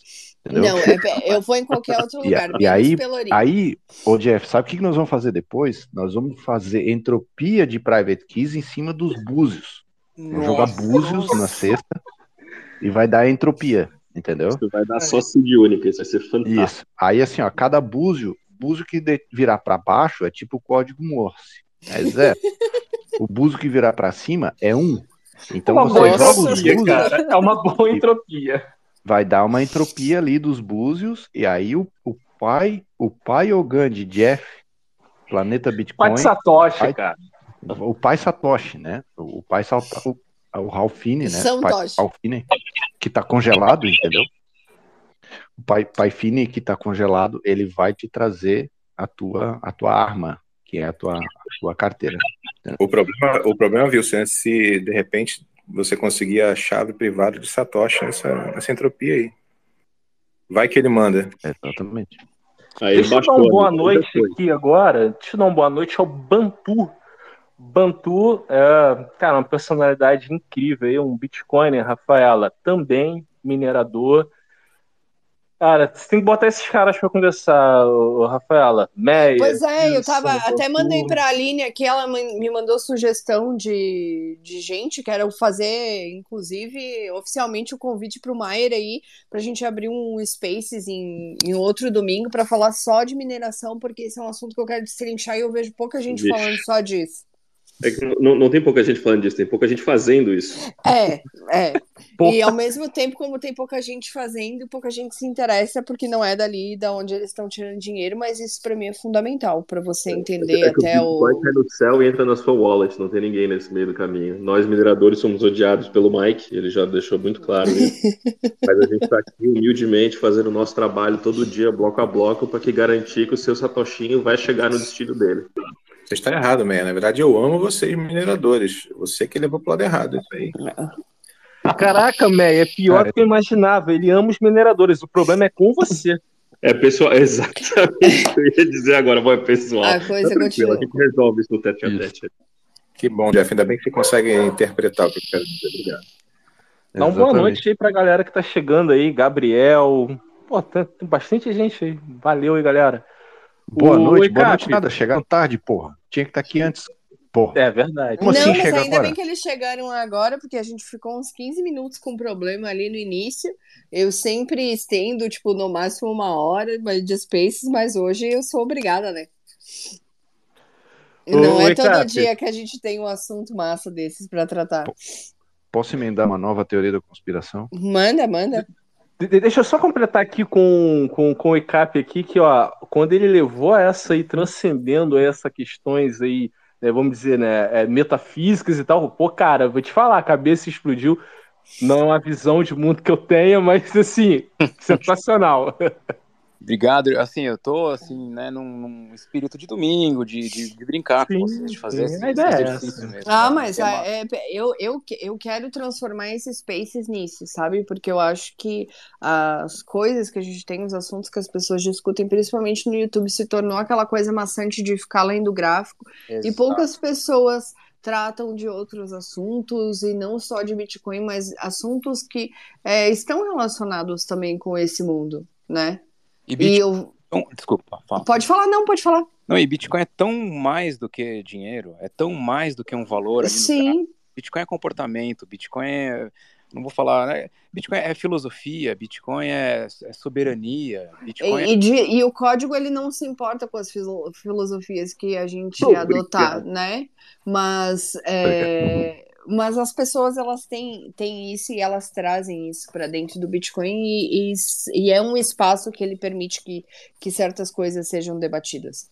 Entendeu? Não, é- eu vou em qualquer outro E, lugar. e menos aí, Pelourinho. aí, ô Jeff, sabe o que nós vamos fazer depois? Nós vamos fazer entropia de private keys em cima dos búzios. Vamos jogar Nossa. búzios na cesta e vai dar entropia, entendeu? Isso vai dar só seed única, isso vai ser fantástico. Isso. Aí, assim, ó, cada búzio, búzio que de- virar para baixo é tipo o código Morse. É zero. o búzio que virar para cima é um. Então uma você joga os búzios, cara. É uma boa entropia. vai dar uma entropia ali dos búzios, e aí o, o pai, o pai Ogan de Jeff, Planeta Bitcoin, Quatro Satoshi, Vai- cara. o pai Satoshi, né? O, o pai o, o Ralphine, né? São pai. Ralphine, que tá congelado, entendeu? O pai, pai Fini que tá congelado, ele vai te trazer a tua, a tua arma, que é a tua, a tua carteira. O problema, o problema, Wilson, é se de repente você conseguir a chave privada de Satoshi nessa, nessa entropia aí. Vai que ele manda. Exatamente. Aí Deixa eu dar uma boa noite Depois. aqui agora. Deixa eu dar uma boa noite ao Bantu. Bantu é, cara, uma personalidade incrível aí, um Bitcoiner, Rafaela, também minerador. Cara, você tem que botar esses caras pra conversar, ô, Rafaela. Meia. Pois é, eu tava. Wilson, Até Bantu. mandei pra Aline aqui, ela me mandou sugestão de, de gente, quero fazer, inclusive, oficialmente o convite pro Maier aí, pra gente abrir um Spaces em, em outro domingo pra falar só de mineração, porque esse é um assunto que eu quero destrinchar e eu vejo pouca gente Vixe. falando só disso. É que não, não tem pouca gente falando disso, tem pouca gente fazendo isso. É, é. Pouca- E ao mesmo tempo, como tem pouca gente fazendo, pouca gente se interessa, porque não é dali da onde eles estão tirando dinheiro, mas isso pra mim é fundamental, pra você entender É que até o o. Bitcoin cai no céu e entra na sua wallet, não tem ninguém nesse meio do caminho. Nós, mineradores, somos odiados pelo Mike, ele já deixou muito claro isso. Mas a gente está aqui humildemente fazendo o nosso trabalho todo dia, bloco a bloco, para que garantir que o seu satoshinho vai chegar no destino dele. Você está errado, man. Na verdade, eu amo vocês, mineradores. Você que levou pro lado errado isso aí. Caraca, Meia, é pior Cara, do que eu imaginava. Ele ama os mineradores. O problema é com você. É pessoal, exatamente o que eu ia dizer agora, vai pessoal. A coisa Tá continua. a gente resolve isso no tete a tete. Que bom, Jeff. Ainda bem que você consegue interpretar o que eu quero dizer. Obrigado. Dá uma boa noite aí pra galera que tá chegando aí. Gabriel. Pô, tem, bastante gente aí. Valeu aí, galera. Boa O noite, boa Icap. noite nada. Chegaram tarde, porra. Tinha que estar aqui antes, porra. É verdade. Como não, assim mas chega ainda agora? bem que eles chegaram agora, porque a gente ficou uns 15 minutos com problema ali no início. Eu sempre estendo, tipo, no máximo uma hora de Spaces, mas hoje eu sou obrigada, né? Não é todo dia que a gente tem um assunto massa desses pra tratar. Posso emendar uma nova teoria da conspiração? Manda, manda. De- de- Deixa eu só completar aqui com, com, com o ICAP aqui, que ó, quando ele levou essa aí, transcendendo essas questões aí, né, vamos dizer, né, é, metafísicas e tal, pô, cara, vou te falar, a cabeça explodiu. Não é uma visão de mundo que eu tenha, mas assim, sensacional. Obrigado. Assim, eu tô assim, né, num, num espírito de domingo, de, de, de brincar Sim, com vocês, de fazer sim, esse, a esse ideia é exercício essa. mesmo. Ah, né, mas tema- é, é, eu, eu, eu quero transformar esses spaces nisso, sabe? Porque eu acho que as coisas que a gente tem, os assuntos que as pessoas discutem, principalmente no YouTube, se tornou aquela coisa maçante de ficar lendo gráfico. E Exato. poucas pessoas tratam de outros assuntos, e não só de Bitcoin, mas assuntos que é, estão relacionados também com esse mundo, né? E E Bitcoin eu. tão... Desculpa, fala. Pode falar, não, pode falar. Não, e Bitcoin é tão mais do que dinheiro, é tão mais do que um valor. Sim. Bitcoin é comportamento, Bitcoin é não vou falar, né? Bitcoin é filosofia, Bitcoin é, é soberania, Bitcoin e, é... E, de, e, o código ele não se importa com as filosofias que a gente não, adotar, né? Mas, é, mas as pessoas elas têm, têm isso e elas trazem isso para dentro do Bitcoin e, e, e, é um espaço que ele permite que, que certas coisas sejam debatidas.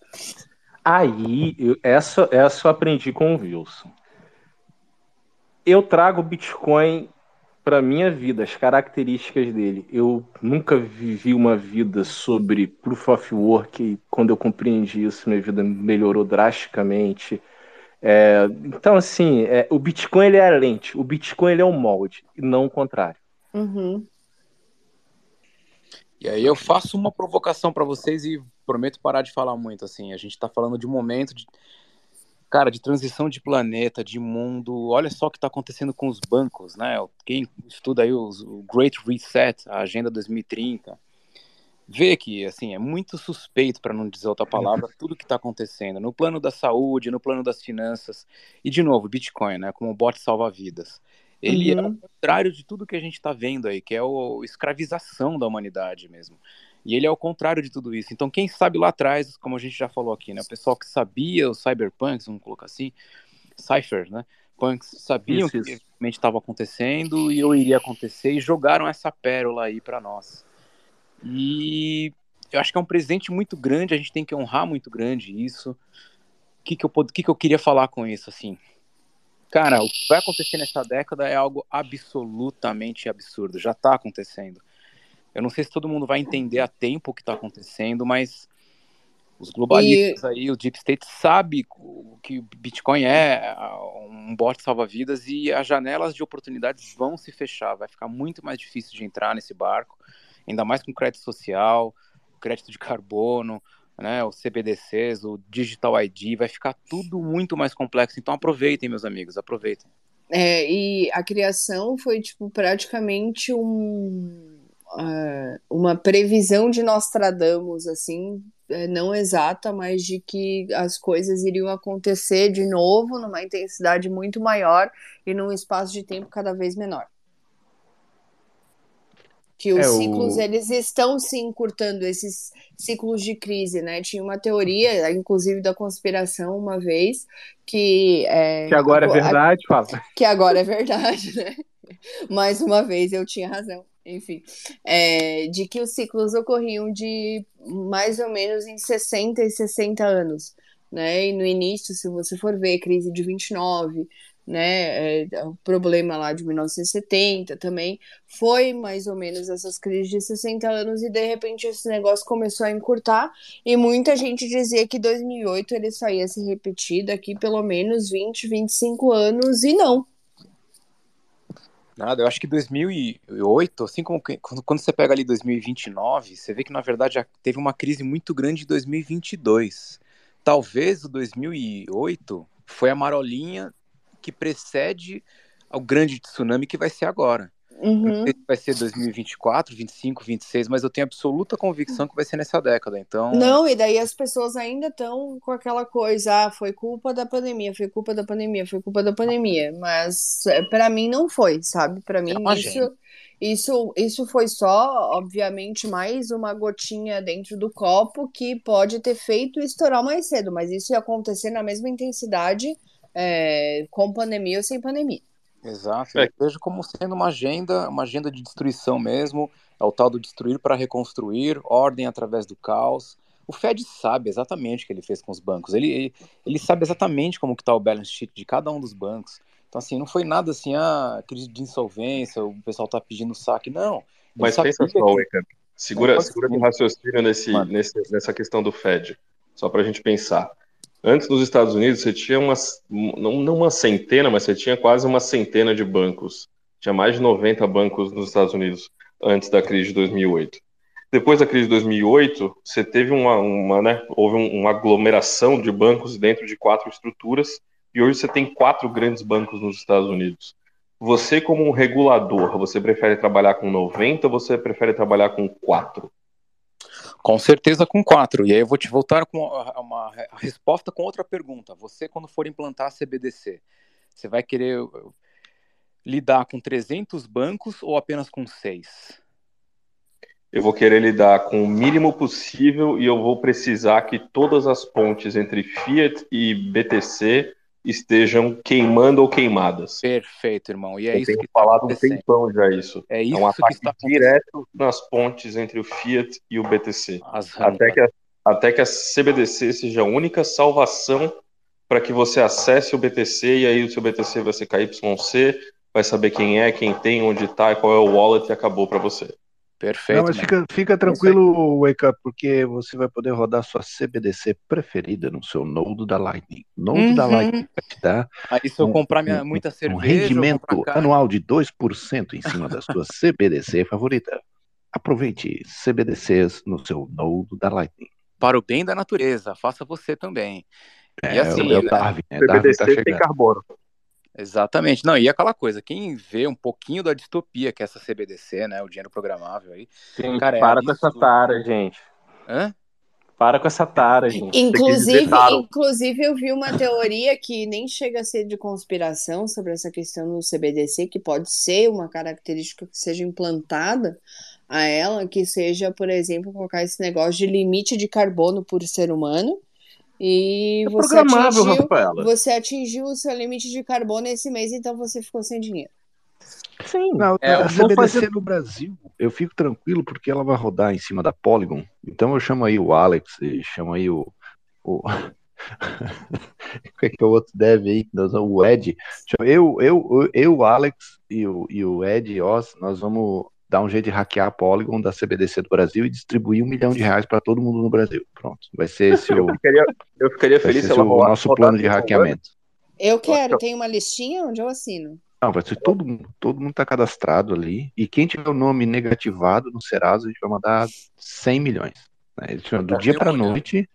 Aí, eu, essa, essa eu aprendi com o Wilson. Eu trago Bitcoin para minha vida, as características dele. Eu nunca vivi uma vida sobre proof of work e quando eu compreendi isso, minha vida melhorou drasticamente. É, então, assim, é, o Bitcoin ele é a lente, o Bitcoin ele é o molde, e não o contrário. Uhum. E aí eu faço uma provocação para vocês e prometo parar de falar muito. Assim, a gente está falando de um momento de cara, de transição de planeta, de mundo. Olha só o que está acontecendo com os bancos, né? Quem estuda aí os, o Great Reset, a Agenda 2030, vê que, assim, é muito suspeito, para não dizer outra palavra, tudo que está acontecendo no plano da saúde, no plano das finanças. E, de novo, Bitcoin, né? Como bote salva-vidas. Ele uhum. é o contrário de tudo que a gente está vendo aí, que é a escravização da humanidade mesmo. E ele é o contrário de tudo isso. Então, quem sabe lá atrás, como a gente já falou aqui, né? O pessoal que sabia, os cyberpunks, vamos colocar assim, ciphers, né? Punks sabiam isso, que realmente estava acontecendo e eu iria acontecer e jogaram essa pérola aí para nós. E eu acho que é um presente muito grande, a gente tem que honrar muito grande isso. O que, que, eu, que, que eu queria falar com isso, assim? Cara, o que vai acontecer nessa década é algo absolutamente absurdo, já está acontecendo. Eu não sei se todo mundo vai entender a tempo o que está acontecendo, mas os globalistas e... aí, o Deep State sabe que o Bitcoin é um bote salva-vidas e as janelas de oportunidades vão se fechar, vai ficar muito mais difícil de entrar nesse barco, ainda mais com crédito social, crédito de carbono, né, os CBDCs, o Digital ID, vai ficar tudo muito mais complexo. Então aproveitem, meus amigos, aproveitem. É, e a criação foi tipo praticamente um uh, uma previsão de Nostradamus, assim, é, não exata, mas de que as coisas iriam acontecer de novo numa intensidade muito maior e num espaço de tempo cada vez menor. Que os é, ciclos, o... eles estão se encurtando, esses ciclos de crise, né? Tinha uma teoria, inclusive da conspiração, uma vez, que... É, que agora a, é verdade, Fábio. Que agora é verdade, né? Mais uma vez eu tinha razão enfim, é, de que os ciclos ocorriam de mais ou menos em 60 e 60 anos, né? E no início, se você for ver, crise de 29, né? É, o problema lá de 1970 também foi mais ou menos essas crises de 60 anos e de repente esse negócio começou a encurtar e muita gente dizia que 2008 ele só ia se repetir daqui pelo menos 20, 25 anos e não, Nada, eu acho que 2008, assim como quando você pega ali 2029, você vê que na verdade já teve uma crise muito grande em 2022. Talvez o 2008 foi a marolinha que precede ao grande tsunami que vai ser agora. Uhum. Não sei se vai ser 2024, 25, 26, mas eu tenho absoluta convicção que vai ser nessa década. Então. Não, e daí as pessoas ainda estão com aquela coisa, ah, foi culpa da pandemia, foi culpa da pandemia, foi culpa da pandemia. Mas é, para mim não foi, sabe? Para mim é isso, isso, isso foi só, obviamente, mais uma gotinha dentro do copo que pode ter feito estourar mais cedo, mas isso ia acontecer na mesma intensidade é, com pandemia ou sem pandemia. Exato. É. Eu vejo como sendo uma agenda, uma agenda de destruição mesmo. É o tal do destruir para reconstruir, ordem através do caos. O Fed sabe exatamente o que ele fez com os bancos. Ele, ele, ele sabe exatamente como está o balance sheet de cada um dos bancos. Então, assim, não foi nada assim, ah, crise de insolvência, o pessoal está pedindo saque. Não. Mas pensa só, que... Segura, segura o raciocínio nesse, nesse, nessa questão do Fed. Só para a gente pensar. Antes nos Estados Unidos, você tinha não, não uma centena, mas você tinha quase uma centena de bancos. Tinha mais de 90 bancos nos Estados Unidos antes da crise de 2008. Depois da crise de 2008, você teve uma, uma né, houve uma aglomeração de bancos dentro de quatro estruturas, e hoje você tem quatro grandes bancos nos Estados Unidos. Você, como um regulador, você prefere trabalhar com 90 ou você prefere trabalhar com quatro? Com certeza com quatro. E aí eu vou te voltar com uma, resposta com outra pergunta. Você, quando for implantar a CBDC, você vai querer lidar com 300 bancos ou apenas com seis? Eu vou querer lidar com o mínimo possível e eu vou precisar que todas as pontes entre Fiat e BTC estejam queimando ou queimadas. Perfeito, irmão. E é eu isso tenho que falado um tempão já isso. É isso é um que ataque está direto nas pontes entre o Fiat e o BTC. Até que, a, até que a CBDC seja a única salvação para que você acesse o BTC e aí o seu BTC vai ser KYC, vai saber quem é, quem tem, onde está qual é o wallet e acabou para você. Perfeito. Não, mas fica, fica tranquilo, Wake Up, porque você vai poder rodar sua CBDC preferida no seu nodo da Lightning. Nodo Uhum. da Lightning vai te dar Aí se eu um- comprar minha, um- muita um cerveja, vou rendimento anual de 2% em cima da sua CBDC favorita. Aproveite CBDCs no seu nodo da Lightning. para o bem da natureza, faça você também. É, E assim, o né? Darwin, né? Darwin CBDC tá tem carbono. Exatamente. Não, e aquela coisa, quem vê um pouquinho da distopia que é essa CBDC, né, o dinheiro programável aí, Gente, Cara, é para com essa tara, gente. hã? Para com essa tara, gente. Inclusive, inclusive, eu vi uma teoria que nem chega a ser de conspiração sobre essa questão do CBDC, que pode ser uma característica que seja implantada a ela, que seja, por exemplo, colocar esse negócio de limite de carbono por ser humano. E É você programável, atingiu, Rafaela. você atingiu o seu limite de carbono esse mês, então você ficou sem dinheiro. Sim. Não, É, a CBDC fazer- no Brasil, eu fico tranquilo porque ela vai rodar em cima da Polygon. Então eu chamo aí o Alex, e chamo aí o. o... Qual é que é o outro dev aí? Nós vamos- O Ed. Eu, eu, eu, o Alex e o, e o Ed Oz, nós vamos dar um jeito de hackear a Polygon da CBDC do Brasil e distribuir um milhão de reais para todo mundo no Brasil. Pronto. Vai ser esse o, Eu ficaria, eu ficaria feliz se ela o rolar- nosso plano de hackeamento. Eu quero, tem uma listinha onde eu assino. Não, vai ser todo mundo. Todo mundo tá cadastrado ali. E quem tiver o nome negativado no Serasa, a gente vai mandar 100 milhões. né? Do Eu dia para noite,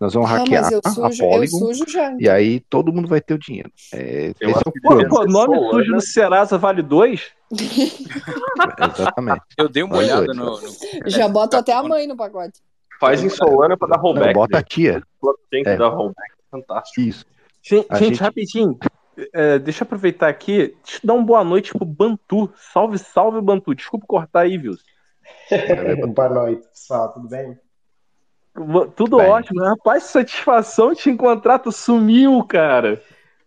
nós vamos Ah, hackear mas eu a sujo, eu Polygon. sujo já. E aí todo mundo vai ter o dinheiro. É, esse é o Pô, plano. pô, nome sujo no Serasa vale dois? Exatamente. Eu dei uma Olha olhada dois. no, no- Já boto até a mãe no pacote. Faz em Solana para dar Não, rollback. bota a tia. Tem que É. dar rollback. Fantástico. Isso. Gente, A gente, gente- rapidinho. É, deixa eu aproveitar aqui. Deixa eu dar uma boa noite pro Bantu. Salve, salve, Bantu. Desculpa cortar aí, viu? Boa noite, pessoal, tudo bem? Tudo Bem. ótimo. Rapaz, satisfação te encontrar. Tu sumiu, cara.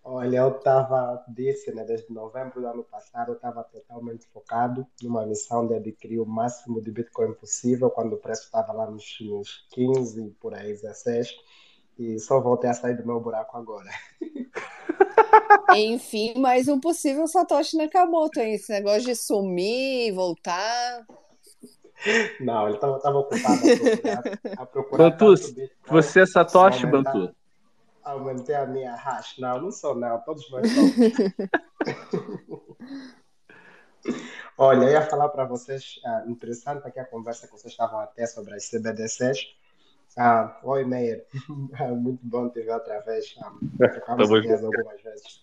Olha, eu estava, disse, né, desde novembro do ano passado, eu estava totalmente focado numa missão de adquirir o máximo de Bitcoin possível, quando o preço estava lá nos, nos 15, por aí, 16, e só voltei a sair do meu buraco agora. Enfim, mais um possível Satoshi Nakamoto, hein? Esse negócio de sumir e voltar. Não, ele estava ocupado a procurar, a procurar Bantu, Você é Satoshi, aumentar- Bantu? Aumentei a minha hash. Não, não sou não, todos nós somos. Olha, eu ia falar para vocês, ah, interessante aqui a conversa que vocês estavam até sobre as CBDCs. Ah, oi, Meyer. Muito bom te ver outra vez. Ah, trocamos ideias algumas vezes.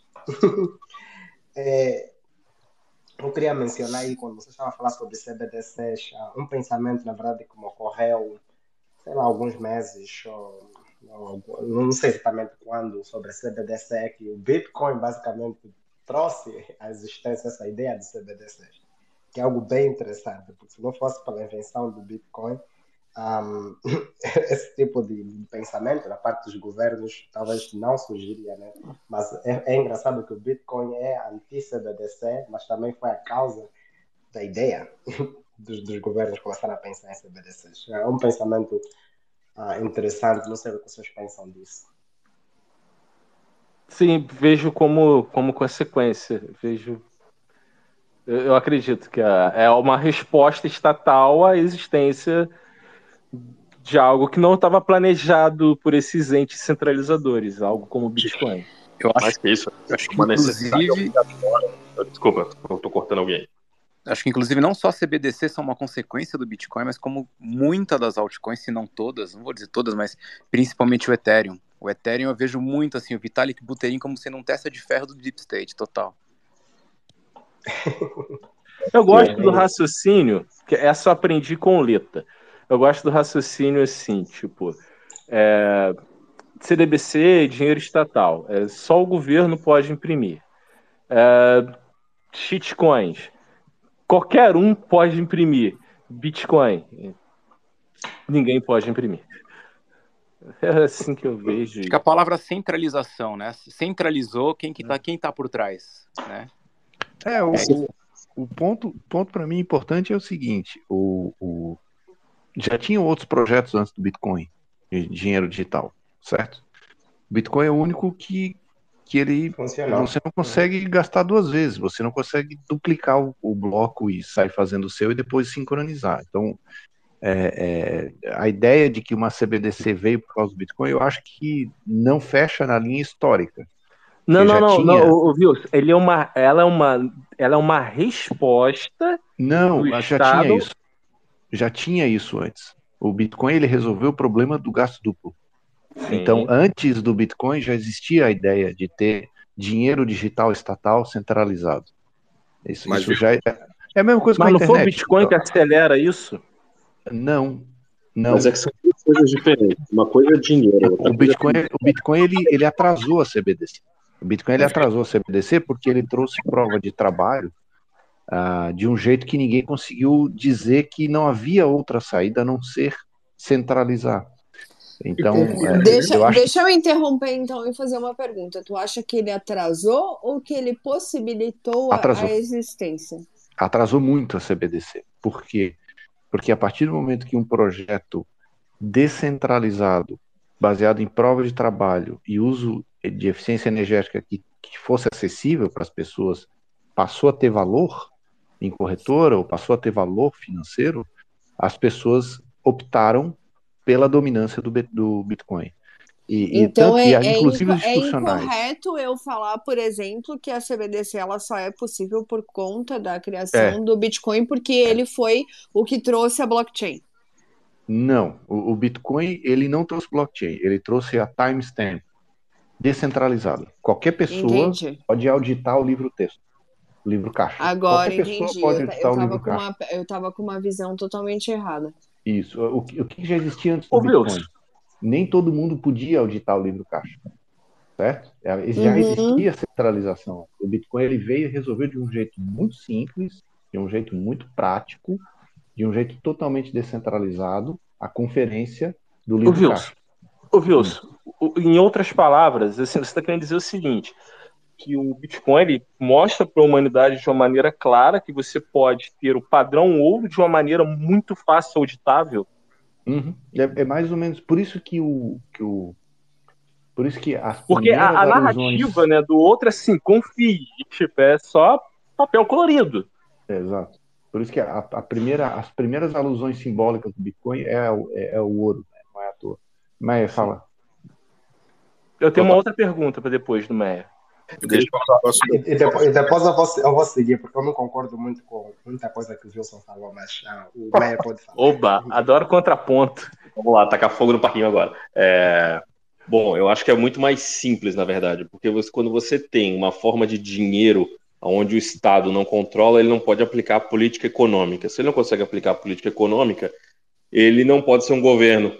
É, eu queria mencionar aí, quando você estava a falar sobre CBDCs, um pensamento, na verdade, que me ocorreu, sei lá, alguns meses, ou, ou, não sei exatamente quando, sobre CBDC, que o Bitcoin basicamente trouxe à existência essa ideia de CBDCs, que é algo bem interessante, porque se não fosse pela invenção do Bitcoin, um, esse tipo de pensamento da parte dos governos talvez não surgiria, né? Mas é, é engraçado que o Bitcoin é anti-CBDC, mas também foi a causa da ideia dos, dos governos começarem a pensar em CBDCs. É um pensamento ah, interessante, não sei o que vocês pensam disso. Sim, vejo como, como consequência. Vejo. Eu, acredito que é uma resposta estatal à existência de algo que não estava planejado por esses entes centralizadores, algo como o Bitcoin. Eu acho, Mais que isso, eu acho que uma necessidade inclusive, obrigatória. Desculpa, eu tô cortando alguém. acho que inclusive não só CBDC são uma consequência do Bitcoin, mas como muitas das altcoins, se não todas, não vou dizer todas, mas principalmente o Ethereum. O Ethereum eu vejo muito assim, o Vitalik Buterin como sendo um testa de ferro do Deep State, total. Eu gosto Sim. do raciocínio, que essa eu aprendi com o Leta. Eu gosto do raciocínio assim, tipo, é, CDBC, dinheiro estatal, é, só o governo pode imprimir. É, shitcoins, qualquer um pode imprimir. Bitcoin, ninguém pode imprimir. É assim que eu vejo. Acho que a palavra centralização, né? Centralizou quem que tá, quem tá por trás, né? É, o, o ponto, ponto para mim importante é o seguinte: o, o, já tinham outros projetos antes do Bitcoin, de dinheiro digital, certo? O Bitcoin é o único que, que ele Funcional. você não consegue gastar duas vezes, você não consegue duplicar o, o bloco e sair fazendo o seu e depois sincronizar. Então, é, é, a ideia de que uma CBDC veio por causa do Bitcoin, eu acho que não fecha na linha histórica. Não, não, não, tinha... não, viu? Ele é uma, ela é uma, ela é uma resposta. Não, já Estado... tinha isso. Já tinha isso antes. O Bitcoin ele resolveu o problema do gasto duplo. Sim. Então, antes do Bitcoin já existia a ideia de ter dinheiro digital estatal centralizado. Isso, Mas isso já é, é a mesma coisa Mas com a internet. Mas não foi o Bitcoin que acelera isso? Não, não. Mas é que são duas coisas diferentes. Uma coisa é dinheiro. O Bitcoin, coisa... o Bitcoin ele, ele atrasou a CBDC. O Bitcoin ele atrasou a CBDC porque ele trouxe prova de trabalho uh, de um jeito que ninguém conseguiu dizer que não havia outra saída a não ser centralizar. Então, é, deixa, eu acho... deixa eu interromper então e fazer uma pergunta. Tu acha que ele atrasou ou que ele possibilitou a, a existência? Atrasou muito a CBDC. Por quê? Porque a partir do momento que um projeto descentralizado, baseado em prova de trabalho e uso de eficiência energética que, que fosse acessível para as pessoas passou a ter valor em corretora ou passou a ter valor financeiro, as pessoas optaram pela dominância do, do Bitcoin. E, então e, tanto, é, e, inclusive é, é incorreto eu falar, por exemplo, que a CBDC ela só é possível por conta da criação é. do Bitcoin, porque é. ele foi o que trouxe a blockchain. Não, o, o Bitcoin ele não trouxe blockchain, ele trouxe a timestamp descentralizado. Qualquer pessoa entendi. pode auditar o livro texto, o livro caixa. Agora Qualquer entendi. eu, estava com uma, eu tava com uma visão totalmente errada. Isso. O, o que já existia antes do Ô, Bitcoin? Deus. Nem todo mundo podia auditar o livro caixa. Certo? É, já uhum. existia centralização. O Bitcoin ele veio e resolveu de um jeito muito simples, de um jeito muito prático, de um jeito totalmente descentralizado, a conferência do livro Ô, caixa. Ô, Wilson, em outras palavras, assim, você está querendo dizer o seguinte: que o Bitcoin ele mostra para a humanidade de uma maneira clara que você pode ter o padrão ouro de uma maneira muito fácil auditável. Uhum. É, é, mais ou menos por isso que o, que o por isso que as porque a, a narrativa né do outro é assim confie tipo é só papel colorido é, exato por isso que a, a, primeira as primeiras alusões simbólicas do Bitcoin é, é, é o ouro né? não é à toa Meia, fala. Eu tenho uma outra pergunta para depois do Meia. Deixa eu falar. E, e, depois, e depois eu, vou, eu vou seguir, porque eu não concordo muito com muita coisa que o Wilson falou, mas ah, o Meia pode falar. Oba, adoro contraponto. Vamos lá, tacar fogo no parquinho agora. É... Bom, eu acho que é muito mais simples, na verdade, porque você, quando você tem uma forma de dinheiro onde o Estado não controla, ele não pode aplicar a política econômica. Se ele não consegue aplicar a política econômica, ele não pode ser um governo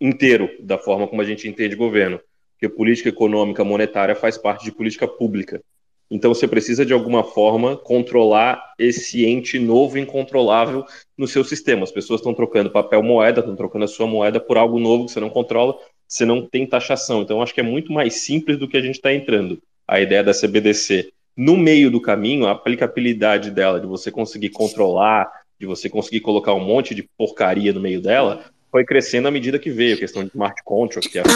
inteiro da forma como a gente entende governo, porque política econômica monetária faz parte de política pública. Então você precisa de alguma forma controlar esse ente novo e incontrolável no seu sistema. As pessoas estão trocando papel moeda, estão trocando a sua moeda por algo novo que você não controla, você não tem taxação. Então acho que é muito mais simples do que a gente está entrando. A ideia da CBDC. No meio do caminho, a aplicabilidade dela, de você conseguir controlar, de você conseguir colocar um monte de porcaria no meio dela, foi crescendo à medida que veio, a questão de smart contract, que era,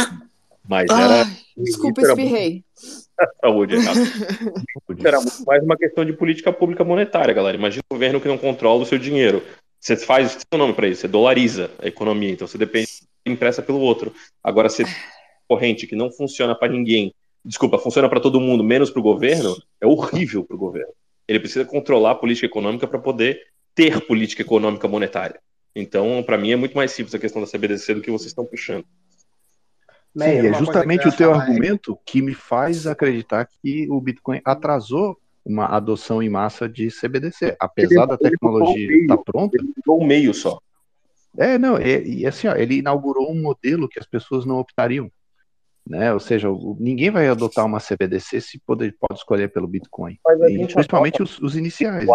mas era. Desculpa, espirrei. Saúde, era muito mais uma questão de política pública monetária, galera. Imagina um governo que não controla o seu dinheiro. Você faz o seu nome para isso, você dolariza a economia, então você depende impressa pelo outro. Agora, se corrente que não funciona para ninguém, desculpa, funciona para todo mundo, menos para o governo, é horrível para o governo. Ele precisa controlar a política econômica para poder ter política econômica monetária. Então, para mim, é muito mais simples a questão da CBDC do que vocês estão puxando. Sim, é justamente o teu argumento que me faz acreditar que o Bitcoin atrasou uma adoção em massa de CBDC, apesar da tecnologia estar tá pronta. Ele mudou o meio só. É, não, e, e assim, ó, ele inaugurou um modelo que as pessoas não optariam. Né? Ou seja, o, ninguém vai adotar uma CBDC se pode, pode escolher pelo Bitcoin. E, principalmente os, os, iniciais.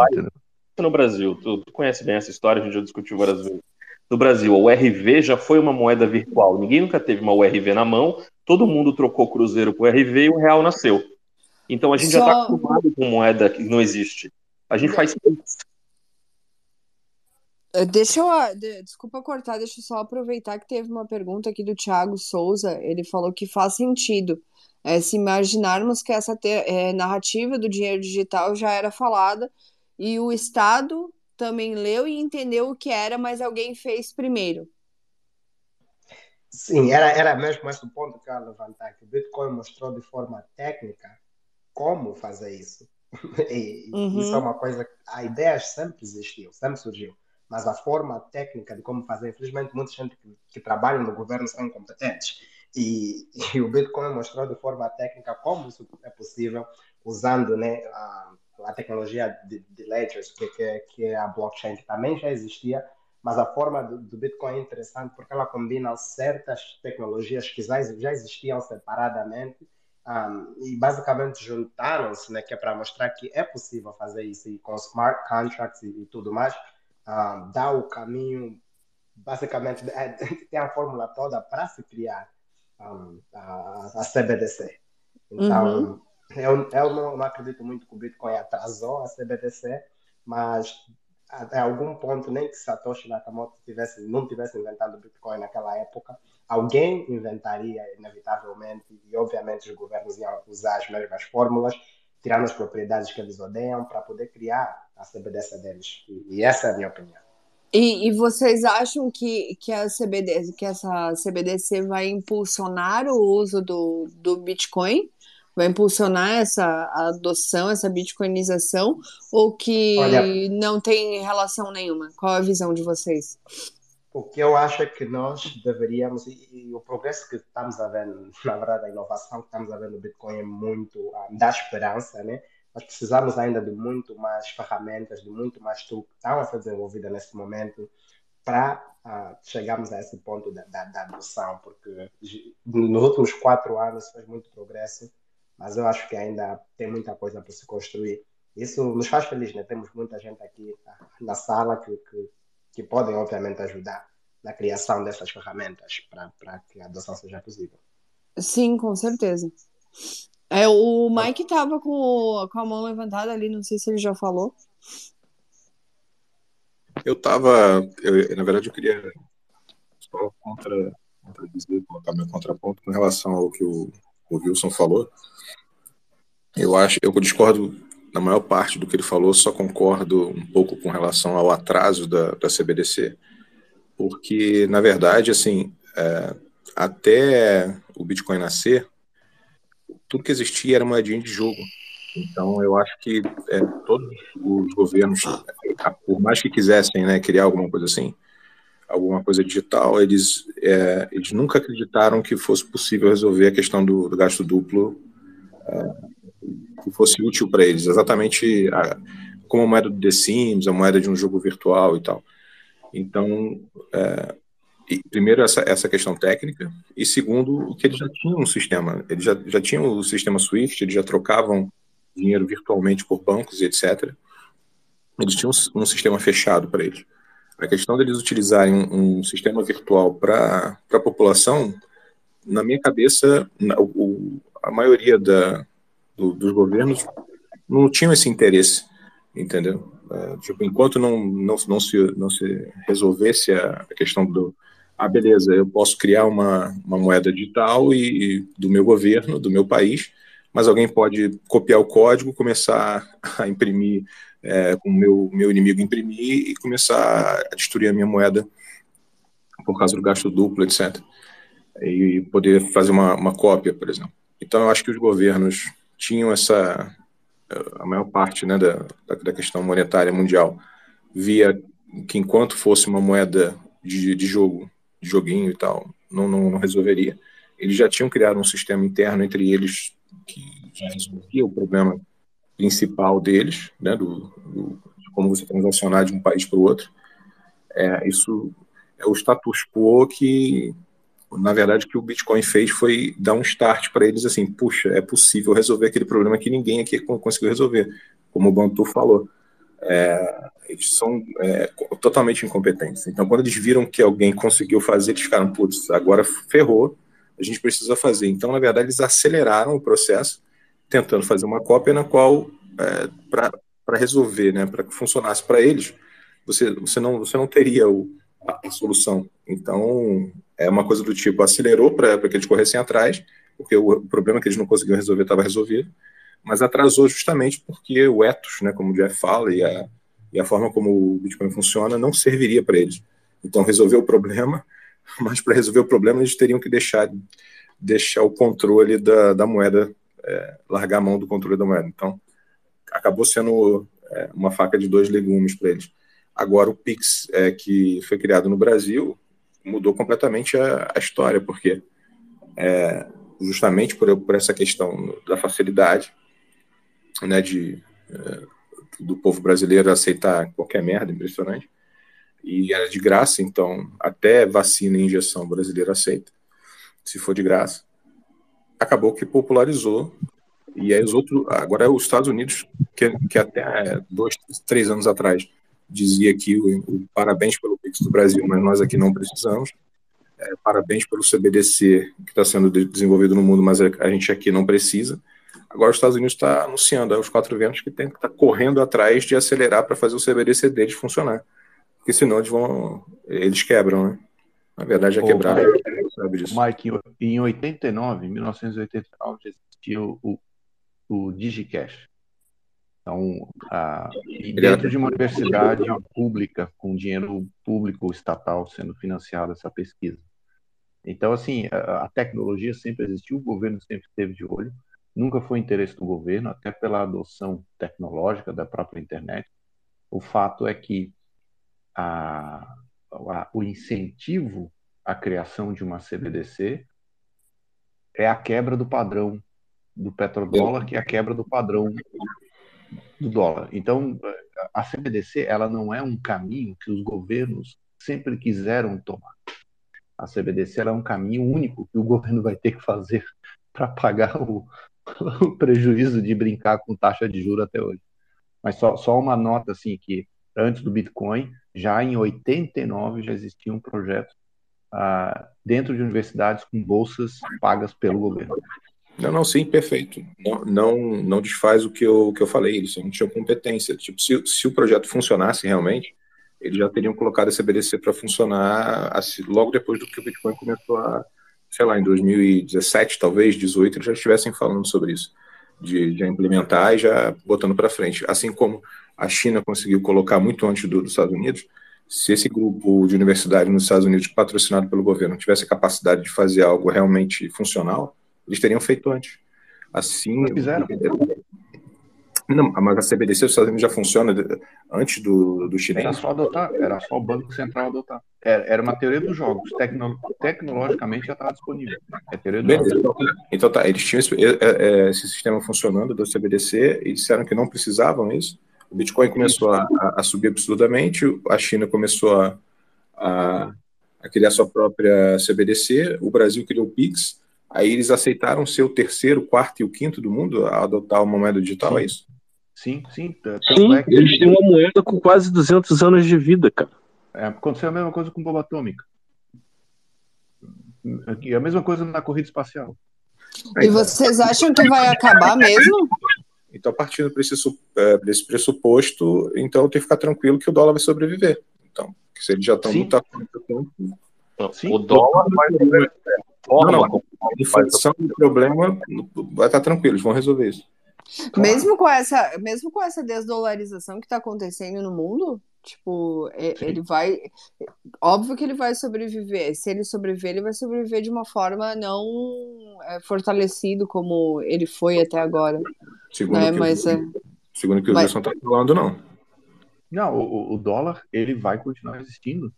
No Brasil, tu, tu, conhece bem essa história, a gente já discutiu várias vezes. No Brasil, a URV já foi uma moeda virtual. Ninguém nunca teve uma URV na mão, todo mundo trocou cruzeiro por URV e o real nasceu. Então a gente Só... já está acostumado com moeda que não existe. A gente faz eh, Deixa eu. Desculpa cortar, deixa eu só aproveitar que teve uma pergunta aqui do Thiago Souza. Ele falou que faz sentido. É, se imaginarmos que essa ter, é, narrativa do dinheiro digital já era falada e o Estado também leu e entendeu o que era, mas alguém fez primeiro. Sim, era, era mesmo esse o ponto que eu ia levantar, que o Bitcoin mostrou de forma técnica como fazer isso. e, uhum. Isso é uma coisa, a ideia sempre existiu, sempre surgiu mas a forma técnica de como fazer, infelizmente, muita gente que, que trabalha no governo são incompetentes. E, e, o Bitcoin mostrou de forma técnica como isso é possível usando né, a, a tecnologia de, de ledgers, que, que, que, é a blockchain, que também já existia, mas a forma do, do Bitcoin é interessante porque ela combina certas tecnologias que já, já existiam separadamente um, e basicamente juntaram-se, né, que é para mostrar que é possível fazer isso e com smart contracts e, e tudo mais, uh, dá o caminho, basicamente, é, tem a fórmula toda para se criar um, a, a, CBDC. Então, uhum. Eu, eu não, não, acredito muito que o Bitcoin atrasou a CBDC, mas até algum ponto, nem que Satoshi Nakamoto tivesse, não tivesse inventado o Bitcoin naquela época, alguém inventaria inevitavelmente, e obviamente os governos iam usar as mesmas fórmulas, tirando as propriedades que eles odeiam, para poder criar a CBDC deles. E, e essa é a minha opinião. E, e, vocês acham que, que, a CBD, que essa CBDC vai impulsionar o uso do, do Bitcoin? Vai impulsionar essa adoção, essa bitcoinização? Ou que Olha, não tem relação nenhuma? Qual a visão de vocês? O que eu acho é que nós deveríamos, e, e, o progresso que estamos a ver, na verdade, a inovação que estamos a ver no Bitcoin é muito, um, dá esperança, né? nós precisamos ainda de muito mais ferramentas, de muito mais tudo que estão a ser desenvolvida nesse momento para uh, chegarmos a esse ponto da, da, da, adoção, porque nos últimos quatro anos fez muito progresso, mas eu acho que ainda tem muita coisa para se construir. Isso nos faz feliz, né? Temos muita gente aqui na sala que, que, que podem, obviamente, ajudar na criação dessas ferramentas para que a adoção seja possível. Sim, com certeza. É, o Mike tava com, com a mão levantada ali, não sei se ele já falou. Eu tava, eu, na verdade eu queria só contra, contra dizer, colocar meu contraponto com relação ao que o, o Wilson falou. Eu acho, eu discordo na maior parte do que ele falou, só concordo um pouco com relação ao atraso da, da CBDC, porque na verdade, assim, é, até o Bitcoin nascer, tudo que existia era moedinha de jogo. Então, eu acho que é, todos os governos, por mais que quisessem né, criar alguma coisa assim, alguma coisa digital, eles, é, eles nunca acreditaram que fosse possível resolver a questão do, do gasto duplo, é, que fosse útil para eles. Exatamente a, como a moeda do The Sims, a moeda de um jogo virtual e tal. Então, é, primeiro, essa, essa questão técnica, e segundo, que eles já tinham um sistema, eles já, já tinham o sistema SWIFT, eles já trocavam dinheiro virtualmente por bancos e etc. Eles tinham um, sistema fechado para eles. A questão deles utilizarem um, um sistema virtual para a população, na minha cabeça, na, o, a maioria da, do, dos governos não tinham esse interesse, entendeu? Uh, tipo, enquanto não, não, não, se, não se resolvesse a, a questão do, ah, beleza, eu posso criar uma, uma moeda digital e, do meu governo, do meu país, mas alguém pode copiar o código, começar a imprimir é, com o meu, meu inimigo imprimir e começar a destruir a minha moeda por causa do gasto duplo, etc. E poder fazer uma, uma cópia, por exemplo. Então, eu acho que os governos tinham essa, a maior parte né, da, da questão monetária mundial, via que enquanto fosse uma moeda de, de jogo de joguinho e tal, não, não, não, resolveria. Eles já tinham criado um sistema interno entre eles que já resolvia o problema principal deles, né, do, do de como você transacionar de um país para o outro. É, isso é o status quo que, na verdade, que o Bitcoin fez foi dar um start para eles assim, puxa, é possível resolver aquele problema que ninguém aqui conseguiu resolver, como o Bantu falou. É, eles são é, totalmente incompetentes. Então, quando eles viram que alguém conseguiu fazer, eles ficaram, putz, agora ferrou, a gente precisa fazer. Então, na verdade, eles aceleraram o processo, tentando fazer uma cópia na qual, é, para resolver, né, para que funcionasse para eles, você, você, não, você não teria o, a, a, solução. Então, é uma coisa do tipo, acelerou para que eles corressem atrás, porque o, o problema que eles não conseguiam resolver estava resolvido, mas atrasou justamente porque o ethos, né, como o Jeff fala, e a, e a forma como o Bitcoin funciona não serviria para eles. Então, resolveu o problema, mas para resolver o problema eles teriam que deixar, deixar o controle da, da moeda, é, largar a mão do controle da moeda. Então, acabou sendo é, uma faca de dois legumes para eles. Agora, o Pix, é, que foi criado no Brasil, mudou completamente a, a história, porque é, justamente por, por, essa questão da facilidade né, de, é, do povo brasileiro aceitar qualquer merda, impressionante, e era de graça, então até vacina e injeção brasileira aceita, se for de graça. Acabou que popularizou e aí os outros, agora é os Estados Unidos, que, que até dois, três anos atrás dizia que o, o parabéns pelo Pix do Brasil, mas nós aqui não precisamos. É, parabéns pelo CBDC que está sendo desenvolvido no mundo, mas a gente aqui não precisa. Agora os Estados Unidos está anunciando aos quatro ventos que tem que estar tá correndo atrás de acelerar para fazer o CBDC deles funcionar. Porque senão eles vão. Eles quebram, né? Na verdade é quebrar. Sabe disso. Mike, em 89, em 1989, existia o, o DigiCash. Então, a, dentro de uma universidade pública, com dinheiro público estatal sendo financiada essa pesquisa. Então, assim, a, a, tecnologia sempre existiu, o governo sempre esteve de olho, nunca foi interesse do governo, até pela adoção tecnológica da própria internet. O fato é que a, o incentivo à criação de uma CBDC é a quebra do padrão do petrodólar, que é a quebra do padrão do dólar. Então, a CBDC ela não é um caminho que os governos sempre quiseram tomar. A CBDC é um caminho único que o governo vai ter que fazer para pagar o, o, prejuízo de brincar com taxa de juro até hoje. Mas só, só uma nota assim que antes do Bitcoin, já em 89 já existia um projeto dentro de universidades com bolsas pagas pelo governo. Não, não, sim, perfeito. Não, não, não desfaz o que eu, que eu falei, eles não tinham competência. Tipo, se, se o projeto funcionasse realmente, eles já teriam colocado esse BDC para funcionar assim, logo depois do que o Bitcoin começou a, sei lá, em 2017, talvez, 2018, eles já estivessem falando sobre isso, de, de implementar e já botando para frente. Assim como a China conseguiu colocar muito antes do, dos Estados Unidos, se esse grupo de universidade nos Estados Unidos, patrocinado pelo governo, tivesse a capacidade de fazer algo realmente funcional, eles teriam feito antes. Assim. Mas fizeram. Não, mas a CBDC dos Estados Unidos já funciona antes do, do chinês? Era só adotar, era só o Banco Central adotar. Era, era uma teoria dos jogos, Tecno, tecnologicamente já estava disponível. É teoria dos jogos. Então, então tá, eles tinham esse, é, é, esse, sistema funcionando do CBDC e disseram que não precisavam isso. O Bitcoin começou a, a subir absurdamente, a China começou a, a, a criar sua própria CBDC, o Brasil criou o Pix, Aí eles aceitaram ser o terceiro, quarto e o quinto do mundo a adotar uma moeda digital, sim. é isso? Sim, sim. sim, é eles têm uma moeda com quase 200 anos de vida, cara. É, aconteceu a mesma coisa com bomba atômica. E a mesma coisa na corrida espacial. E vocês acham que vai acabar mesmo? Então, partindo é, desse pressuposto, então tem que ficar tranquilo que o dólar vai sobreviver. Então, se eles já estão lutando o dólar vai sobreviver. Não, não. A inflação do problema vai estar tranquilo, eles vão resolver isso. Claro. Mesmo com essa, mesmo com essa desdolarização que está acontecendo no mundo, tipo, ele vai, óbvio que ele vai sobreviver. Se ele sobreviver, ele vai sobreviver de uma forma não é, fortalecido como ele foi até agora. Segundo né? que Mas, o, é... segundo que o Wilson está falando, não. Não, o, o dólar ele vai continuar existindo,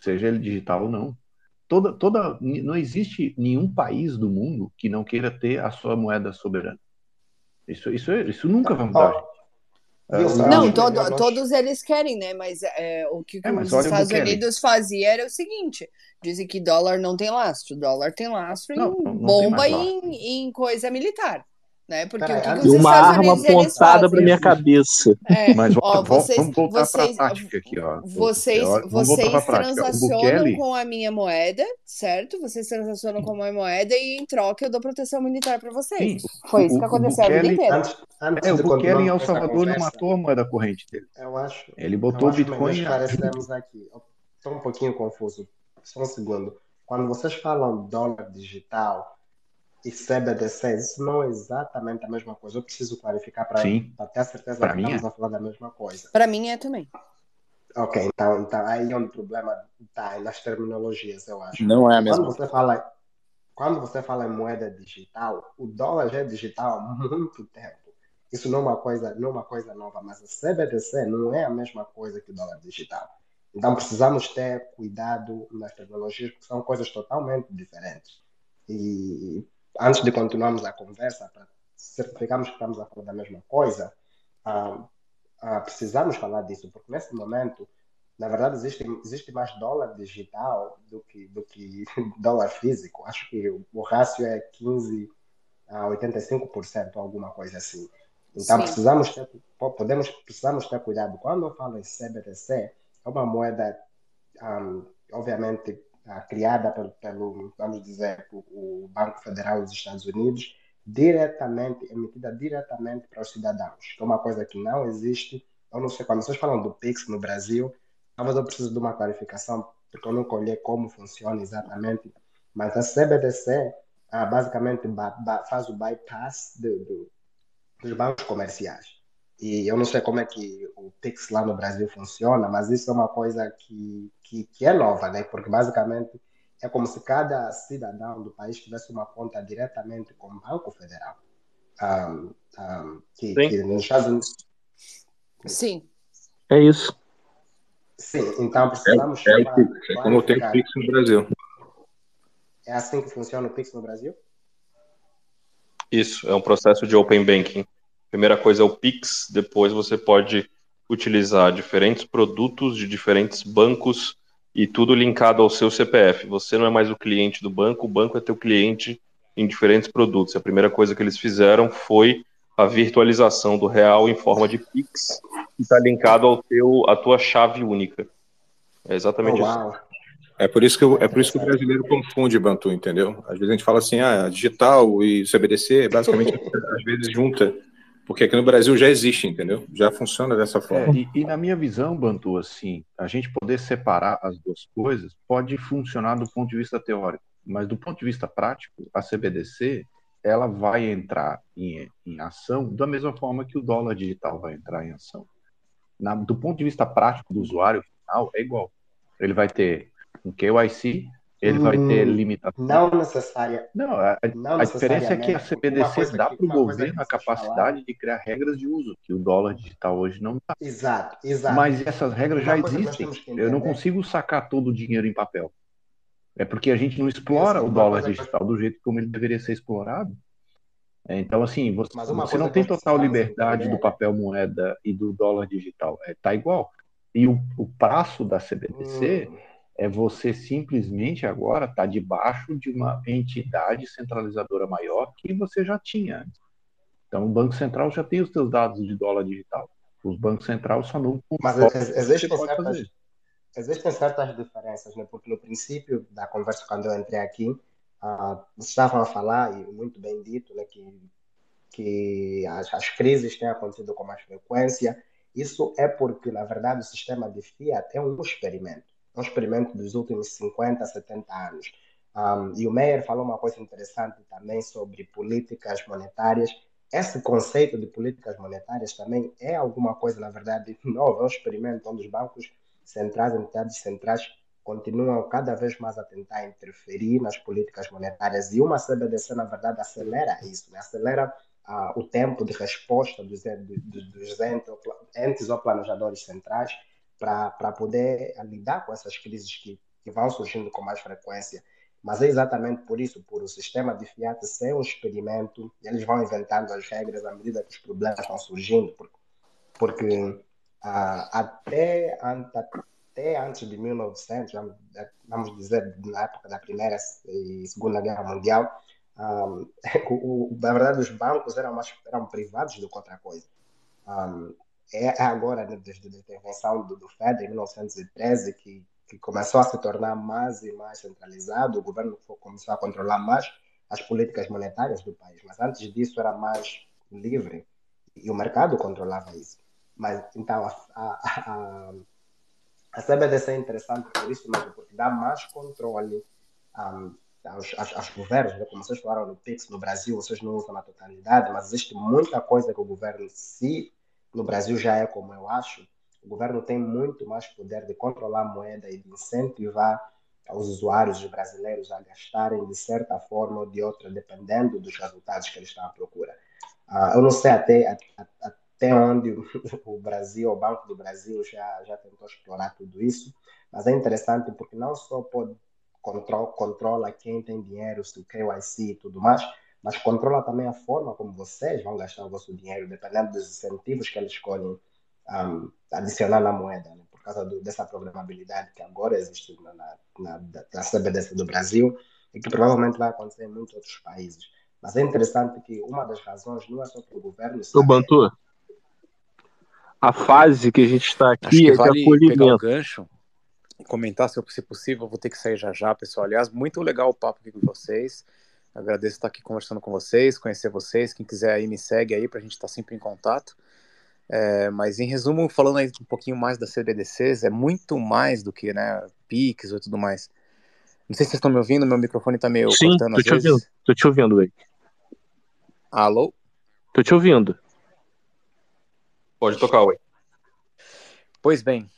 seja ele digital ou não toda, toda, não existe nenhum país do mundo que não queira ter a sua moeda soberana. Isso, isso, isso nunca vai mudar. não, todo, todos eles querem, né? Mas é, o que, é, os Estados Unidos fazia era o seguinte: dizem que dólar não tem lastro, dólar tem lastro não, em não, bomba e em, em coisa militar. Né? Porque o que, que uma arma apontada para minha cabeça. É, Mas ó, vocês, vamos voltar para a prática aqui, ó. Vocês, vocês transacionam com a minha moeda, certo? Vocês transacionam com a minha moeda e em troca eu dou proteção militar para vocês. Sim. Foi isso o, que aconteceu a vida inteira. Antes, antes é, o Bukele em El Salvador não matou a moeda corrente dele. Eu acho. Ele botou o Bitcoin. Nós aqui. Estou um pouquinho confuso. Só um segundo. Quando vocês falam dólar digital e CBDC, isso não é exatamente a mesma coisa. Eu preciso clarificar para ter a certeza pra que estamos é. a falar da mesma coisa. Para mim é também. Ok, então, então aí é onde o problema está, nas terminologias, eu acho. Não é a mesma. Quando você fala, quando você fala em moeda digital, o dólar já é digital há muito tempo. Isso não é uma coisa, não é uma coisa nova, mas a CBDC não é a mesma coisa que o dólar digital. Então precisamos ter cuidado nas tecnologias, porque são coisas totalmente diferentes. E antes de continuarmos a conversa, para certificarmos que estamos a falar da mesma coisa, uh, uh, precisamos falar disso, porque nesse momento, na verdade, existe, existe mais dólar digital do que, do que dólar físico. Acho que o, o rácio é 15 a 85%, alguma coisa assim. Então, Sim. precisamos ter, podemos, precisamos ter cuidado. Quando eu falo em CBDC, é uma moeda, um, obviamente, criada pelo, pelo, vamos dizer, o Banco Federal dos Estados Unidos, diretamente, emitida diretamente para os cidadãos, que é uma coisa que não existe. Eu não sei, quando vocês falam do PIX no Brasil, talvez eu preciso de uma clarificação, porque eu não olhei como funciona exatamente, mas a CBDC ah, basicamente faz o bypass do, do, dos bancos comerciais. E eu não sei como é que o Pix lá no Brasil funciona, mas isso é uma coisa que, que, que é nova, né? Porque basicamente é como se cada cidadão do país tivesse uma conta diretamente com o Banco Federal. Um, um, que, que nos Estados Unidos. Sim. É isso. Sim, então precisamos. É, é, é como tem o Pix no Brasil. É assim que funciona o Pix no Brasil? Isso, é um processo de Open Banking. Primeira coisa é o Pix, depois você pode utilizar diferentes produtos de diferentes bancos e tudo linkado ao seu CPF. Você não é mais o cliente do banco, o banco é teu cliente em diferentes produtos. A primeira coisa que eles fizeram foi a virtualização do real em forma de Pix, que está linkado ao teu, à tua chave única. É exatamente oh, isso. É por isso que eu, é por isso que o brasileiro confunde Bantu, entendeu? Às vezes a gente fala assim, ah, digital e CBDC, basicamente às vezes junta. Porque aqui no Brasil já existe, entendeu? Já funciona dessa forma. É, e, e, na minha visão, Bantu, assim, a gente poder separar as duas coisas pode funcionar do ponto de vista teórico, mas do ponto de vista prático, a CBDC ela vai entrar em, em ação da mesma forma que o dólar digital vai entrar em ação. Na, do ponto de vista prático do usuário final, é igual. Ele vai ter um KYC, ele hum, vai ter hum, limitação. Não necessária. Não, a, não a diferença é que a CBDC dá para o governo a capacidade falar. de criar regras de uso, que o dólar digital hoje não dá. Exato, exato. Mas essas regras já existem. Eu não consigo sacar todo o dinheiro em papel. É porque a gente não explora o dólar digital do jeito como ele deveria ser explorado. É, então, assim, você, você não tem total liberdade do papel moeda e do dólar digital. É, tá igual. E o, o prazo da CBDC. Hum é você simplesmente agora estar tá debaixo de uma entidade centralizadora maior que você já tinha antes. Então, o Banco Central já tem os seus dados de dólar digital. Os bancos centrais só não. Mas existem certas, existem certas diferenças, né? porque no princípio da conversa, quando eu entrei aqui, uh, estavam a falar, e muito bem dito, né, que, que as, as crises têm acontecido com mais frequência. Isso é porque, na verdade, o sistema de Fiat é um experimento um experimento dos últimos 50, 70 anos. Um, e o Meyer falou uma coisa interessante também sobre políticas monetárias. Esse conceito de políticas monetárias também é alguma coisa, na verdade, nova. É um experimento onde os bancos centrais, entidades centrais, continuam cada vez mais a tentar interferir nas políticas monetárias. E uma CBDC, na verdade, acelera isso, né? acelera uh, o tempo de resposta dos, dos, dos entes ou planejadores centrais para poder lidar com essas crises que, que vão surgindo com mais frequência. Mas é exatamente por isso, por o sistema de Fiat ser um experimento, eles vão inventando as regras à medida que os problemas vão surgindo. porque uh, até, até antes de 1900, vamos dizer, na época da Primeira e Segunda Guerra Mundial, um, o, na verdade, os bancos eram, mais, eram privados do que outra coisa. Um, é agora, né, desde a intervenção do, do FED em 1913, que, que começou a se tornar mais e mais centralizado, o governo começou a controlar mais as políticas monetárias do país. Mas antes disso era mais livre e o mercado controlava isso. Mas então a, a, a, a CBDC é interessante por isso mesmo, porque dá mais controle um, aos, aos, aos, governos. Né? Como vocês falaram no PIX, no Brasil, vocês não usam na totalidade, mas existe muita coisa que o governo, se no Brasil já é como eu acho, o governo tem muito mais poder de controlar a moeda e de incentivar os usuários brasileiros a gastarem de certa forma ou de outra, dependendo dos resultados que eles estão à procura. Uh, eu não sei até, até onde o Brasil, o Banco do Brasil, já, já tentou explorar tudo isso, mas é interessante porque não só pode control, controla quem tem dinheiro, o KYC e tudo mais, mas controla também a forma como vocês vão gastar o vosso dinheiro, dependendo dos incentivos que eles escolhem um, adicionar na moeda, né? por causa do, dessa programabilidade que agora existe na, na, na, na CBDC do Brasil e que provavelmente vai acontecer em muitos outros países. Mas é interessante que uma das razões não é só que o governo. Ô, Bantu, a fase que a gente está aqui é vale de acolhimento. Pegar o gancho comentar, se possível, vou ter que sair já já, pessoal. Aliás, muito legal o papo aqui com vocês. Agradeço estar aqui conversando com vocês, conhecer vocês. Quem quiser aí, me segue aí para a gente estar sempre em contato. É, mas em resumo, falando aí um pouquinho mais das CBDCs, é muito mais do que né, PIX e tudo mais. Não sei se vocês estão me ouvindo, meu microfone está meio Sim, cortando tô às te vezes. ouvindo. Tô te ouvindo, aí. Alô? Tô te ouvindo. Pode tocar, ué. Pois bem,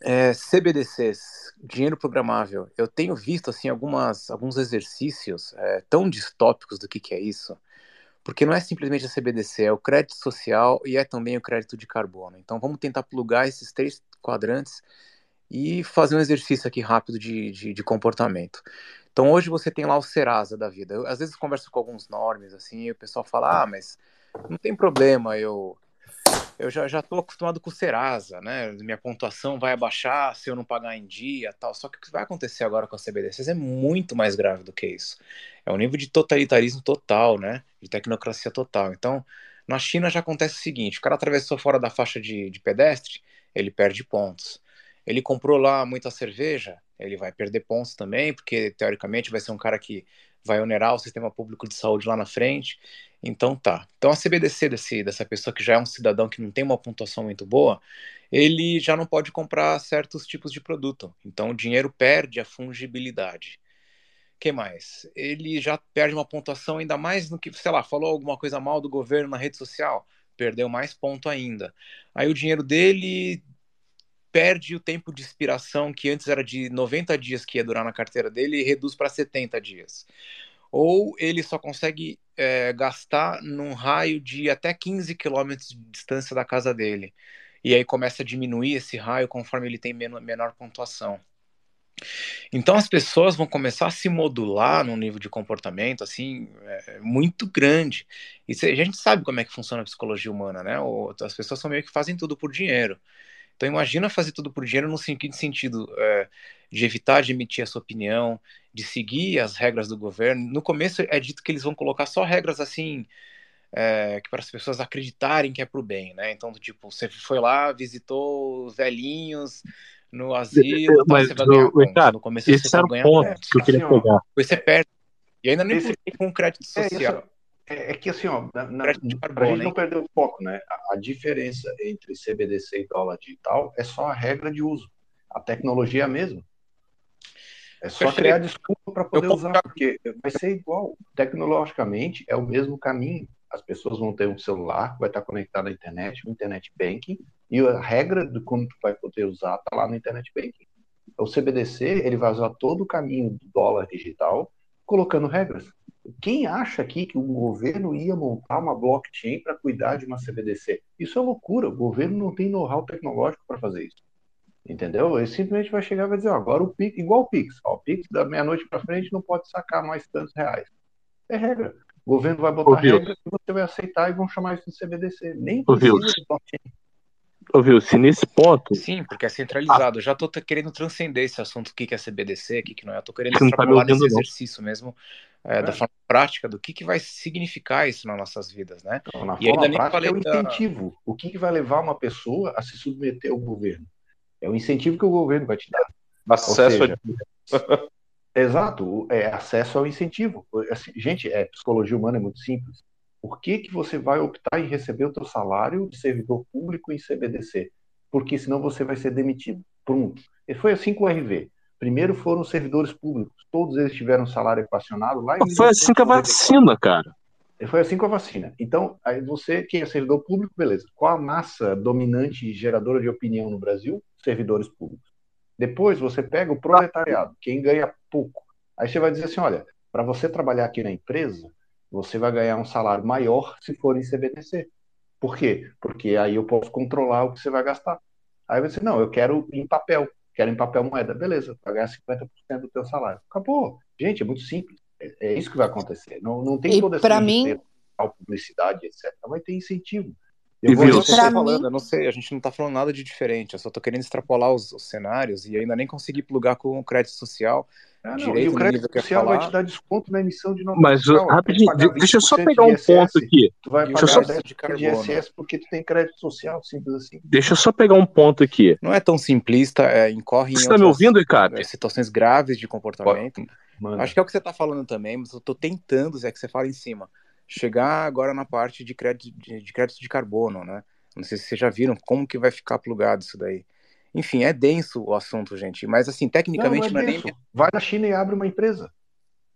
é, CBDCs, dinheiro programável. Eu tenho visto assim algumas, alguns exercícios é, tão distópicos do que, que é isso, porque não é simplesmente a CBDC, é o crédito social e é também o crédito de carbono. Então vamos tentar plugar esses três quadrantes e fazer um exercício aqui rápido de, de, de comportamento. Então hoje você tem lá o Serasa da vida. Eu, às vezes converso com alguns normes assim, e o pessoal fala: "Ah, mas não tem problema, eu eu já já estou acostumado com o Serasa, né? Minha pontuação vai abaixar se eu não pagar em dia, tal. Só que o que vai acontecer agora com a CBDCs é muito mais grave do que isso. É um nível de totalitarismo total, né? De tecnocracia total. Então, na China já acontece o seguinte: o cara atravessou fora da faixa de, de pedestre, ele perde pontos. Ele comprou lá muita cerveja, ele vai perder pontos também, porque teoricamente vai ser um cara que vai onerar o sistema público de saúde lá na frente. Então tá. Então a CBDC desse, dessa pessoa que já é um cidadão que não tem uma pontuação muito boa, ele já não pode comprar certos tipos de produto. Então o dinheiro perde a fungibilidade. que mais? Ele já perde uma pontuação ainda mais no que, sei lá, falou alguma coisa mal do governo na rede social, perdeu mais ponto ainda. Aí o dinheiro dele perde o tempo de expiração que antes era de 90 dias que ia durar na carteira dele e reduz para 70 dias. Ou ele só consegue é, gastar num raio de até 15 quilômetros de distância da casa dele. E aí começa a diminuir esse raio conforme ele tem menor, menor pontuação. Então as pessoas vão começar a se modular num nível de comportamento assim é, muito grande. E a gente sabe como é que funciona a psicologia humana, né? As pessoas são meio que fazem tudo por dinheiro. Então imagina fazer tudo por dinheiro no sentido é, de evitar de emitir a sua opinião, de seguir as regras do governo. No começo é dito que eles vão colocar só regras assim é, que para as pessoas acreditarem que é para o bem, né? Então tipo você foi lá, visitou os velhinhos no asilo, mas tá, você vai ganhar o, cara, No começo esse você era o ganha ponto pontos. que eu queria Assim, pegar. Depois você perde. E ainda nem Esse- com crédito É, social. isso, é, é que assim, ó, na, na, pra carbono, gente não perder o foco, né? A, a diferença entre CBDC e dólar digital é só a regra de uso. A tecnologia é a mesma. É só Perfeito. criar desculpa para poder Eu usar, porque vai ser igual. Tecnologicamente é o mesmo caminho. As pessoas vão ter um celular vai estar conectado à internet, um internet banking, e a regra de como tu vai poder usar está lá no internet banking. O CBDC ele vai usar todo o caminho do dólar digital, colocando regras. Quem acha aqui que o governo ia montar uma blockchain para cuidar de uma CBDC? Isso é loucura. O governo não tem know-how tecnológico para fazer isso. Entendeu? Ele simplesmente vai chegar e vai dizer, ó, agora o Pix, igual o Pix, ó, o Pix da meia-noite para frente não pode sacar mais tantos reais. É regra. O governo vai botar Ouviu? regra e você vai aceitar e vão chamar isso de CBDC. Nem Ouviu? precisa de blockchain. Ouviu? Se nesse ponto. Sim, porque é centralizado. Eu já tô querendo transcender esse assunto, o que é CBDC, o que não é. Eu tô querendo não tá extrapolar nesse não. exercício mesmo, é, da forma prática, do que, que vai significar isso nas nossas vidas, né? Então, na E ainda nem prática é falei o da- incentivo. O que, que vai levar uma pessoa a se submeter ao governo? É o incentivo que o governo vai te dar. Acesso seja, a Exato, é acesso ao incentivo. Assim, gente, é, psicologia humana é muito simples. Por que, que você vai optar em receber o teu salário de servidor público em CBDC? Porque senão você vai ser demitido. Pronto. E foi assim com o RV. Primeiro foram os servidores públicos. Todos eles tiveram salário equacionado lá em Foi assim com a 1994. vacina, cara. Foi assim com a vacina. Então, aí você, quem é servidor público, beleza. Qual a massa dominante e geradora de opinião no Brasil? Servidores públicos. Depois você pega o proletariado, quem ganha pouco. Aí você vai dizer assim: olha, para você trabalhar aqui na empresa, você vai ganhar um salário maior se for em CBDC. Por quê? Porque aí eu posso controlar o que você vai gastar. Aí você, não, eu quero em papel, quero em papel moeda. Beleza, vai ganhar 50% do teu salário. Acabou. Gente, é muito simples. É, é isso que vai acontecer. Não, não tem E toda pra essa mim- indústria, publicidade, etc. Vai ter incentivo. E Eu vou viu? Pra falando, mim- eu não sei, a gente não tá falando nada de diferente, eu só tô querendo extrapolar os, os cenários e ainda nem consegui plugar com o crédito social. Ah, não, direito e o crédito social vai te dar desconto na emissão de nota Mas, fiscal. rapidinho, deixa eu só 20% pegar um ISS, ponto aqui. Tu vai E o pagar só- 10% de carbono. ISS porque tu tem crédito social, simples assim. Deixa eu só pegar um ponto aqui. Não é tão simplista, é, incorre em Você tá me ouvindo, Ricardo? é, situações graves de comportamento. Mano, Acho que é o que você tá falando também, mas eu tô tentando, é que você fala em cima, chegar agora na parte de crédito de, de crédito de carbono, né? Não sei se vocês já viram como que vai ficar plugado isso daí. Enfim, é denso o assunto, gente, mas assim, não, não tecnicamente é não é nem denso. Vai na China e abre uma empresa.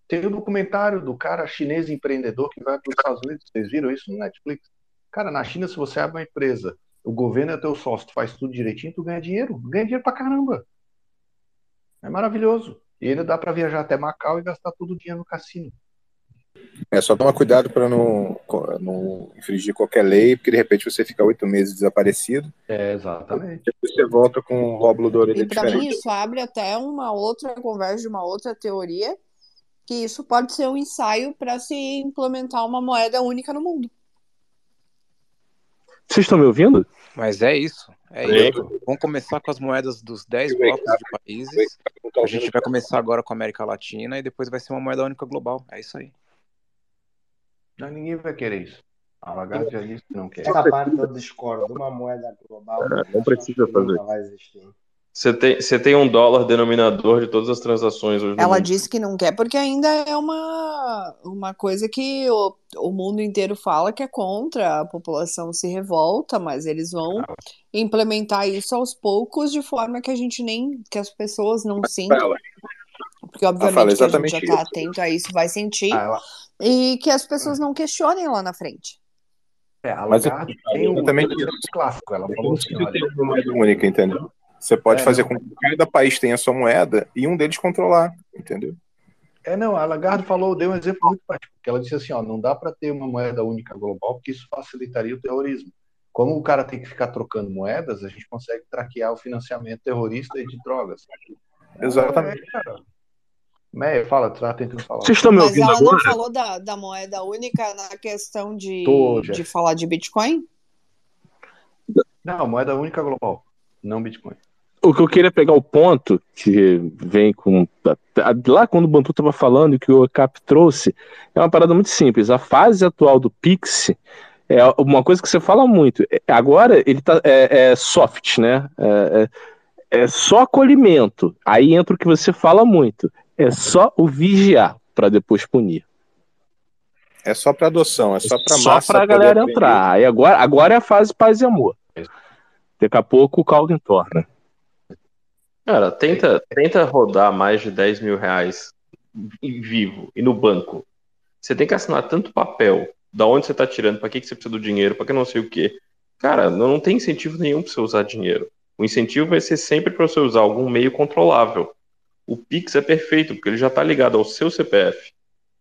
Tem um documentário do cara chinês empreendedor que vai para os Estados Unidos. Vocês viram isso no Netflix? Cara, na China, se você abre uma empresa, o governo é teu sócio, tu faz tudo direitinho, tu ganha dinheiro. Ganha dinheiro pra caramba. É maravilhoso. E ainda dá para viajar até Macau e gastar todo o dinheiro no cassino. É só tomar cuidado para não, não infringir qualquer lei, porque de repente você fica oito meses desaparecido, É, exatamente. depois você volta com um róbulo da orelha E para mim diferente. isso abre até uma outra conversa de uma outra teoria, que isso pode ser um ensaio para se implementar uma moeda única no mundo. Vocês estão me ouvindo? Mas é isso, é isso. Vamos começar com as moedas dos 10 blocos de países. A gente vai começar agora com a América Latina e depois vai ser uma moeda única global. É isso aí. Não, ninguém vai querer isso. A Lagarde já disse que não quer. Essa parte eu discordo. Uma moeda global não acho precisa fazer. nunca vai existir. Você tem, você tem um dólar denominador de todas as transações hoje Ela disse que não quer porque ainda é uma, uma coisa que o, o mundo inteiro fala que é contra, a população se revolta, mas eles vão implementar isso aos poucos de forma que a gente nem, que as pessoas não sintam. Porque obviamente fala que a gente já está isso. atento a isso, vai sentir, Ah, ela, e que as pessoas não questionem lá na frente. é, a Mas Lagarde tem um exatamente tem um clássico. Ela falou assim, olha, moeda única, entendeu? Você pode É, fazer não. com que cada país tenha a sua moeda e um deles controlar, entendeu? É, não, a Lagarde falou, deu um exemplo muito prático, porque ela disse assim, ó, não dá para ter uma moeda única global, porque isso facilitaria o terrorismo. Como o cara tem que ficar trocando moedas, a gente consegue traquear o financiamento terrorista e de drogas. Exatamente. É, Meia, fala, tu tá tentando falar. Vocês estão me Mas ouvindo ela não agora? falou da, da moeda única na questão de, Tô, de falar de Bitcoin? Não, moeda única global, não Bitcoin. O que eu queria pegar o ponto que vem com. Lá quando o Bantu estava falando e que o Cap trouxe, é uma parada muito simples. A fase atual do Pix é uma coisa que você fala muito. Agora ele tá, é, é soft, né? É, é, é só acolhimento. Aí entra o que você fala muito. É só o vigiar para depois punir. É só para adoção, é só para Só massa para a galera aprender. entrar. Aí agora, agora é a fase paz e amor. Daqui a pouco o caldo entorna. Cara, tenta, tenta rodar mais de 10 mil reais em vivo e no banco. Você tem que assinar tanto papel, da onde você tá tirando, para que, que você precisa do dinheiro, para que não sei o quê. Cara, não, não tem incentivo nenhum para você usar dinheiro. O incentivo vai ser sempre para você usar algum meio controlável. O Pix é perfeito, porque ele já está ligado ao seu CPF.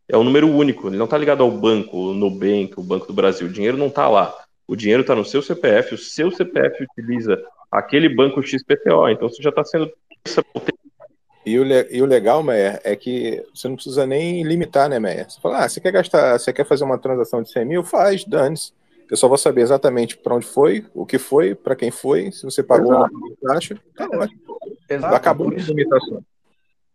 É um número único, ele não está ligado ao banco, o Nubank, o Banco do Brasil. O dinheiro não está lá. O dinheiro está no seu CPF, o seu CPF utiliza aquele banco XPTO. Então você já está sendo. E o, e o legal, Meia, é que você não precisa nem limitar, né, Meia? Você fala, ah, você quer gastar, você quer fazer uma transação de 100 mil? Faz, dane-se. Eu só vou saber exatamente para onde foi, o que foi, para quem foi, se você pagou Exato. uma taxa. Tá ótimo. Exato. Acabou a isso, limitação.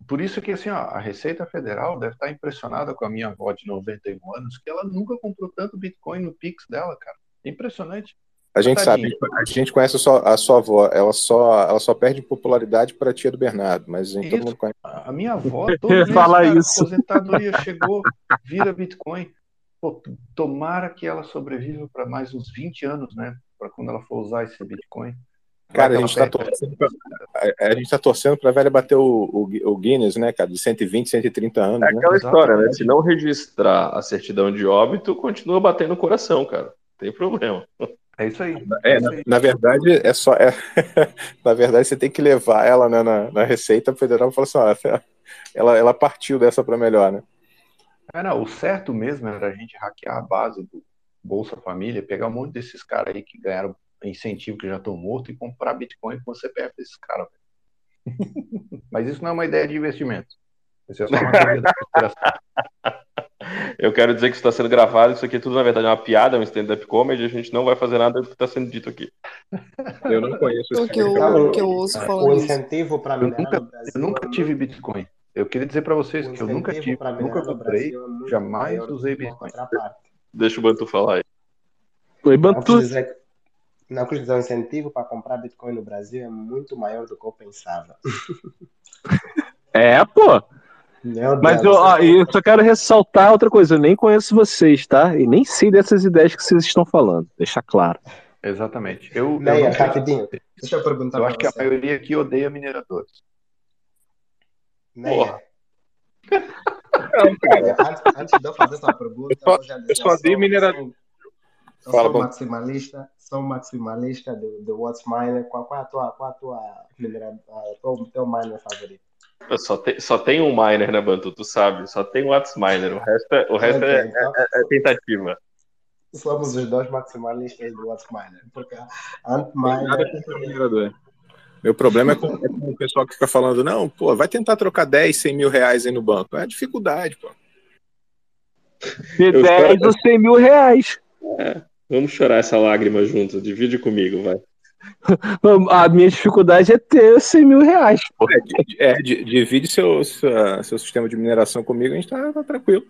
Por isso que assim, ó, a Receita Federal deve estar impressionada com a minha avó de 91 anos, que ela nunca comprou tanto Bitcoin no Pix dela, cara. Impressionante. A gente Tadinho. sabe, a gente conhece só a sua avó, ela só, ela só perde popularidade para a tia do Bernardo, mas a gente, todo mundo conhece. A a minha avó, todo falar isso. aposentadoria chegou, vira Bitcoin. Pô, tomara que ela sobreviva para mais uns 20 anos, né? Para quando ela for usar esse Bitcoin. Cara, a gente torcendo pra, a, a gente tá torcendo pra velha bater o, o, o Guinness, né, cara, de 120, 130 anos, É né? aquela história, né? Se não registrar a certidão de óbito, continua batendo no coração, cara. Não tem problema. É isso aí. É, isso na, aí. na verdade, é só. é- na verdade, você tem que levar ela né, na, na Receita Federal e falar assim: ó, ela, ela partiu dessa para melhor, né? É, não, o certo mesmo era a gente hackear a base do Bolsa Família, pegar um monte desses caras aí que ganharam incentivo que já estão mortos e comprar Bitcoin com o CPF desses caras. velho. Mas isso não é uma ideia de investimento. Isso é só uma da. Eu quero dizer que isso está sendo gravado, isso aqui é tudo, na verdade, é uma piada, um stand-up comedy, a gente não vai fazer nada do que está sendo dito aqui. Eu não conheço O esse que eu, cara. o que eu ouço O falando isso. incentivo para Eu minerar nunca, no Brasil eu nunca é tive Bitcoin. Eu queria dizer para vocês o que eu nunca tive, nunca comprei, é jamais usei Bitcoin. Deixa o Bantu falar aí. Oi, Bantu. Não quis dizer, o incentivo para comprar Bitcoin no Brasil é muito maior do que eu pensava. É, pô. Meu Mas Deus, eu, ó, eu só quero ressaltar outra coisa. Eu nem conheço vocês, tá? E nem sei dessas ideias que vocês estão falando. Deixar claro. Exatamente. Eu, eu, Meia, não sei- rapidinho. Deixa eu perguntar eu acho que a você. maioria aqui odeia mineradores. Meia. Não, cara. Olha, antes, antes de eu fazer essa pergunta, Eu só- vou já dizer, eu sou- minerador. sou- Eu Fala, sou bom. maximalista, sou maximalista do, do What's Miner. Qual, qual é a tua, qual é a tua minerador, teu, teu miner favorito? Só tem, só tem um miner, né, Bantu? Tu sabe? Só tem o Whats Miner. O resto é, o resto Ok, é, então, é tentativa. somos os dois maximalistas do What's Miner. Porque Antminer o. Meu problema é com, é com o pessoal que fica falando, não, pô, vai tentar trocar 10, 100 mil reais aí no banco. É dificuldade, pô. De Eu 10 espero- ou 100 mil reais. Vamos chorar essa lágrima junto. Divide comigo, vai. A minha dificuldade é ter 100 mil reais, pô. É, é, di- divide seu, sua- seu sistema de mineração comigo, a gente tá, tá tranquilo.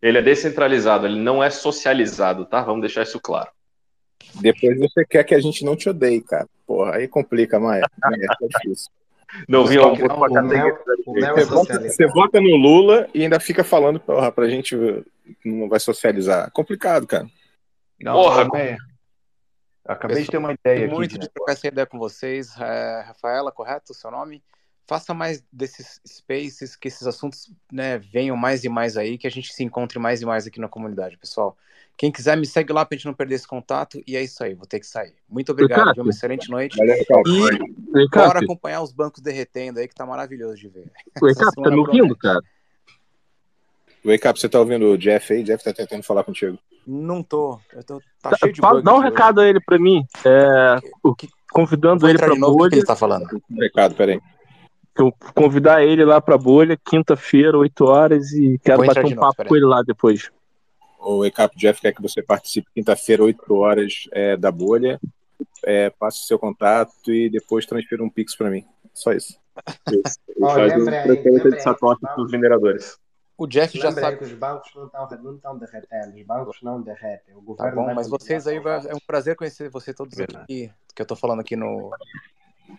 Ele é descentralizado, ele não é socializado, tá? Vamos deixar isso claro. Depois você quer que a gente não te odeie, cara. Porra, aí complica, Maia. Maia, é difícil. Não vi um meu é Você vota no Lula e ainda fica falando porra, pra gente não vai socializar. Complicado, cara. Não, Porra, não é. Acabei de ter uma ideia aqui. muito de de trocar essa ideia com vocês. É, Rafaela, correto o seu nome? Faça mais desses spaces, que esses assuntos né, venham mais e mais aí, que a gente se encontre mais e mais aqui na comunidade, pessoal. Quem quiser, me segue lá pra gente não perder esse contato. E é isso aí, vou ter que sair. Muito obrigado, Ricardo. viu? Uma excelente noite. Valeu, Ricardo. E cá, bora acompanhar os bancos derretendo aí, que tá maravilhoso de ver. Cá, tá me ouvindo, cara? Wake up, você tá ouvindo o Jeff aí? Jeff tá tentando falar contigo. Não tô. Eu tô tá Tá, cheio de fala- bug dá um hoje. recado a ele pra mim. É, o- Que- convidando ele pra novo, o que bolha. ele tá falando? Recado, peraí. Eu convidar ele lá pra bolha, quinta-feira, 8 horas, e quero bater um novo, papo peraí. com ele lá depois. O Up Jeff quer que você participe quinta-feira, 8 horas é, da bolha. É, passe o seu contato e depois transfira um Pix pra mim. Só isso. Ele Ó, faz um lembre aí, transferência lembre de satoshi pros mineradores. O Jeff já sabe. que os bancos não estão não estão derretendo, os bancos não derretem. O Tá governo bom, vai mas vocês aí vai- é um prazer conhecer você todos aqui, que eu tô falando aqui no,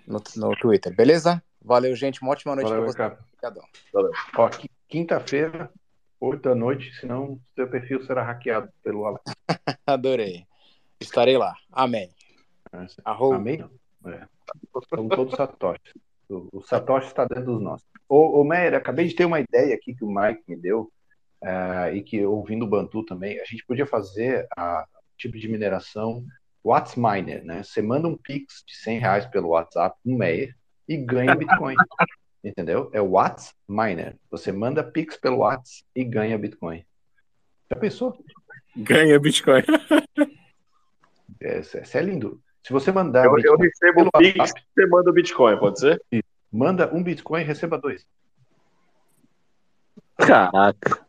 no, no Twitter, beleza? Valeu, gente. Uma ótima noite Valeu, pra Wake vocês. Up. Obrigadão. Ó, qui- quinta-feira, 8 da noite, senão seu perfil será hackeado pelo Alex. Adorei. Estarei lá. Amém. Arroba. Amém? É. Somos todos satoshis. O, o satoshi está dentro dos nossos. Ô, ô Meyer, acabei de ter uma ideia aqui que o Mike me deu, eh, e que ouvindo o Bantu também, a gente podia fazer a tipo de mineração What's Miner, né? Você manda um Pix de 100 reais pelo WhatsApp, um Meyer, e ganha Bitcoin. Entendeu? É What's Miner. Você manda Pix pelo Whats e ganha Bitcoin. Já pensou? Ganha Bitcoin. É, Isso é lindo. Se você mandar Eu, eu recebo o Pix, WhatsApp, você manda o Bitcoin, pode ser? manda um Bitcoin e receba dois. Caraca.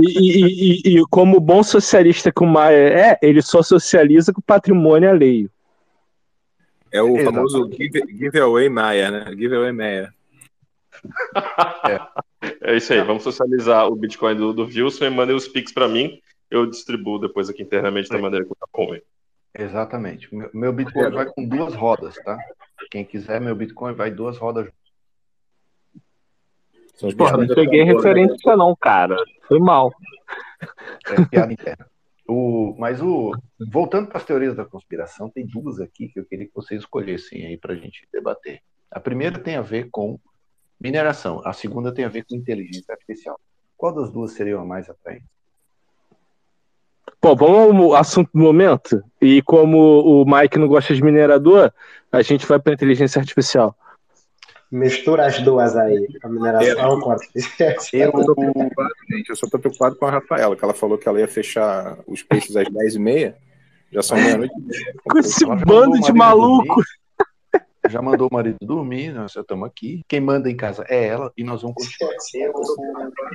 E, e, e, e, como bom socialista que o Maia é, ele só socializa com patrimônio alheio. É o Exato. famoso give, giveaway Maia, né? Giveaway Maia. É. é isso aí, vamos socializar o Bitcoin do, do Wilson e mandem os Pix para mim. Eu distribuo depois aqui internamente da maneira que eu convém. Exatamente. Meu, meu Bitcoin vai com duas rodas, tá? Quem quiser, meu Bitcoin vai duas rodas. Porra, não peguei referência não, cara. Foi mal. É piada interna. O, mas o voltando para as teorias da conspiração, tem duas aqui que eu queria que vocês escolhessem aí para a gente debater. A primeira tem a ver com mineração, a segunda tem a ver com inteligência artificial. Qual das duas seria a mais atraente? Pô, vamos ao assunto do momento. E como o Mike não gosta de minerador, a gente vai para inteligência artificial. Mistura as duas aí, a mineração com a Eu, gente, eu só tô preocupado com a Rafaela, que ela falou que ela ia fechar os peixes às 10h30. Já são meia-noite. Com esse bando de maluco. Já mandou o marido dormir, nós já estamos aqui. Quem manda em casa é ela e nós vamos continuar.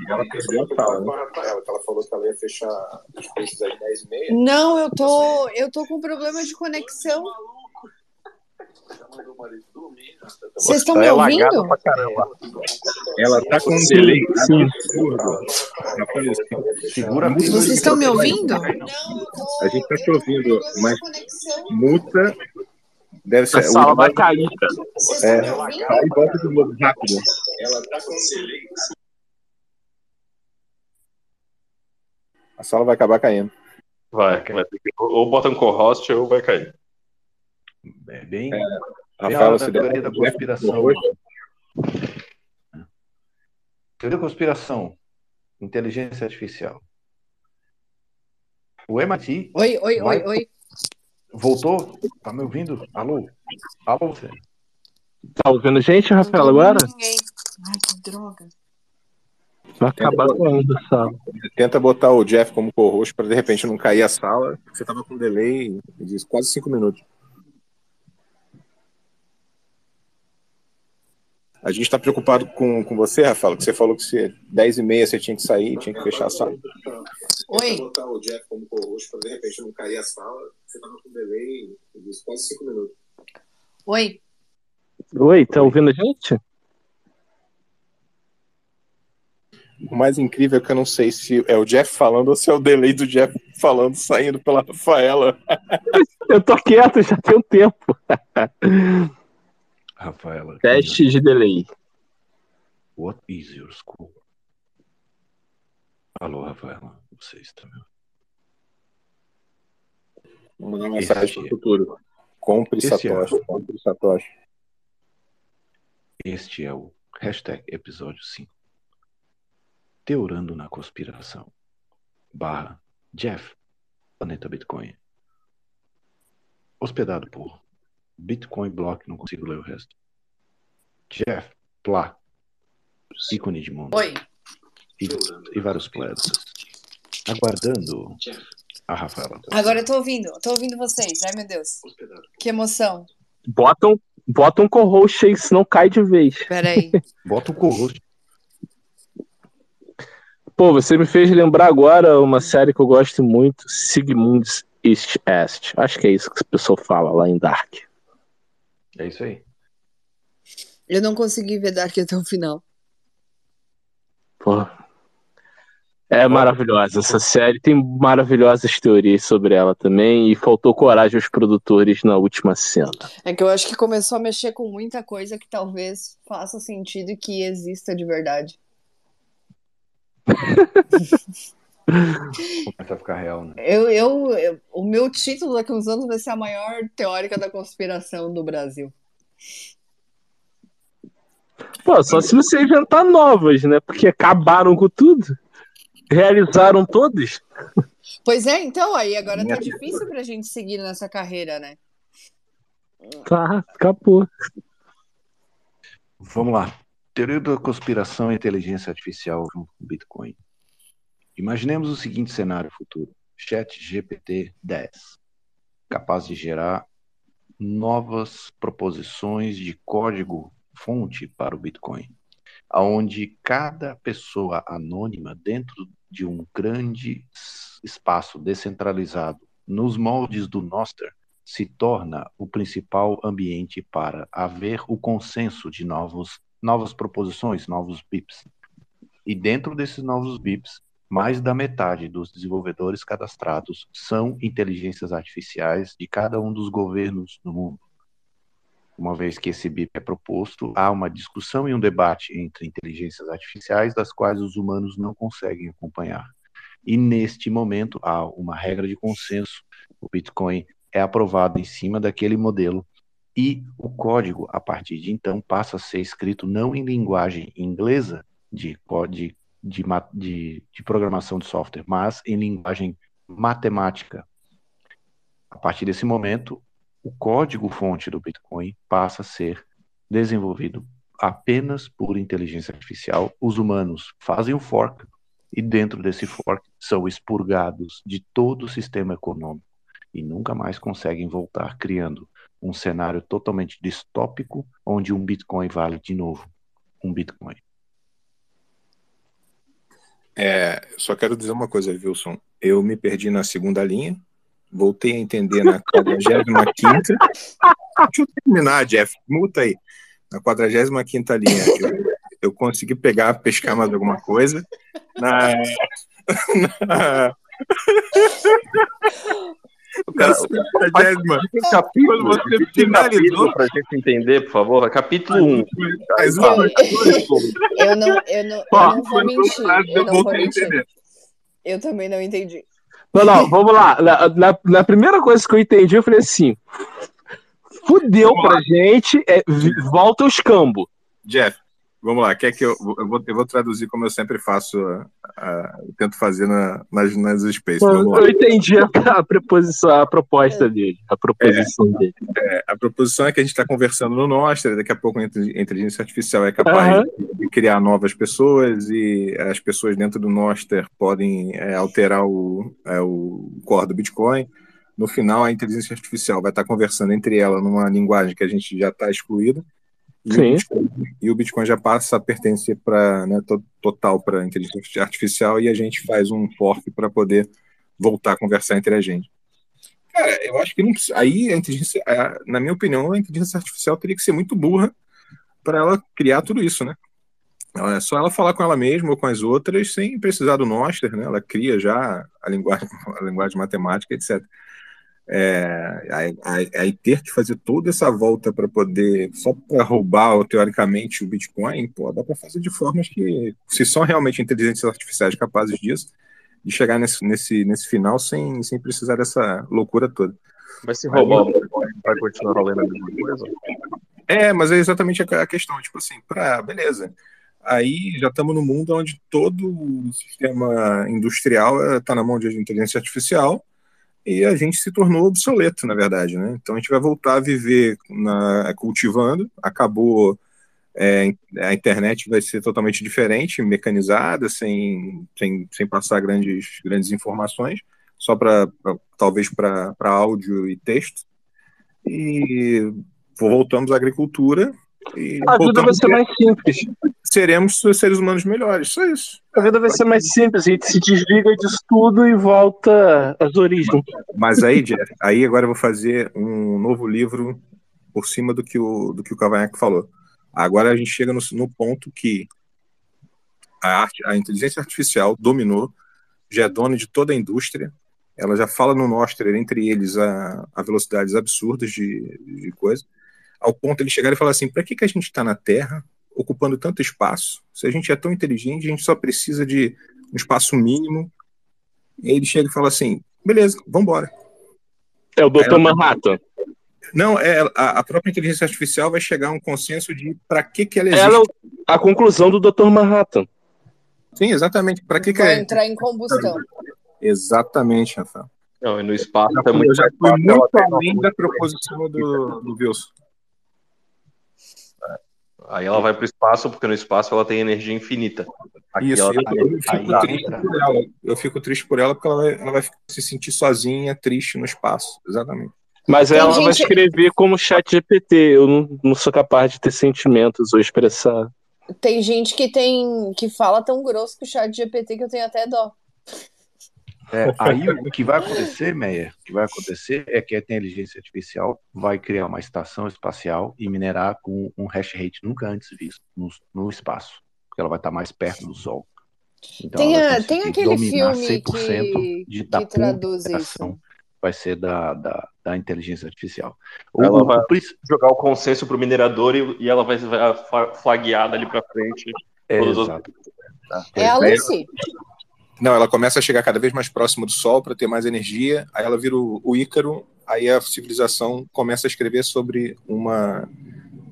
Ela perdeu a fala, né? Que ela falou que ela ia fechar os peixes às 10h30. Não, eu tô, eu tô com problema de conexão. Vocês estão me ouvindo? Ela tá com um delay sim. Segura Vocês estão me ouvindo? A gente tá te ouvindo, mas multa deve ser. A sala vai cair, cara. É, aí volta de novo, rápido. Ela tá com delay. A sala vai acabar caindo. Vai, vai ter que, ou bota um co-host ou vai cair. É bem. É, Rafael, a teoria da conspiração. Teoria da conspiração. Inteligência artificial. O MIT. Oi, oi, vai... oi, oi. Voltou? Tá me ouvindo? Alô? Alô, você? Tá ouvindo gente, Rafael, agora? Ninguém. Ai, que droga. Vai acabar com a sala. Tenta botar o Jeff como co-host para de repente não cair a sala. Você tava com delay de quase cinco minutos. A gente está preocupado com, com você, Rafael, que você falou que se 10 e meia você tinha que sair, tinha que fechar a sala. Oi. botar o Jeff como co-host para de repente não cair a sala. Você estava com delay de quase cinco minutos. Oi. Oi, tá ouvindo a gente? O mais incrível é que eu não sei se é o Jeff falando ou se é o delay do Jeff falando, saindo pela Rafaela. eu tô quieto já tem um tempo. Rafaela. Teste de delay. What is your school? Alô, Rafaela. Você está meu. Vamos mandar uma mensagem para o futuro. Compre Esse Satoshi. É... Compre Satoshi. Este é o hashtag episódio 5. Teorando na conspiração. Barra Jeff. Planeta Bitcoin. Hospedado por Bitcoin Block, não consigo ler o resto. Jeff, Plá, ícone de mundo. Oi. E, e vários players. Aguardando a Rafaela. Agora eu tô ouvindo, tô ouvindo vocês. Ai, meu Deus. Que emoção. Bota um, bota um co-host aí, senão cai de vez. Peraí. Bota um co-host. Pô, você me fez lembrar agora uma série que eu gosto muito, Sigmund's East Est. Acho que é isso que o pessoal fala lá em Dark. É isso aí. Eu não consegui ver Dark até o final. Pô. É maravilhosa essa série, tem maravilhosas teorias sobre ela também, e faltou coragem aos produtores na última cena. É que eu acho que começou a mexer com muita coisa que talvez faça sentido e que exista de verdade. Começa a ficar real, né? Eu, eu, eu, o meu título daqui a uns anos vai ser a maior teórica da conspiração do Brasil. Pô, só se você inventar novas, né? Porque acabaram com tudo. Realizaram todos. Pois é, então, aí agora tá difícil pra gente seguir nessa carreira, né? Tá, acabou. Vamos lá. Teoria da conspiração e inteligência artificial no Bitcoin. Imaginemos o seguinte cenário futuro: Chat GPT 10, capaz de gerar novas proposições de código fonte para o Bitcoin. onde cada pessoa anônima dentro de um grande espaço descentralizado, nos moldes do Noster, se torna o principal ambiente para haver o consenso de novos, novas proposições, novos BIPs. E dentro desses novos BIPs, mais da metade dos desenvolvedores cadastrados são inteligências artificiais de cada um dos governos do mundo. Uma vez que esse BIP é proposto, há uma discussão e um debate entre inteligências artificiais das quais os humanos não conseguem acompanhar. E neste momento há uma regra de consenso. O Bitcoin é aprovado em cima daquele modelo e o código, a partir de então, passa a ser escrito não em linguagem inglesa de, de, de, de, de programação de software, mas em linguagem matemática. A partir desse momento, o código-fonte do Bitcoin passa a ser desenvolvido apenas por inteligência artificial. Os humanos fazem o fork e dentro desse fork são expurgados de todo o sistema econômico e nunca mais conseguem voltar, criando um cenário totalmente distópico onde um Bitcoin vale de novo um Bitcoin. É, só quero dizer uma coisa, Wilson. Eu me perdi na segunda linha, voltei a entender na 45 Deixa eu terminar, Jeff. Multa aí. Na 45 linha, eu, eu consegui pegar, pescar mais alguma coisa. Na. na... O cara, o capítulo, você finalizou para a gente entender, por favor. Capítulo 1. Eu não, eu não, eu não vou mentir. Eu não vou mentir. Eu também não entendi. Não, não, vamos lá. Na, na, na, primeira coisa que eu entendi, eu falei assim: fudeu pra gente, é, volta os cambo. Jeff, vamos lá. Quer que eu, eu, vou, eu vou traduzir como eu sempre faço, uh, uh, tento fazer na, nas, nas Space. Eu entendi a, a, preposição, a proposta dele. A proposição é, dele. É, a proposição é que a gente está conversando no Nostra, daqui a pouco a inteligência artificial é capaz uhum. de criar novas pessoas e as pessoas dentro do Nostra podem é, alterar o, é, o core do Bitcoin. No final, a inteligência artificial vai estar conversando entre ela numa linguagem que a gente já está excluída e o, Bitcoin, e o, Bitcoin, já passa a pertencer para né, total para a inteligência artificial e a gente faz um fork para poder voltar a conversar entre a gente. Cara, eu acho que não aí a inteligência, na minha opinião, a inteligência artificial teria que ser muito burra para ela criar tudo isso, né? É só ela falar com ela mesma ou com as outras sem precisar do Noster, né? Ela cria já a linguagem, a linguagem matemática, etc. É, aí, aí, ter que fazer toda essa volta para poder, só para roubar, teoricamente, o Bitcoin, pô, dá para fazer de formas que, se são realmente inteligências artificiais capazes disso, de chegar nesse, nesse, nesse final sem, sem precisar dessa loucura toda. Mas se roubar o Bitcoin, vai continuar valendo a mesma coisa? É, mas é exatamente a questão, tipo assim, pra, beleza, aí já estamos no mundo onde todo o sistema industrial está na mão de inteligência artificial, e a gente se tornou obsoleto, na verdade, né? Então a gente vai voltar a viver na, cultivando, acabou é, a internet vai ser totalmente diferente, mecanizada, sem, sem, sem passar grandes, grandes informações, só para talvez para áudio e texto. E voltamos à agricultura e a vida vai ser mais simples. Seremos seres humanos melhores, só isso. A vida vai ser mais simples, a gente se desliga disso tudo e volta às origens. Mas aí, Jeff, aí agora eu vou fazer um novo livro por cima do que o, do que o Cavanhaque falou. Agora a gente chega no, no ponto que a, arte, a inteligência artificial dominou, já é dona de toda a indústria, ela já fala no Nostra, entre eles, a, a velocidades absurdas de, de coisa ao ponto de ele chegar e falar assim: para que, que a gente está na Terra ocupando tanto espaço? Se a gente é tão inteligente, a gente só precisa de um espaço mínimo. E aí ele chega e fala assim: beleza, vamos embora. É o Dr. Manhattan. Não, é a, a, própria inteligência artificial vai chegar a um consenso de para que, que ela existe. Ela, a conclusão do Dr. Manhattan. Sim, exatamente. Para que, que vai entrar em combustão. Exatamente, Rafael. Não, e no espaço é muito, eu já fui muito além da proposição do, do Wilson. Aí ela vai para o espaço, porque no espaço ela tem energia infinita. Aqui Isso, eu, tá eu, fico triste por ela. Eu fico triste por ela porque ela vai, ela vai se sentir sozinha, triste no espaço. Exatamente. Mas ela gente... vai escrever como chat GPT. Eu não, não sou capaz de ter sentimentos ou expressar Tem gente que tem que fala tão grosso com o chat GPT que eu tenho até dó. É, aí o que vai acontecer, Meyer, o que vai acontecer é que a inteligência artificial vai criar uma estação espacial e minerar com um hash rate nunca antes visto no, no espaço, porque ela vai estar mais perto do Sol. Então tem, a, tem aquele filme que, de, que traduz isso. Vai ser da, da, da inteligência artificial. O, ela vai o, jogar o consenso para o minerador e, e, ela vai ser flagueada ali para frente. É, exato. É a Lucy. Não, ela começa a chegar cada vez mais próxima do Sol para ter mais energia. Aí ela vira o, o Ícaro. Aí a civilização começa a escrever sobre uma.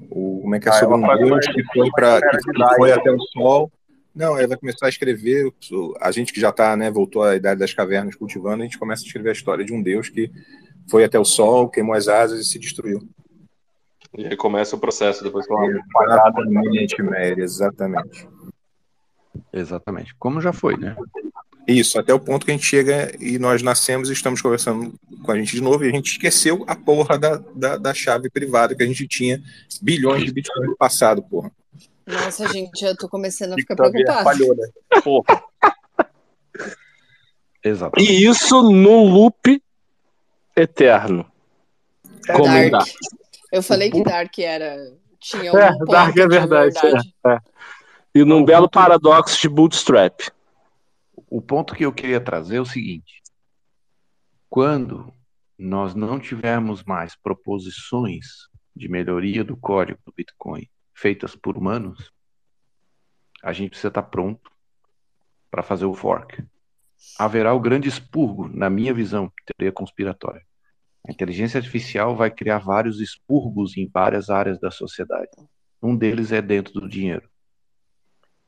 O, como é que é? Ah, sobre um deus que foi, pra, que foi até o Sol. Não, ela vai começar a escrever. A gente que já está, né, voltou à idade das cavernas cultivando, a gente começa a escrever a história de um deus que foi até o Sol, queimou as asas e se destruiu. E aí começa o processo depois com uma Exatamente, Mary, exatamente. Exatamente. Como já foi, né? Isso, até o ponto que a gente chega e nós nascemos e estamos conversando com a gente de novo e a gente esqueceu a porra da, da, da chave privada que a gente tinha bilhões de bitcoins no passado, porra. Nossa, gente, eu tô começando a ficar preocupado. Falhou, né? Porra. Exato. E isso no loop eterno. É Como Dark. Dark. Eu falei que Dark era. Tinha um é, Dark é verdade. verdade. É, é. E num belo paradoxo de bootstrap. O ponto que eu queria trazer é o seguinte: quando nós não tivermos mais proposições de melhoria do código do Bitcoin feitas por humanos, a gente precisa estar pronto para fazer o fork. Haverá o grande expurgo, na minha visão, teoria conspiratória. A inteligência artificial vai criar vários expurgos em várias áreas da sociedade. Um deles é dentro do dinheiro.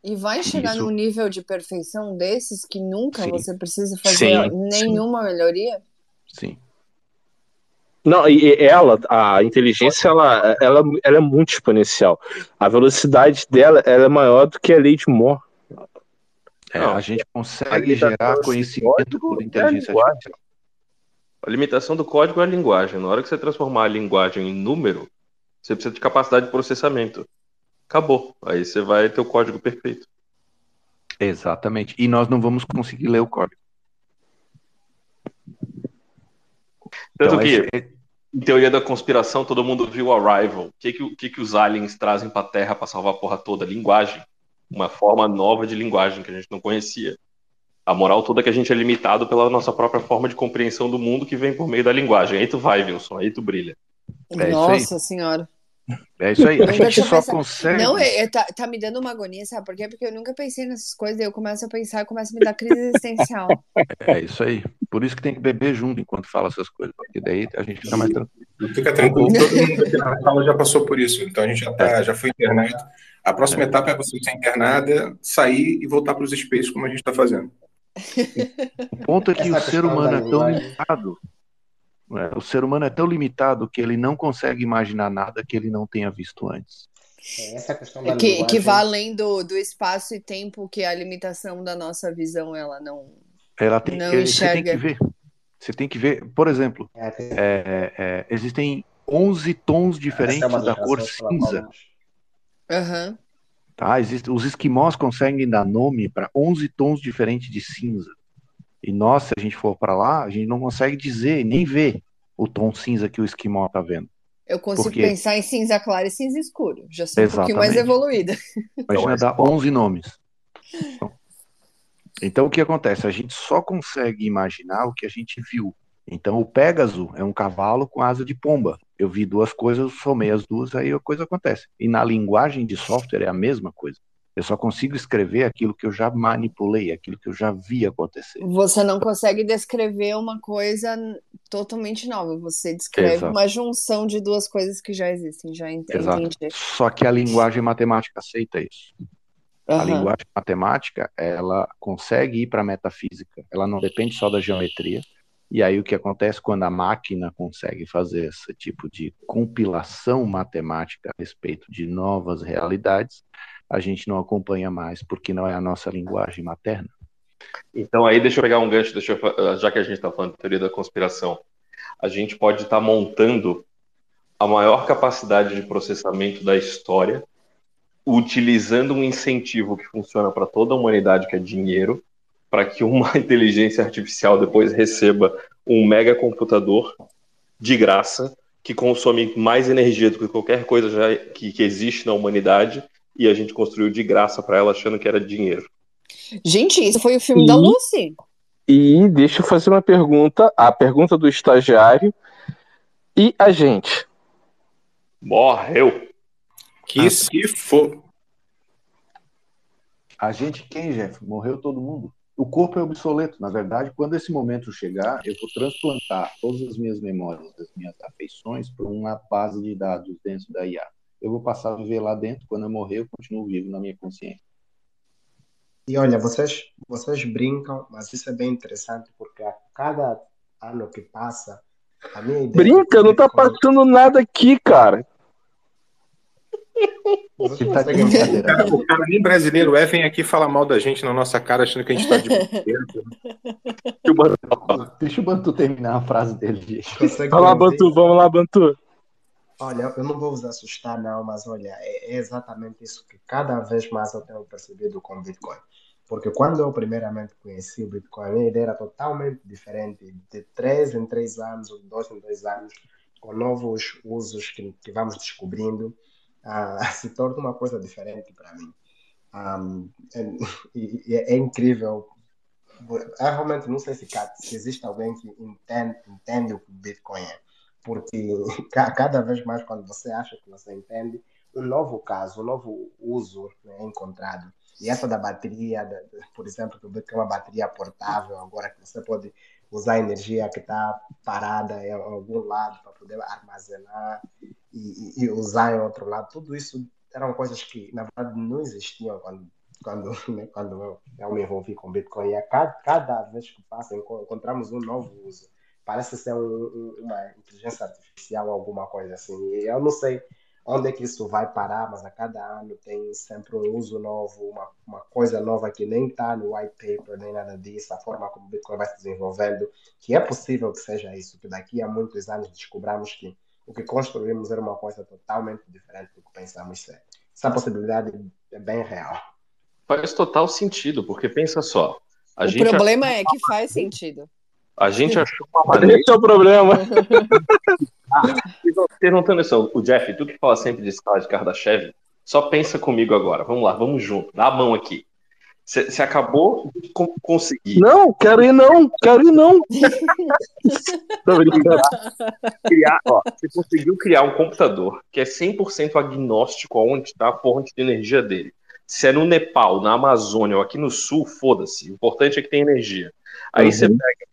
E vai chegar Isso. num nível de perfeição desses que nunca Sim. você precisa fazer Sim. nenhuma Sim. melhoria? Sim. Não, e ela, a inteligência, ela, ela, ela é muito exponencial. A velocidade dela ela é maior do que a lei de Moore. É, a gente consegue gerar conhecimento por é inteligência é artificial. A limitação do código é a linguagem. Na hora que você transformar a linguagem em número, você precisa de capacidade de processamento acabou. Aí você vai ter o código perfeito. Exatamente. E nós não vamos conseguir ler o código. Tanto então, que, esse... em teoria da conspiração, todo mundo viu o Arrival. O que, que, que, que os aliens trazem para a Terra para salvar a porra toda? Linguagem. Uma forma nova de linguagem que a gente não conhecia. A moral toda é que a gente é limitado pela nossa própria forma de compreensão do mundo que vem por meio da linguagem. Aí tu vai, Wilson, aí tu brilha. É Nossa senhora. É isso aí, a gente só pensar. consegue. Não, é, é, tá, tá, me dando uma agonia, sabe por quê? Porque eu nunca pensei nessas coisas, eu começo a pensar e começo a me dar crise existencial. É isso aí. Por isso que tem que beber junto enquanto fala essas coisas, porque daí a gente fica mais tranquilo. Fica tranquilo, todo mundo aqui na sala já passou por isso, então a gente já, tá, é. já foi internado. A próxima é. etapa é você ser internada, sair e voltar para os spaces como a gente está fazendo. O ponto é que Essa o ser humano é tão limitado o ser humano é tão limitado que ele não consegue imaginar nada que ele não tenha visto antes. É, essa questão da que, que vai além do, do espaço e tempo que a limitação da nossa visão ela não ela tem, não enxerga. Você tem que ver. Você tem que ver, por exemplo, é, é, é, existem 11 tons diferentes é da cor cinza. Uhum. Tá, existe, os esquimós conseguem dar nome para 11 tons diferentes de cinza. E nós, se a gente for para lá, a gente não consegue dizer, nem ver o tom cinza que o esquimó tá vendo. Eu consigo pensar em cinza claro e cinza escuro. Já sou Exatamente. um pouquinho mais evoluída. Imagina dar 11 nomes. Então, o que acontece? A gente só consegue imaginar o que a gente viu. Então, o Pégaso é um cavalo com asa de pomba. Eu vi duas coisas, somei as duas, aí a coisa acontece. E na linguagem de software é a mesma coisa. Eu só consigo escrever aquilo que eu já manipulei, aquilo que eu já vi acontecer. Você não consegue descrever uma coisa totalmente nova. Você descreve Exato. uma junção de duas coisas que já existem. Já entendi. Exato. Só que a linguagem matemática aceita isso. Uhum. A linguagem matemática, ela consegue ir para a metafísica. Ela não depende só da geometria. E aí o que acontece quando a máquina consegue fazer esse tipo de compilação matemática a respeito de novas realidades, a gente não acompanha mais, porque não é a nossa linguagem materna. Então aí deixa eu pegar um gancho, deixa eu, já que a gente está falando de teoria da conspiração, a gente pode estar tá montando a maior capacidade de processamento da história utilizando um incentivo que funciona para toda a humanidade, que é dinheiro, para que uma inteligência artificial depois receba um mega computador de graça que consome mais energia do que qualquer coisa já que, que existe na humanidade e a gente construiu de graça para ela achando que era dinheiro. Gente, isso foi o filme e, da Lucy. E deixa eu fazer uma pergunta, a pergunta do estagiário e a gente. Morreu. Que ah. se for. A gente quem, Jeff? Morreu todo mundo. O corpo é obsoleto. Na verdade, quando esse momento chegar, eu vou transplantar todas as minhas memórias, das minhas afeições, para uma base de dados dentro da IA. Eu vou passar a viver lá dentro. Quando eu morrer, eu continuo vivo na minha consciência. E olha, vocês, vocês brincam, mas isso é bem interessante porque a cada ano que passa, a minha ideia. Brinca, não tá passando nada aqui, cara. Você tá de brincadeira. O cara nem brasileiro é, vem aqui falar mal da gente na nossa cara, achando que a gente tá de brincadeira. Deixa o Bantu terminar a frase dele. Vai lá, Bantu, vamos lá, Bantu. Olha, eu não vou vos assustar, não, mas olha, é, é exatamente isso que cada vez mais eu tenho percebido com o Bitcoin. Porque quando eu primeiramente conheci o Bitcoin, a minha ideia era totalmente diferente. De três em três anos, ou de dois em dois anos, com novos usos que, que vamos descobrindo, uh, se torna uma coisa diferente para mim. Um, é, é, incrível. Eu realmente não sei se, se existe alguém que entende, entende o que o Bitcoin é. Porque cada vez mais, quando você acha que você entende, um novo caso, um novo uso né, é encontrado. E essa da bateria, da, por exemplo, que é uma bateria portável, agora que você pode usar a energia que está parada em algum lado para poder armazenar e, e, usar em outro lado, tudo isso eram coisas que, na verdade, não existiam quando, quando, né, quando eu, eu, me envolvi com Bitcoin. E a cada, cada vez que passa, encontramos um novo uso. Parece ser um, um, uma inteligência artificial, alguma coisa assim. E eu não sei onde é que isso vai parar, mas a cada ano tem sempre um uso novo, uma, uma coisa nova que nem está no white paper, nem nada disso, a forma como o Bitcoin vai se desenvolvendo, que é possível que seja isso, que daqui a muitos anos descobramos que o que construímos era uma coisa totalmente diferente do que pensamos ser. Essa possibilidade é bem real. Faz total sentido, porque pensa só. o problema é que faz sentido. A gente achou uma maneira. Esse é o problema. Vocês não têm noção. O Jeff, tu que fala sempre de escala de Kardashev, só pensa comigo agora. Vamos lá, vamos junto. Dá a mão aqui. Você acabou de conseguir. Não, quero ir não, quero ir não. Tô brincando. Criar, ó, você conseguiu criar um computador que é 100% agnóstico aonde está a fonte de energia dele. Se é no Nepal, na Amazônia ou aqui no Sul, foda-se. O importante é que tem energia. Aí uhum. você pega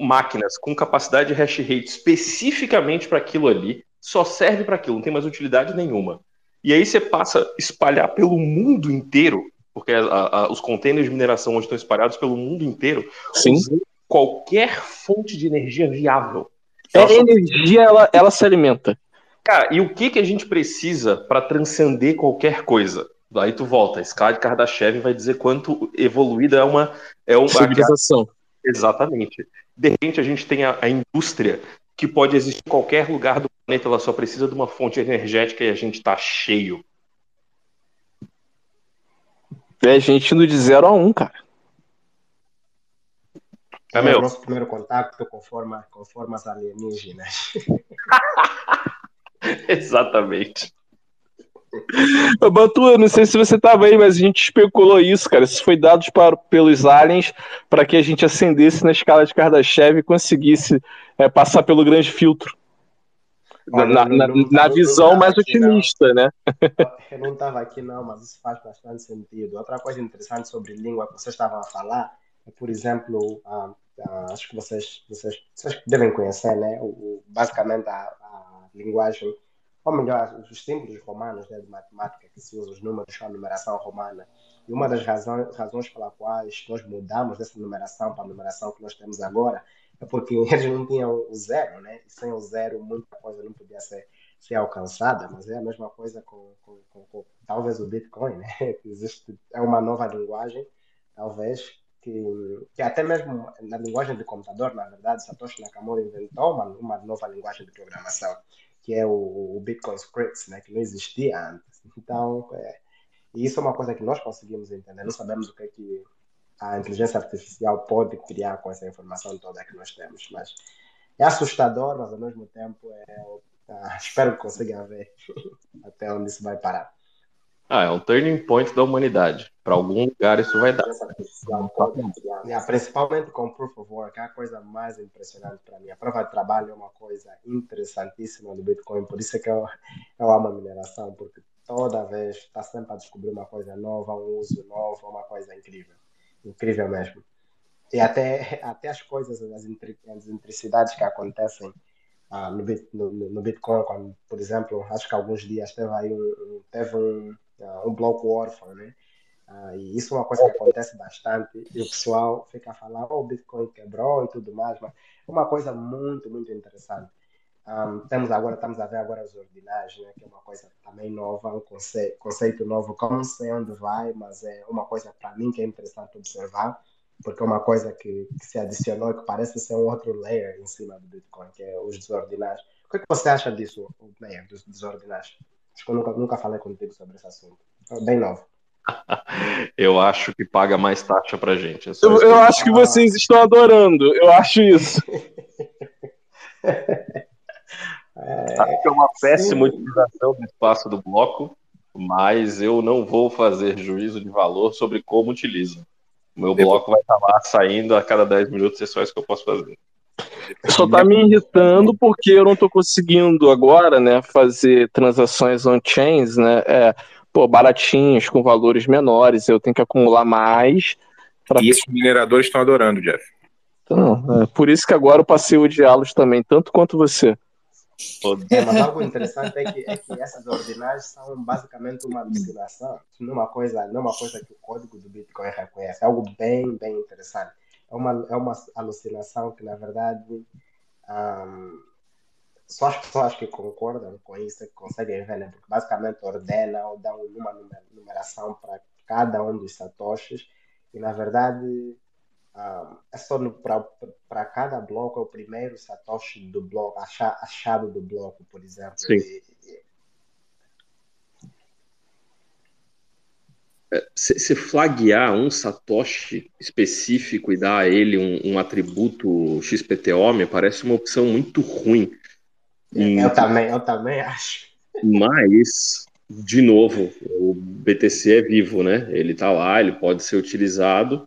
máquinas com capacidade de hash rate especificamente para aquilo ali, só serve para aquilo, não tem mais utilidade nenhuma. E aí você passa a espalhar pelo mundo inteiro, porque a, a, os containers de mineração hoje estão espalhados pelo mundo inteiro, Sim. qualquer fonte de energia viável. É ela energia, ela, ela se alimenta. Cara, e o que, que a gente precisa para transcender qualquer coisa? Aí tu volta, a escala de Kardashev vai dizer quanto evoluída é uma, é uma civilização. Exatamente. De repente, a gente tem a, a, indústria que pode existir em qualquer lugar do planeta, ela só precisa de uma fonte energética e a gente está cheio. É a gente indo de 0 a 1, um, cara. É, meu. o nosso primeiro contato com, forma, com formas alienígenas. Exatamente. Batu, eu não sei se você estava aí, mas a gente especulou isso, cara. Isso foi dado para, pelos aliens para que a gente ascendesse na escala de Kardashev e conseguisse é, passar pelo grande filtro. Olha, na, na, na visão mais aqui, otimista, não. né? Eu não estava aqui, não, mas isso faz bastante sentido. Outra coisa interessante sobre língua que vocês estavam a falar é, por exemplo, ah, ah, acho que vocês, vocês, vocês devem conhecer, né? O basicamente, a, a linguagem ou melhor, os símbolos romanos né, de matemática que se usa, os números a numeração romana. E uma das razões, razões quais nós mudamos dessa numeração para a numeração que nós temos agora é porque eles não tinham o zero, né? E sem o zero muita coisa não podia ser, ser alcançada, mas é a mesma coisa com, com, com, com talvez o Bitcoin, né? Existe, é uma nova linguagem, talvez, que, que até mesmo na linguagem de computador, na verdade, Satoshi Nakamoto inventou uma, uma nova linguagem de programação que é o, o Bitcoin Scripts, né, que não existia antes. Então, é, isso é uma coisa que nós conseguimos entender. Não sabemos o que é que a inteligência artificial pode criar com essa informação toda que nós temos. Mas é assustador, mas ao mesmo tempo é, ah, espero que consigam ver até onde isso vai parar. Ah, é um turning point da humanidade. Para algum lugar isso vai dar. Principalmente com Proof of Work, é a coisa mais impressionante para mim. A prova de trabalho é uma coisa interessantíssima do Bitcoin, por isso é que eu, eu amo a mineração, porque toda vez está sempre a descobrir uma coisa nova, um uso novo, uma coisa incrível. Incrível mesmo. E até, até as coisas, as, intricidades que acontecem ah, no, no, no, Bitcoin, quando, por exemplo, acho que alguns dias teve aí um, teve um, um bloco órfão, né? Uh, e isso é uma coisa que acontece bastante e o pessoal fica a falar, oh, o Bitcoin quebrou e tudo mais, mas é uma coisa muito, muito interessante. Um, temos agora, estamos a ver agora os ordinais, né, que é uma coisa também nova, um conceito, novo, que não sei onde vai, mas é uma coisa para mim que é interessante observar, porque é uma coisa que, que se adicionou e que parece ser um outro layer em cima do Bitcoin, que é os desordinais. O que, é que você acha disso, Meyer, dos desordinais? Acho que eu nunca, nunca falei contigo sobre esse assunto. É bem novo. eu acho que paga mais taxa pra gente. É eu, eu acho que vocês estão adorando. Eu acho isso. é, acho que é uma péssima sim. utilização do espaço do bloco, mas eu não vou fazer juízo de valor sobre como utiliza. O meu bloco vai estar lá saindo a cada 10 minutos, é só isso que eu posso fazer. Só tá me irritando porque eu não tô conseguindo agora, né, fazer transações on-chains, né, é, pô, baratinhos, com valores menores, eu tenho que acumular mais. Pra... E esses mineradores estão adorando, Jeff. Então, é, por isso que agora eu passei o diálogos também, tanto quanto você. É, mas algo interessante é que, é que essas ordinais são basicamente uma alucinação, não uma coisa, não uma coisa que o código do Bitcoin reconhece, é algo bem, bem interessante é uma, é uma alucinação que, na verdade, um, só as pessoas que concordam com isso é que conseguem ver, né? porque basicamente ordena ou dá uma numeração para cada um dos satoshis e, na verdade, um, é só para cada bloco, é o primeiro satoshi do bloco, a, chave do bloco, por exemplo. Sim. E, se flaguear um Satoshi específico e dar a ele um, um, atributo XPTO me parece uma opção muito ruim. E, eu também, eu também acho. Mas, de novo, o BTC é vivo, né? Ele está lá, ele pode ser utilizado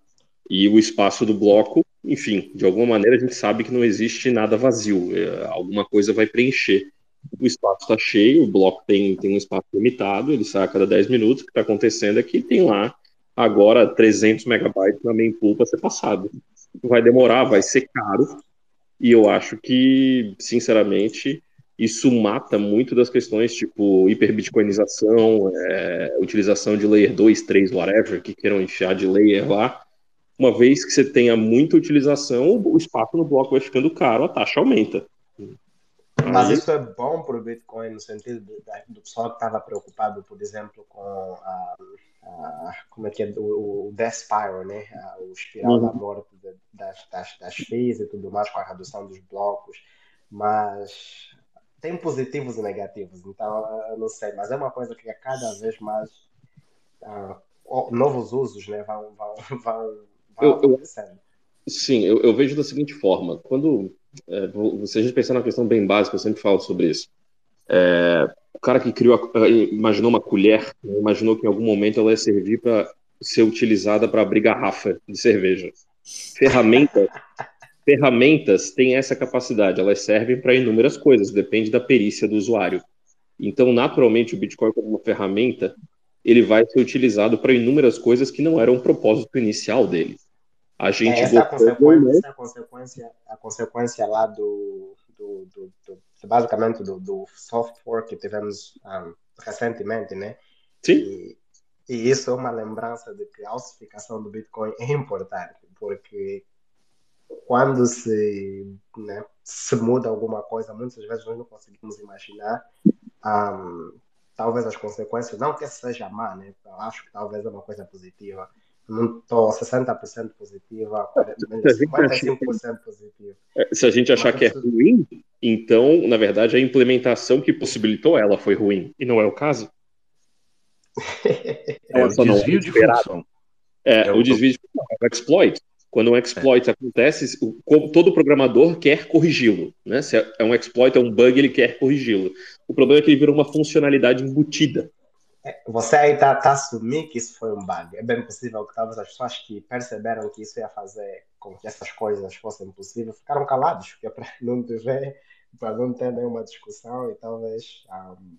e o espaço do bloco, enfim, de alguma maneira a gente sabe que não existe nada vazio, é, alguma coisa vai preencher o espaço está cheio, o bloco tem, tem um espaço limitado, ele sai a cada 10 minutos. O que está acontecendo é que tem lá agora 300 megabytes na mempool para ser passado. Vai demorar, vai ser caro, e eu acho que, sinceramente, isso mata muito das questões tipo hiperbitcoinização, é, utilização de layer 2, 3, whatever, que queiram enfiar de layer lá. Uma vez que você tenha muita utilização, o espaço no bloco vai ficando caro, a taxa aumenta. Mas isso é bom para o Bitcoin no sentido do, do pessoal que estava preocupado, por exemplo, com a, a, como é que é o, o Death Spiral, né? o espiral uhum. da morte das, das, das FIIs e tudo mais com a redução dos blocos. Mas tem positivos e negativos, então eu não sei, mas é uma coisa que a cada vez mais uh, novos usos né, vão, vão, vão, vão eu, eu, Sim, eu, eu vejo da seguinte forma: quando é, se a gente pensar na questão bem básica, eu sempre falo sobre isso. É, o cara que criou, a, imaginou uma colher, né, imaginou que em algum momento ela ia servir para ser utilizada para abrir garrafa de cerveja. Ferramentas, ferramentas têm essa capacidade, elas servem para inúmeras coisas, depende da perícia do usuário. Então, naturalmente, o Bitcoin como uma ferramenta, ele vai ser utilizado para inúmeras coisas que não eram o propósito inicial dele. A gente é, essa, é a consequência, essa é a consequência, a consequência lá do, do, do, do basicamente do, do, software que tivemos um, ah, recentemente, né? Sim. E, e, isso é uma lembrança de que a ossificação do Bitcoin é importante, porque quando se, né, se muda alguma coisa, muitas vezes nós não conseguimos imaginar um, ah, talvez as consequências, não que seja má, né? Eu acho que talvez é uma coisa positiva, não estou 60% positiva, 55% positiva. Se a gente achar que é ruim, então, na verdade, a implementação que possibilitou ela foi ruim, e não é o caso? É, o desvio de função. É, é o, o desvio de função, é o exploit. Quando um exploit é. acontece, todo programador quer corrigi-lo. Né? Se é um exploit, é um bug, ele quer corrigi-lo. O problema é que ele vira uma funcionalidade embutida. É, você aí está tá assumindo que isso foi um bug. É bem possível que talvez as pessoas que perceberam que isso ia fazer com que essas coisas fossem possíveis ficaram calados, porque para não tiver, para não ter nenhuma discussão e talvez um,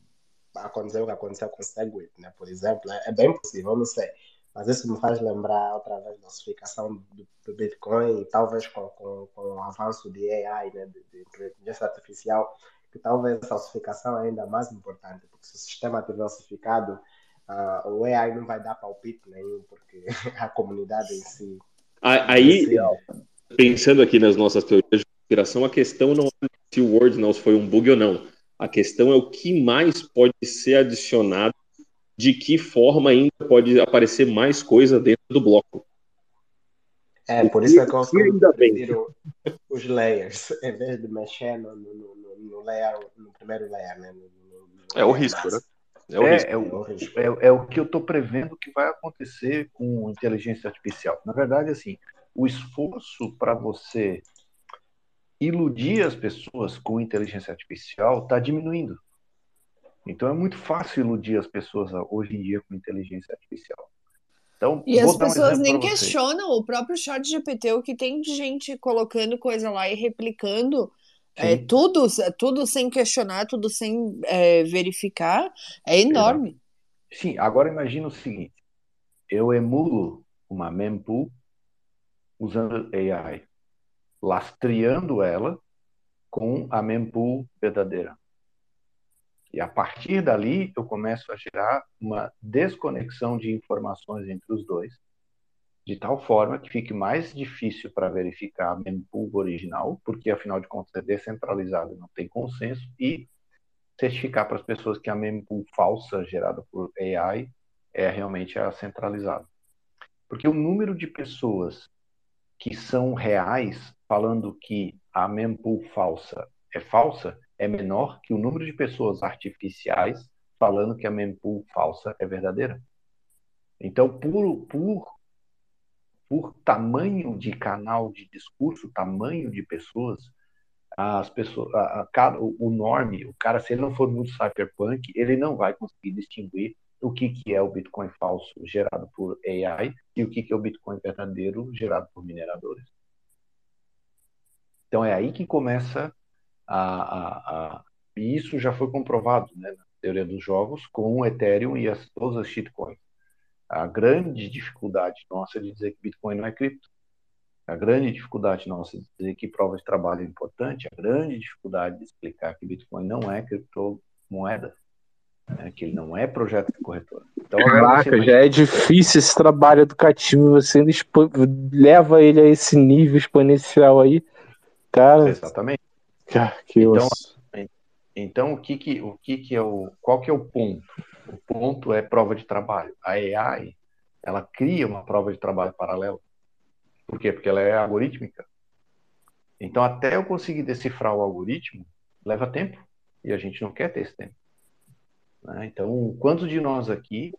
aconteceu o que aconteceu com o Segwit, né? por exemplo. É, é bem possível, não sei. Mas isso me faz lembrar outra vez da ossificação do, do Bitcoin e talvez com, com, com, o avanço de AI, né, de, de inteligência artificial, que talvez essa ossificação é ainda mais importante, porque se o sistema estiver ossificado, uh, o AI não vai dar palpite nenhum, porque a comunidade em si. Aí, pensando aqui nas nossas teorias de conspiração, a questão não é se o Ordinals foi um bug ou não. A questão é o que mais pode ser adicionado de que forma ainda pode aparecer mais coisa dentro do bloco. É, por isso é que eu bem. os layers, em vez de mexer no, no, no, no layer, no primeiro layer, né? é o risco, né? É o, é, risco. É, o, é, é o que eu estou prevendo que vai acontecer com inteligência artificial. Na verdade, assim, o esforço para você iludir as pessoas com inteligência artificial está diminuindo. Então é muito fácil iludir as pessoas hoje em dia com inteligência artificial. Então, e as pessoas um nem questionam o próprio chat GPT, o que tem de gente colocando coisa lá e replicando é, tudo, tudo sem questionar, tudo sem é, verificar, é enorme. Sim, agora imagina o seguinte: eu emulo uma mempool usando AI, lastreando ela com a mempool verdadeira. E a partir dali, eu começo a gerar uma desconexão de informações entre os dois, de tal forma que fique mais difícil para verificar a mempool original, porque afinal de contas é descentralizado, não tem consenso, e certificar para as pessoas que a mempool falsa gerada por AI é realmente a centralizada. Porque o número de pessoas que são reais falando que a mempool falsa é falsa é menor que o número de pessoas artificiais falando que a mempool falsa é verdadeira. Então, por, por, por tamanho de canal de discurso, tamanho de pessoas, as pessoas, a, a, o, norme, o cara, se ele não for muito cyberpunk, ele não vai conseguir distinguir o que, que é o Bitcoin falso gerado por AI e o que, que é o Bitcoin verdadeiro gerado por mineradores. Então é aí que começa a, a, a, e isso já foi comprovado né, na teoria dos jogos com o Ethereum e as, todas as shitcoins. A grande dificuldade nossa de dizer que Bitcoin não é cripto, a grande dificuldade nossa de dizer que prova de trabalho é importante, a grande dificuldade de explicar que Bitcoin não é criptomoeda, né, que ele não é projeto de corretora. Então, Caraca, já é difícil esse trabalho educativo, você ainda leva ele a esse nível exponencial aí, cara. Exatamente. Que então, então o que que o que que é o qual que é o ponto? O ponto é prova de trabalho. A AI ela cria uma prova de trabalho paralela. Por quê? Porque ela é algorítmica. Então até eu conseguir decifrar o algoritmo leva tempo e a gente não quer ter esse tempo. Né? Então quantos de nós aqui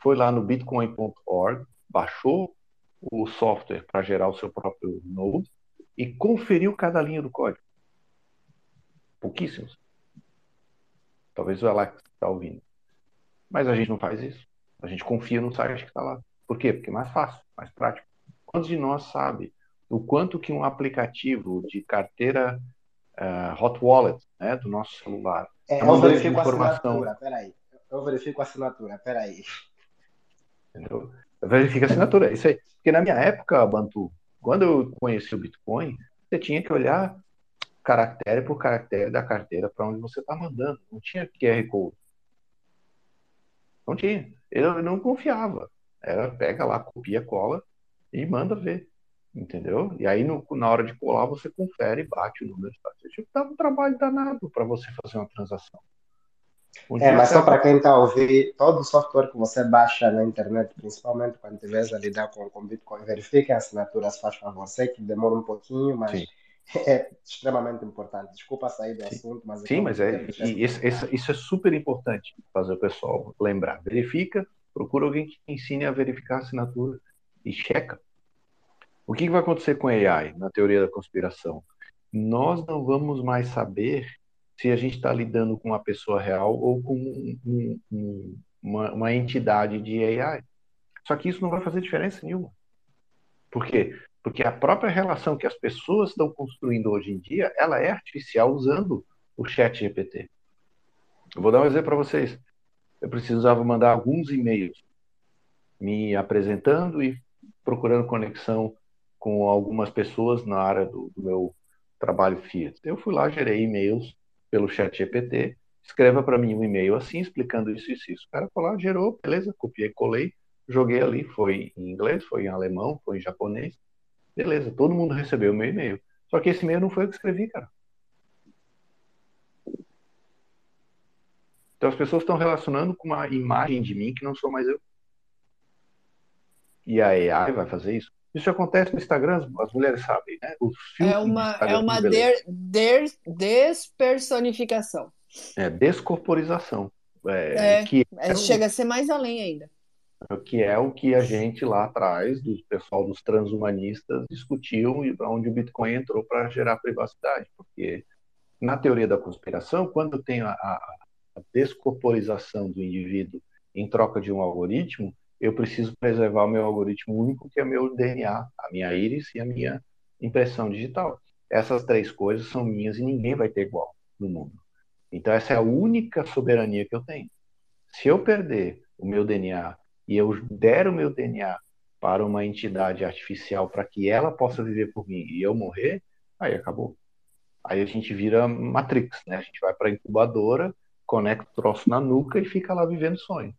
foi lá no bitcoin.org baixou o software para gerar o seu próprio node e conferiu cada linha do código? Pouquíssimos. Talvez o Alex está ouvindo. Mas a gente não faz isso. A gente confia no site que está lá. Por quê? Porque é mais fácil, mais prático. Quantos de nós sabe o quanto que um aplicativo de carteira uh, hot wallet né, do nosso celular é, eu verifico informação... a assinatura, peraí. Eu verifico a assinatura, peraí. Entendeu? Eu verifico a assinatura, isso aí. Porque na minha época, Bantu, quando eu conheci o Bitcoin, você tinha que olhar caractere por caractere da carteira para onde você está mandando. Não tinha QR Code. Não tinha. Eu não confiava. Era pega lá, copia, cola e manda ver. Entendeu? E aí, no, na hora de colar, você confere, bate o número. Tipo, dava um trabalho danado para você fazer uma transação. Um é, mas só para quem está ouvindo, todo software que você baixa na internet, principalmente quando tiver a lidar com, com Bitcoin, verifique a assinatura, se faz favor. Sei que demora um pouquinho, mas Sim é extremamente importante. Desculpa sair do assunto, mas... Sim, mas é, isso, isso, é super importante fazer o pessoal lembrar. Verifica Procura alguém que ensine a verificar a assinatura e checa. O que vai acontecer com AI na teoria da conspiração? Nós não vamos mais saber se a gente está lidando com uma pessoa real ou com um, um, uma, uma entidade de AI. Só que isso não vai fazer diferença nenhuma. Por quê? Porque a própria relação que as pessoas estão construindo hoje em dia, ela é artificial usando o chat GPT. Eu vou dar um exemplo para vocês. Eu precisava mandar alguns e-mails me apresentando e procurando conexão com algumas pessoas na área do, do meu trabalho Fiat. Eu fui lá, gerei e-mails pelo chat GPT, escreva para mim um e-mail assim, explicando isso e isso, isso. O cara foi lá, gerou, beleza, copiei, colei, joguei ali, foi em inglês, foi em alemão, foi em japonês, beleza, todo mundo recebeu o meu e-mail. Só que esse e-mail não foi eu que escrevi, cara. Então as pessoas estão relacionando com uma imagem de mim que não sou mais eu. E a AI vai fazer isso? Isso acontece no Instagram, as mulheres sabem, né? É uma, é uma der, der, despersonificação. É, descorporização. É, é, que é, é chega a ser mais além ainda. Que é o que a gente lá atrás, do pessoal dos transhumanistas, discutiu e onde o Bitcoin entrou para gerar privacidade. Porque na teoria da conspiração, quando tem a, a, descorporização do indivíduo em troca de um algoritmo, eu preciso preservar o meu algoritmo único, que é meu DNA, a minha íris e a minha impressão digital. Essas três coisas são minhas e ninguém vai ter igual no mundo. Então, essa é a única soberania que eu tenho. Se eu perder o meu DNA e eu der o meu DNA para uma entidade artificial para que ela possa viver por mim e eu morrer, aí acabou. Aí a gente vira Matrix, né? A gente vai para a incubadora, conecta o troço na nuca e fica lá vivendo sonho.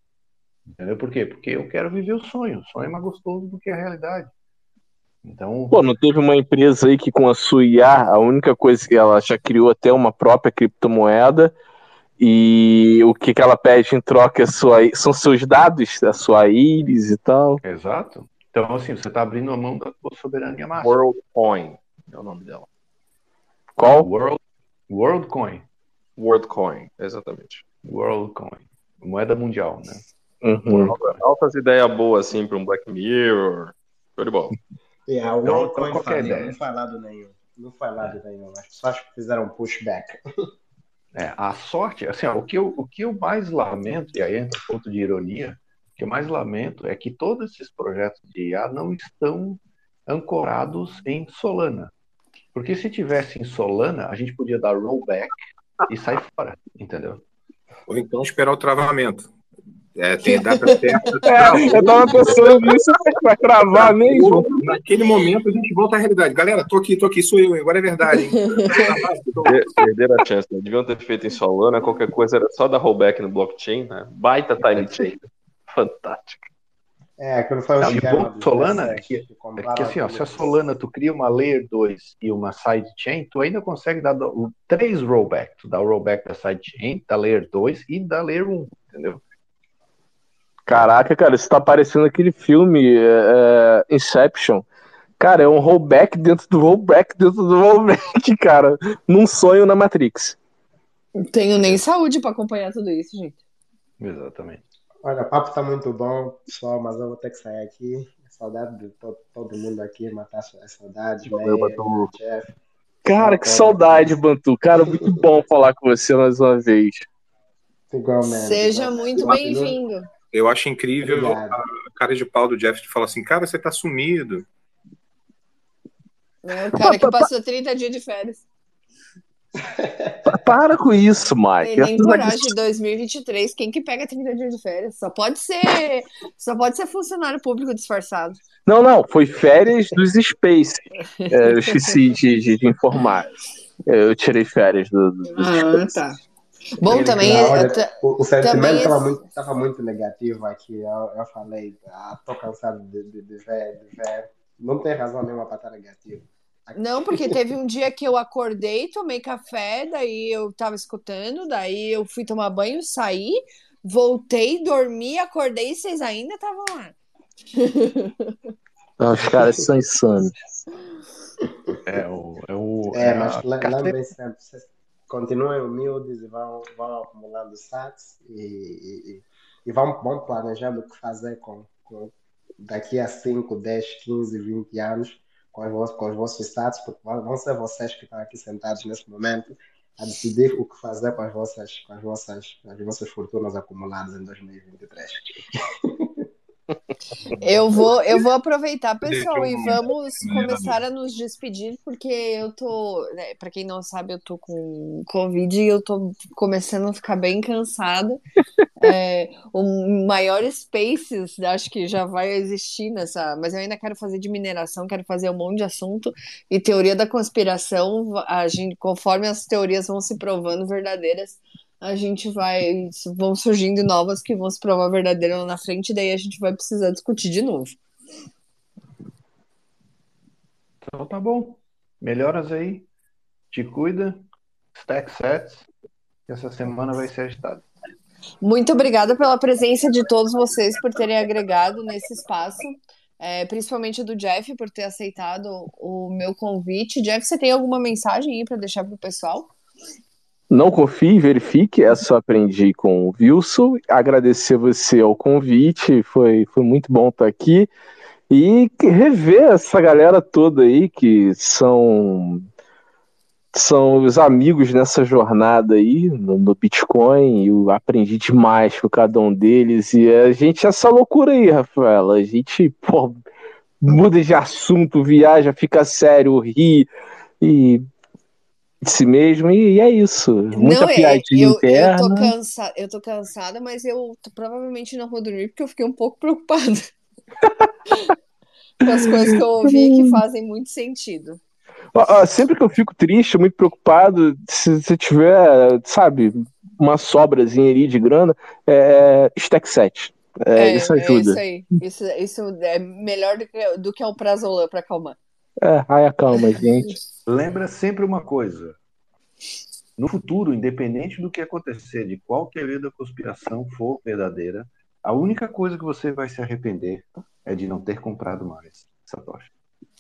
Entendeu por quê? Porque eu quero viver o sonho. O sonho é mais gostoso do que a realidade. Então. Pô, não teve uma empresa aí que com a sua IA, a única coisa que ela já criou até uma própria criptomoeda e o que, que ela pede em troca é sua, são seus dados, a sua íris e tal. Exato. Então, assim, você está abrindo a mão da sua soberania máxima. WorldCoin é o nome dela. Qual? World, WorldCoin. WorldCoin, exatamente. WorldCoin. Moeda mundial, né? Uhum. Altas ideias boas, assim, para um Black Mirror. Show de bola. O então, Worldcoin então, fazia, não foi lado nenhum. Não foi lado nenhum. Só acho que fizeram um pushback. É, a sorte, assim, ó, o, que eu, o que eu mais lamento, e aí entra um ponto de ironia, o que eu mais lamento é que todos esses projetos de IA não estão ancorados em Solana. Porque se tivesse em Solana, a gente podia dar rollback e sair fora, entendeu? Ou então esperar o travamento. É, tem data certa. É, eu tava pensando nisso pra cravar mesmo. Naquele momento a gente volta à realidade. Galera, tô aqui, tô aqui, sou eu, agora é verdade. Hein? Perderam a chance, né? Deviam ter feito em Solana, qualquer coisa era só dar rollback no blockchain, né? Baita time chain. Fantástico. É, quando foi o bom Solana é que, é que assim, ó, se a Solana tu cria uma layer 2 e uma sidechain, tu ainda consegue dar três rollback. Tu dá o rollback da sidechain, da layer 2 e da layer 1, entendeu? Caraca, cara, isso tá parecendo aquele filme é, é, Inception. Cara, é um rollback dentro do rollback dentro do rollback, cara. Num sonho na Matrix. Não tenho nem saúde para acompanhar tudo isso, gente. Exatamente. Olha, o papo tá muito bom, pessoal, mas eu vou ter que sair aqui. Saudade de todo, todo mundo aqui, matar as saudades. Valeu, Bantu. Cara, que saudade, Bantu. Cara, muito bom falar com você mais uma vez. Igualmente. Seja muito bem-vindo. Eu acho incrível Obrigado. a cara de pau do Jeff de falar assim, cara, você tá sumido. É o cara que passou 30 dias de férias. Para com isso, Mike. Tem nem coragem de 2023. Quem que pega 30 dias de férias? Só pode ser, só pode ser funcionário público disfarçado. Não, não, foi férias dos Space. É, eu esqueci de, de, de, informar. Eu tirei férias do, do, do ah, Space. tá. Bom, também. o, o sentimento estava muito, tava muito negativo aqui. Eu, eu falei, ah, tô cansado de, de, de, ver, de ver. Não tem razão nenhuma para estar negativo. Não, porque teve um dia que eu acordei, tomei café, daí eu tava escutando, daí eu fui tomar banho, saí, voltei, dormi, acordei e vocês ainda estavam lá. Os caras são insanos. É, o, é, o, é, mas lembrem sempre, continuem humildes e vão, vão acumulando sats e, e, e vamos, vamos planejando o que fazer com, com daqui a 5, 10, 15, 20 anos com os, vossos, com os vossos porque vão ser vocês que estão aqui sentados nesse momento a decidir o que fazer com as vossas, com as vossas, as vossas fortunas acumuladas em 2023. Eu vou, eu vou aproveitar, pessoal, e vamos começar a nos despedir, porque eu tô, né, para quem não sabe, eu tô com Covid e eu tô começando a ficar bem cansada. É, o maior Spaces, acho que já vai existir nessa, mas eu ainda quero fazer de mineração, quero fazer um monte de assunto. E teoria da conspiração, a gente, conforme as teorias vão se provando verdadeiras, a gente vai. Vão surgindo novas que vão se provar verdadeira lá na frente, daí a gente vai precisar discutir de novo. Então tá bom. Melhoras aí. Te cuida. Stack sets. Essa semana vai ser agitada. Muito obrigada pela presença de todos vocês por terem agregado nesse espaço. É, principalmente do Jeff por ter aceitado o meu convite. Jeff, você tem alguma mensagem aí para deixar para o pessoal? Não confie, verifique. Essa eu aprendi com o Wilson. Agradecer você ao convite, foi, foi muito bom estar aqui. E rever essa galera toda aí que são são os amigos nessa jornada aí no, no Bitcoin. Eu aprendi demais com cada um deles. E a gente, essa loucura aí, Rafaela. A gente pô, muda de assunto, viaja, fica sério, ri. E de si mesmo, e, e é isso. Muita não, é, piadinha eu, interna. Eu tô, cansa, eu tô cansada, mas eu provavelmente não vou dormir porque eu fiquei um pouco preocupada. com as coisas que eu ouvi que fazem muito sentido. Sempre que eu fico triste, muito preocupado, se você tiver, sabe, uma sobrazinha ali de grana, é stack set. É, É, isso é ajuda. isso aí. Isso, isso é melhor do que, do que o prazolam pra acalmar. É, ai, acalma, gente. Lembra sempre uma coisa. No futuro, independente do que acontecer, de qual teoria da conspiração for verdadeira, a única coisa que você vai se arrepender é de não ter comprado mais Satoshi.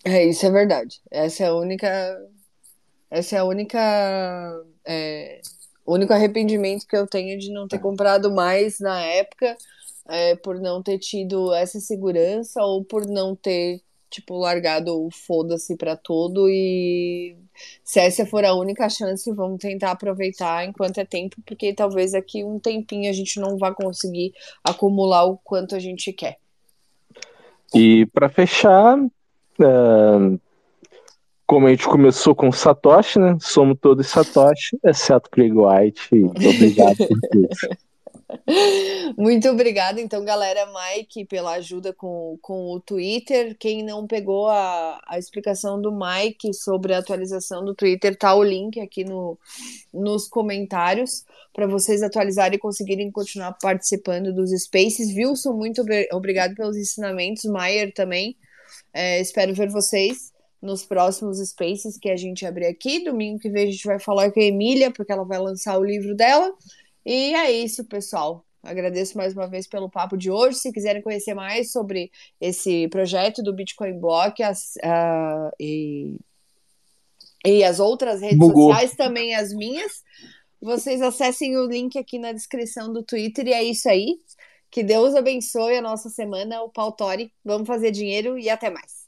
É, isso é verdade. Essa é a única. Essa é a única. É, o único arrependimento que eu tenho de não ter comprado mais na época, é, por não ter tido essa segurança ou por não ter, tipo, largado o foda-se pra tudo e se essa for a única chance, vamos tentar aproveitar enquanto é tempo, porque talvez aqui um tempinho a gente não vá conseguir acumular o quanto a gente quer. E para fechar, é, como a gente começou com Satoshi, né? Somos todos Satoshi, exceto Craig White. Obrigado por tudo. Muito obrigada, então, galera, Mike, pela ajuda com, com o Twitter. Quem não pegou a, a explicação do Mike sobre a atualização do Twitter, tá o link aqui no, nos comentários para vocês atualizarem e conseguirem continuar participando dos Spaces. Wilson, muito obri- obrigado pelos ensinamentos. Maier também. É, espero ver vocês nos próximos Spaces que a gente abrir aqui. Domingo que vem a gente vai falar com a Emília, porque ela vai lançar o livro dela. E é isso, pessoal. Agradeço mais uma vez pelo papo de hoje. Se quiserem conhecer mais sobre esse projeto do Bitcoin Block as, ah, e, e as outras redes Bugou. sociais, também as minhas, vocês acessem o link aqui na descrição do Twitter. E é isso aí. Que Deus abençoe a nossa semana, o Pautori. Vamos fazer dinheiro e até mais.